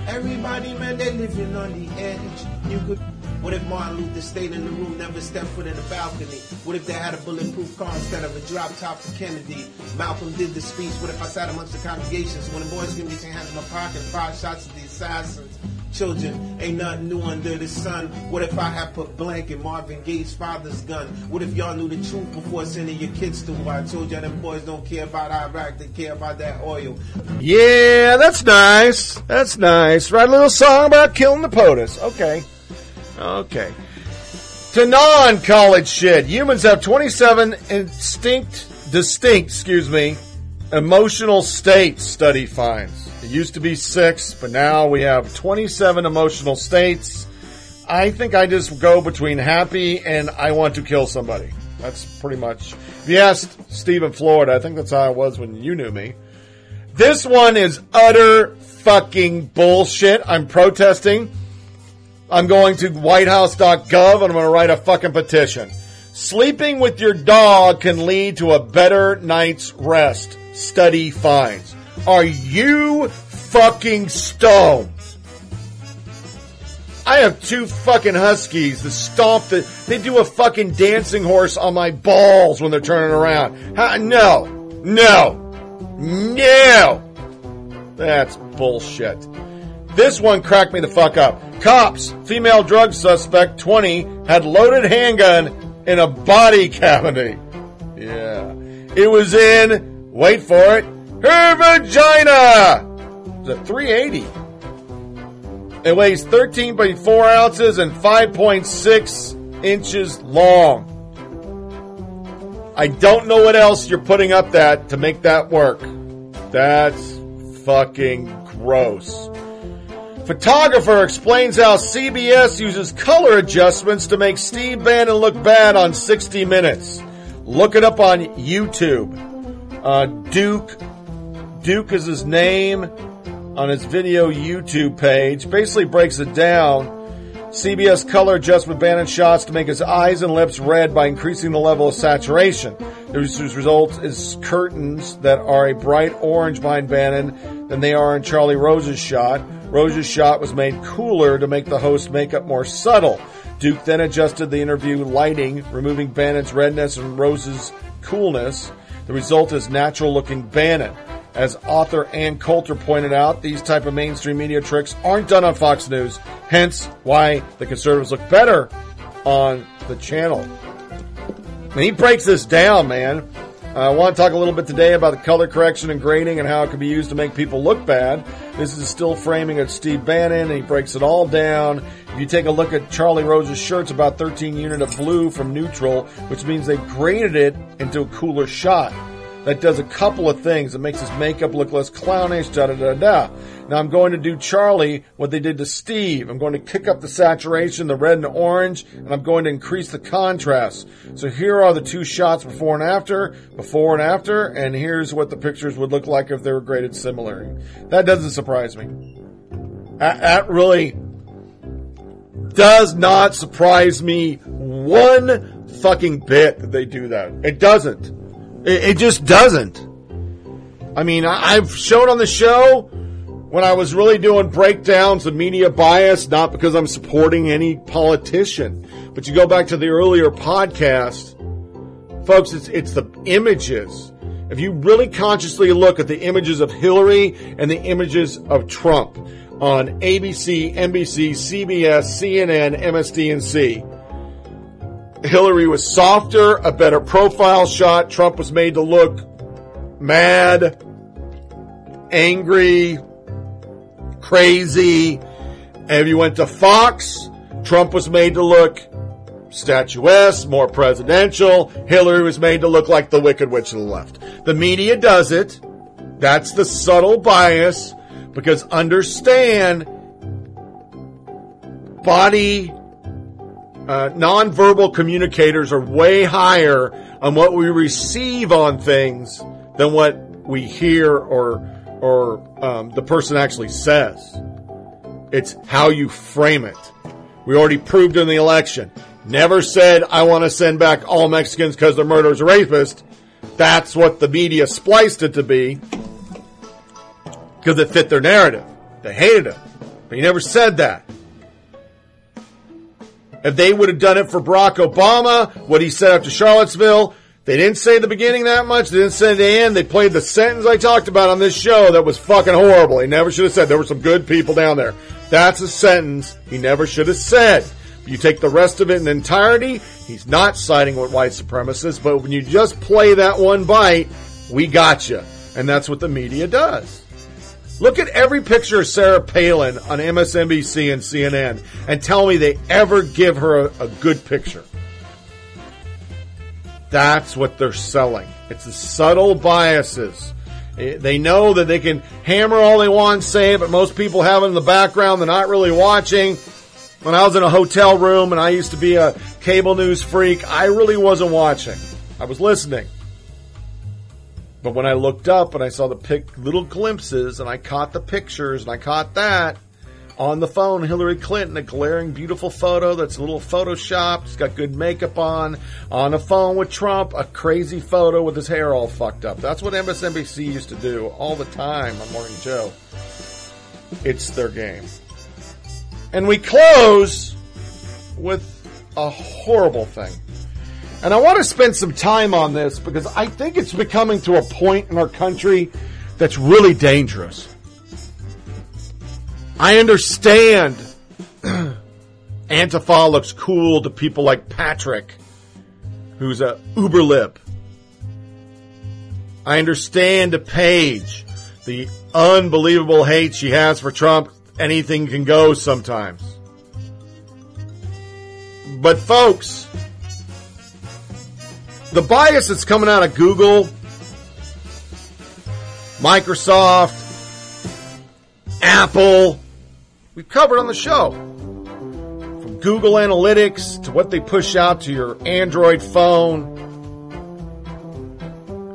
everybody, man, they're living on the edge. You could. What if Martin Luther stayed in the room, never stepped foot in the balcony? What if they had a bulletproof car instead of a drop top for Kennedy? Malcolm did the speech. What if I sat amongst the congregations when the boys give me your hands in my pocket, five shots at the assassins? Children, ain't nothing new under the sun. What if I had put blank in Marvin Gaye's father's gun? What if y'all knew the truth before sending your kids to war? I told y'all them boys don't care about Iraq, they care about that oil. Yeah, that's nice. That's nice. Write a little song about killing the POTUS. Okay. Okay. To non-college shit, humans have 27 instinct, distinct, excuse me, emotional states, study finds. It used to be six, but now we have 27 emotional states. I think I just go between happy and I want to kill somebody. That's pretty much. If you asked Stephen Florida, I think that's how I was when you knew me. This one is utter fucking bullshit. I'm protesting. I'm going to whitehouse.gov and I'm going to write a fucking petition. Sleeping with your dog can lead to a better night's rest. Study finds. Are you fucking stoned? I have two fucking huskies that stomp the, they do a fucking dancing horse on my balls when they're turning around. How, no, no, no. That's bullshit. This one cracked me the fuck up. Cops, female drug suspect, 20, had loaded handgun in a body cavity. Yeah. It was in, wait for it, her vagina! It's a 380. It weighs 13.4 ounces and 5.6 inches long. I don't know what else you're putting up that to make that work. That's fucking gross. Photographer explains how CBS uses color adjustments to make Steve Bannon look bad on 60 Minutes. Look it up on YouTube. Uh, Duke, Duke is his name on his video YouTube page. Basically breaks it down. CBS color adjustment Bannon shots to make his eyes and lips red by increasing the level of saturation. The result is curtains that are a bright orange behind Bannon than they are in Charlie Rose's shot. Rose's shot was made cooler to make the host makeup more subtle. Duke then adjusted the interview lighting, removing Bannon's redness and Rose's coolness. The result is natural looking Bannon. As author Ann Coulter pointed out, these type of mainstream media tricks aren't done on Fox News, hence why the conservatives look better on the channel. And he breaks this down, man. I want to talk a little bit today about the color correction and grading and how it can be used to make people look bad. This is still framing of Steve Bannon, and he breaks it all down. If you take a look at Charlie Rose's shirt, it's about 13 unit of blue from neutral, which means they graded it into a cooler shot. That does a couple of things. It makes his makeup look less clownish, da da da da. Now I'm going to do Charlie what they did to Steve. I'm going to kick up the saturation, the red and orange, and I'm going to increase the contrast. So here are the two shots before and after, before and after, and here's what the pictures would look like if they were graded similarly. That doesn't surprise me. That, really does not surprise me one fucking bit that they do that. It doesn't. It, it just doesn't. I mean, I, I've shown on the show when I was really doing breakdowns of media bias, not because I'm supporting any politician, but you go back to the earlier podcast, folks, it's, it's the images. If you really consciously look at the images of Hillary and the images of Trump on ABC, NBC, CBS, CNN, MSDNC, Hillary was softer, a better profile shot. Trump was made to look mad, angry, crazy. And if you went to Fox, Trump was made to look statuesque, more presidential. Hillary was made to look like the wicked witch of the left. The media does it. That's the subtle bias because understand body uh, nonverbal communicators are way higher on what we receive on things than what we hear or or um, the person actually says. It's how you frame it. We already proved in the election. Never said I want to send back all Mexicans because they're murderers or rapists. That's what the media spliced it to be because it fit their narrative. They hated him, but he never said that. If they would have done it for Barack Obama, what he said after Charlottesville, they didn't say the beginning that much. They didn't say the end. They played the sentence I talked about on this show that was fucking horrible. He never should have said there were some good people down there. That's a sentence he never should have said. You take the rest of it in entirety, he's not siding with white supremacists, but when you just play that one bite, we got you. And that's what the media does. Look at every picture of Sarah Palin on MSNBC and CNN and tell me they ever give her a, a good picture. That's what they're selling. It's the subtle biases. Eh, They know that they can hammer all they want, say it, but most people have it in the background. They're not really watching. When I was in a hotel room and I used to be a cable news freak, I really wasn't watching. I was listening. But when I looked up and I saw the pic- little glimpses and I caught the pictures and I caught that on the phone, Hillary Clinton, a glaring, beautiful photo that's a little photoshopped. He's got good makeup on. On the phone with Trump, a crazy photo with his hair all fucked up. That's what MSNBC used to do all the time on Morning Joe. It's their game. And we close with a horrible thing. And I want to spend some time on this because I think it's becoming to a point in our country that's really dangerous. I understand Antifa looks cool to people like Patrick, who's a uber lib. I understand to Paige the unbelievable hate she has for Trump. Anything can go sometimes. But folks, the bias that's coming out of Google, Microsoft, Apple, we've covered on the show. From Google Analytics to what they push out to your Android phone.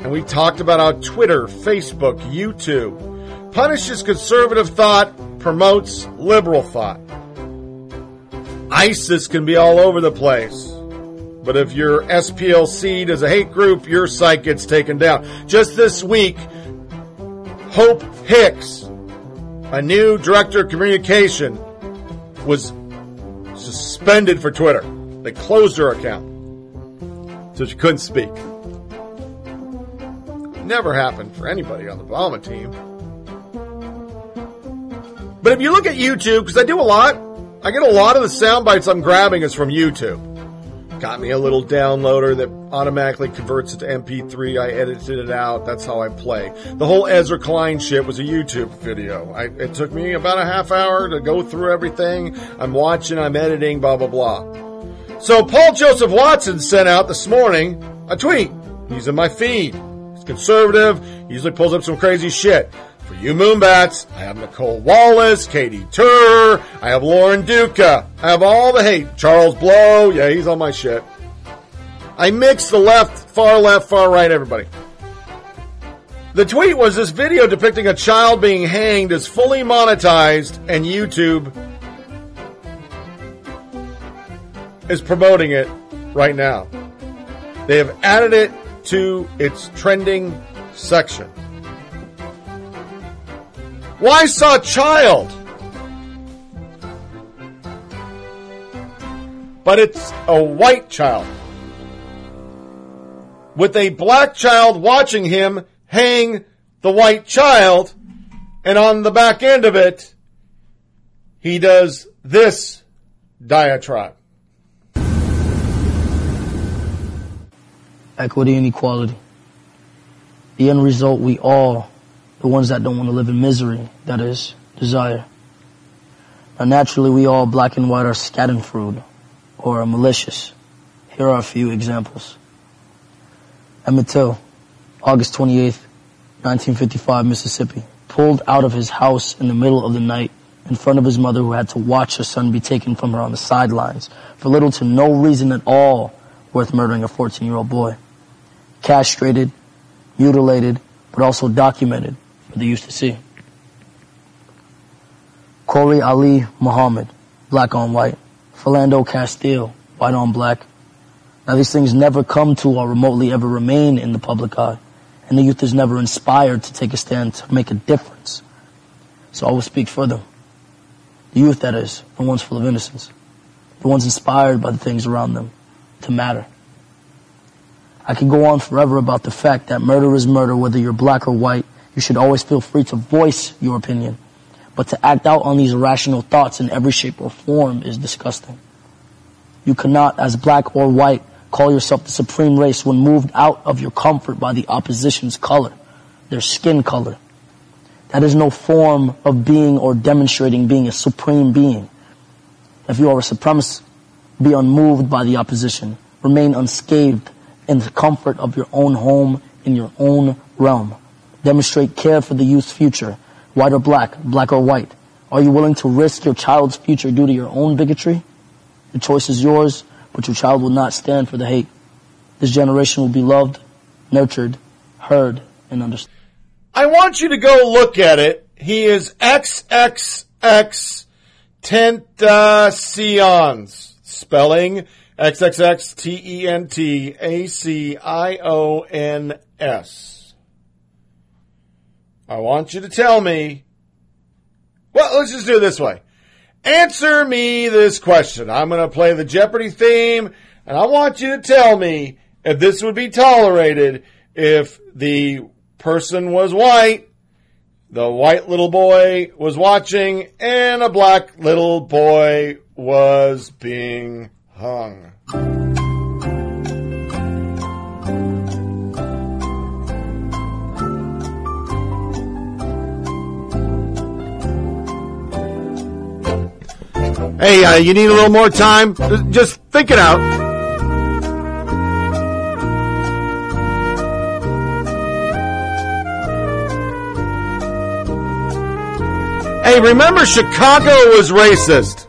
And we talked about how Twitter, Facebook, YouTube punishes conservative thought, promotes liberal thought. ISIS can be all over the place. But if you're SPLC'd as a hate group, your site gets taken down. Just this week, Hope Hicks, a new director of communication, was suspended for Twitter. They closed her account. So she couldn't speak. Never happened for anybody on the Obama team. But if you look at YouTube, because I do a lot, I get a lot of the sound bites I'm grabbing is from YouTube. Got me a little downloader that automatically converts it to MP3. I edited it out. That's how I play. The whole Ezra Klein shit was a YouTube video. I, it took me about a half hour to go through everything. I'm watching, I'm editing, blah, blah, blah. So Paul Joseph Watson sent out this morning a tweet. He's in my feed. He's conservative. He usually pulls up some crazy shit. For you Moonbats, I have Nicolle Wallace, Katie Tur, I have Lauren Duca, I have all the hate. Charles Blow, yeah, he's on my shit. I mix the left, far left, far right, everybody. The tweet was this video depicting a child being hanged is fully monetized and YouTube is promoting it right now. They have added it to its trending section. Why saw child? But it's a white child. With a black child watching him hang the white child, and on the back end of it, he does this diatribe. equity and equality. The end result we all, the ones that don't want to live in misery, that is, desire. Now naturally we all black and white are schadenfreude or are malicious. Here are a few examples. Emmett Till, August 28th, 1955, Mississippi, pulled out of his house in the middle of the night in front of his mother who had to watch her son be taken from her on the sidelines for little to no reason at all worth murdering a 14 year old boy. Castrated, mutilated, but also documented for used to see. Kori Ali Muhammad, black on white. Philando Castile, white on black. Now these things never come to or remotely ever remain in the public eye. And the youth is never inspired to take a stand to make a difference. So I will speak for them. The youth, that is, the ones full of innocence. The ones inspired by the things around them to matter. I could go on forever about the fact that murder is murder, whether you're black or white. You should always feel free to voice your opinion. But to act out on these irrational thoughts in every shape or form is disgusting. You cannot, as black or white, call yourself the supreme race when moved out of your comfort by the opposition's color, their skin color. That is no form of being or demonstrating being a supreme being. If you are a supremacist, be unmoved by the opposition. Remain unscathed in the comfort of your own home, in your own realm. Demonstrate care for the youth's future, white or black, black or white. Are you willing to risk your child's future due to your own bigotry? The choice is yours, but your child will not stand for the hate. This generation will be loved, nurtured, heard, and understood. I want you to go look at it. He is XXX Tentacions. Spelling XXX T E N T A C I O N S. I want you to tell me. Well, let's just do it this way. Answer me this question. I'm going to play the Jeopardy theme, and I want you to tell me if this would be tolerated if the person was white, the white little boy was watching, and a black little boy was being hung. Hey, uh, you need a little more time? Just think it out. Hey, remember Chicago was racist.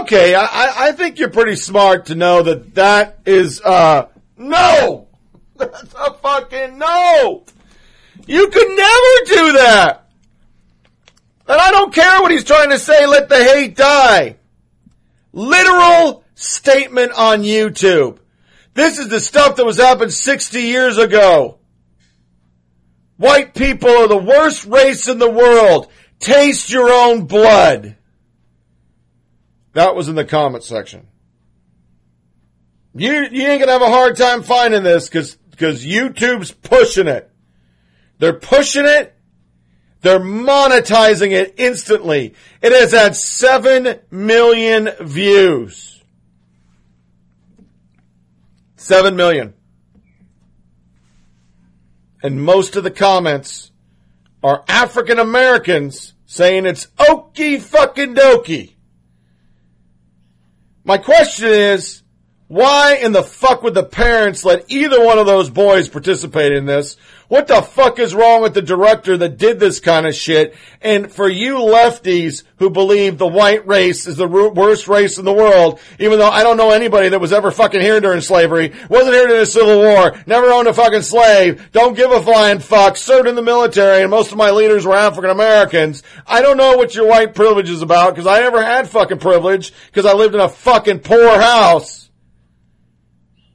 Okay, I, I- think you're pretty smart to know that that is, uh, no! That's a fucking no! You could never do that! And I don't care what he's trying to say, let the hate die. Literal statement on YouTube. This is the stuff that was happened 60 years ago. White people are the worst race in the world. Taste your own blood. That was in the comment section. You, you ain't gonna have a hard time finding this cause, cause YouTube's pushing it. They're pushing it. They're monetizing it instantly. It has had 7 million views. 7 million. And most of the comments are African Americans saying it's okie fucking dokie. My question is, why in the fuck would the parents let either one of those boys participate in this? What the fuck is wrong with the director that did this kind of shit? And for you lefties who believe the white race is the worst race in the world, even though I don't know anybody that was ever fucking here during slavery, wasn't here during the Civil War, never owned a fucking slave, don't give a flying fuck, served in the military, and most of my leaders were African Americans. I don't know what your white privilege is about, because I never had fucking privilege, because I lived in a fucking poor house.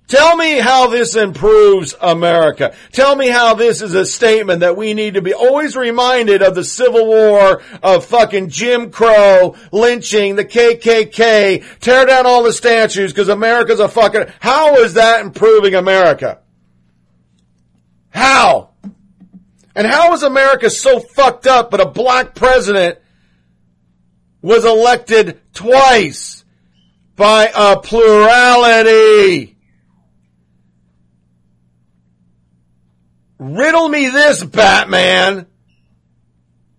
Tell me how this improves America. Tell me how this is a statement that we need to be always reminded of the Civil War, of fucking Jim Crow, lynching, the KKK, tear down all the statues because America's a fucking, how is that improving America? How? And how is America so fucked up but a black president was elected twice by a plurality? Riddle me this, Batman.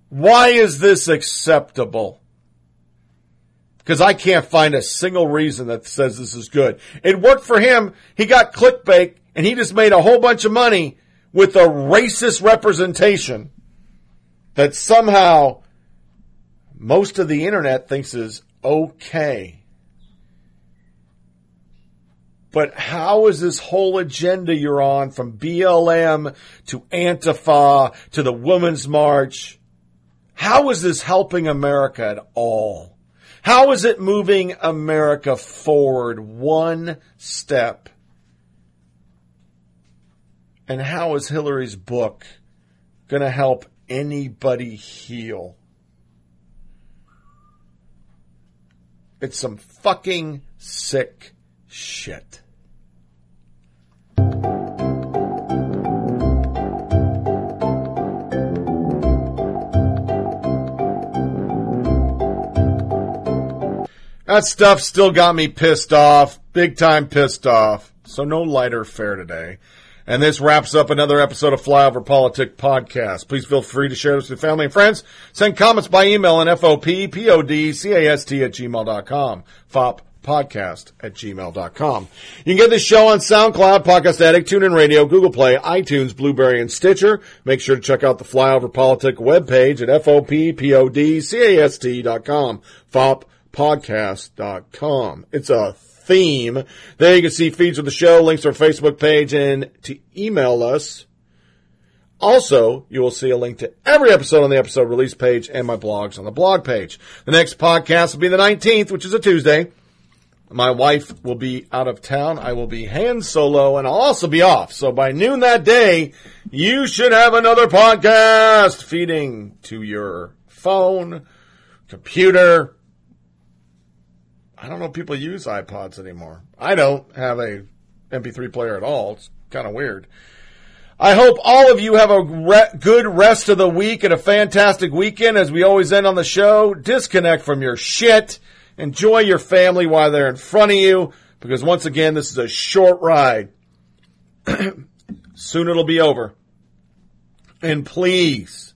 Why is this acceptable? Because I can't find a single reason that says this is good. It worked for him. He got clickbait and he just made a whole bunch of money with a racist representation that somehow most of the internet thinks is okay. But how is this whole agenda you're on from BLM to Antifa to the Women's March? How is this helping America at all? How is it moving America forward one step? And how is Hillary's book going to help anybody heal? It's some fucking sick shit. That stuff still got me pissed off, big time pissed off. So no lighter fare today. And this wraps up another episode of Flyover Politic Podcast. Please feel free to share this with family and friends. Send comments by email on FOPPODCAST at gmail.com. FOP podcast at gmail.com. You can get this show on SoundCloud, Podcast Addict, TuneIn Radio, Google Play, iTunes, Blubrry, and Stitcher. Make sure to check out the Flyover Politic webpage at FOPPODCAST.com. FOPpodcast.com. It's a theme. There you can see feeds of the show, links to our Facebook page, and to email us. Also, you will see a link to every episode on the episode release page and my blogs on the blog page. The next podcast will be the 19th, which is a Tuesday. My wife will be out of town. I will be hand solo and I'll also be off. So by noon that day, you should have another podcast feeding to your phone, computer. I don't know if people use iPods anymore. I don't have a MP3 player at all. It's kind of weird. I hope all of you have a re- good rest of the week and a fantastic weekend. As we always end on the show, disconnect from your shit. Enjoy your family while they're in front of you, because once again, this is a short ride. Soon it'll be over. And please,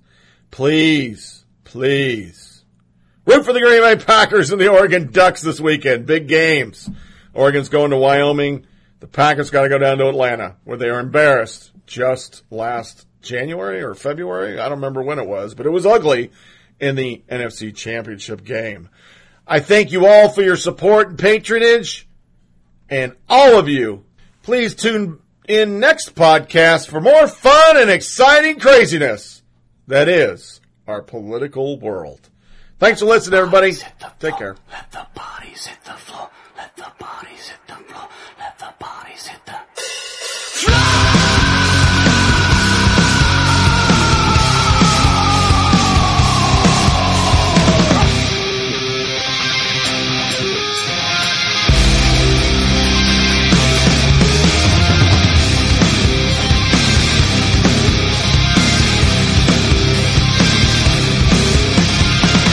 please, please, root for the Green Bay Packers and the Oregon Ducks this weekend. Big games. Oregon's going to Wyoming. The Packers got to go down to Atlanta, where they were embarrassed just last January or February. I don't remember when it was, but it was ugly in the NFC Championship game. I thank you all for your support and patronage. And all of you, please tune in next podcast for more fun and exciting craziness that is our political world. Thanks for listening, everybody. Take care. Let the bodies hit the floor. Let the bodies hit the floor. Let the bodies hit the floor.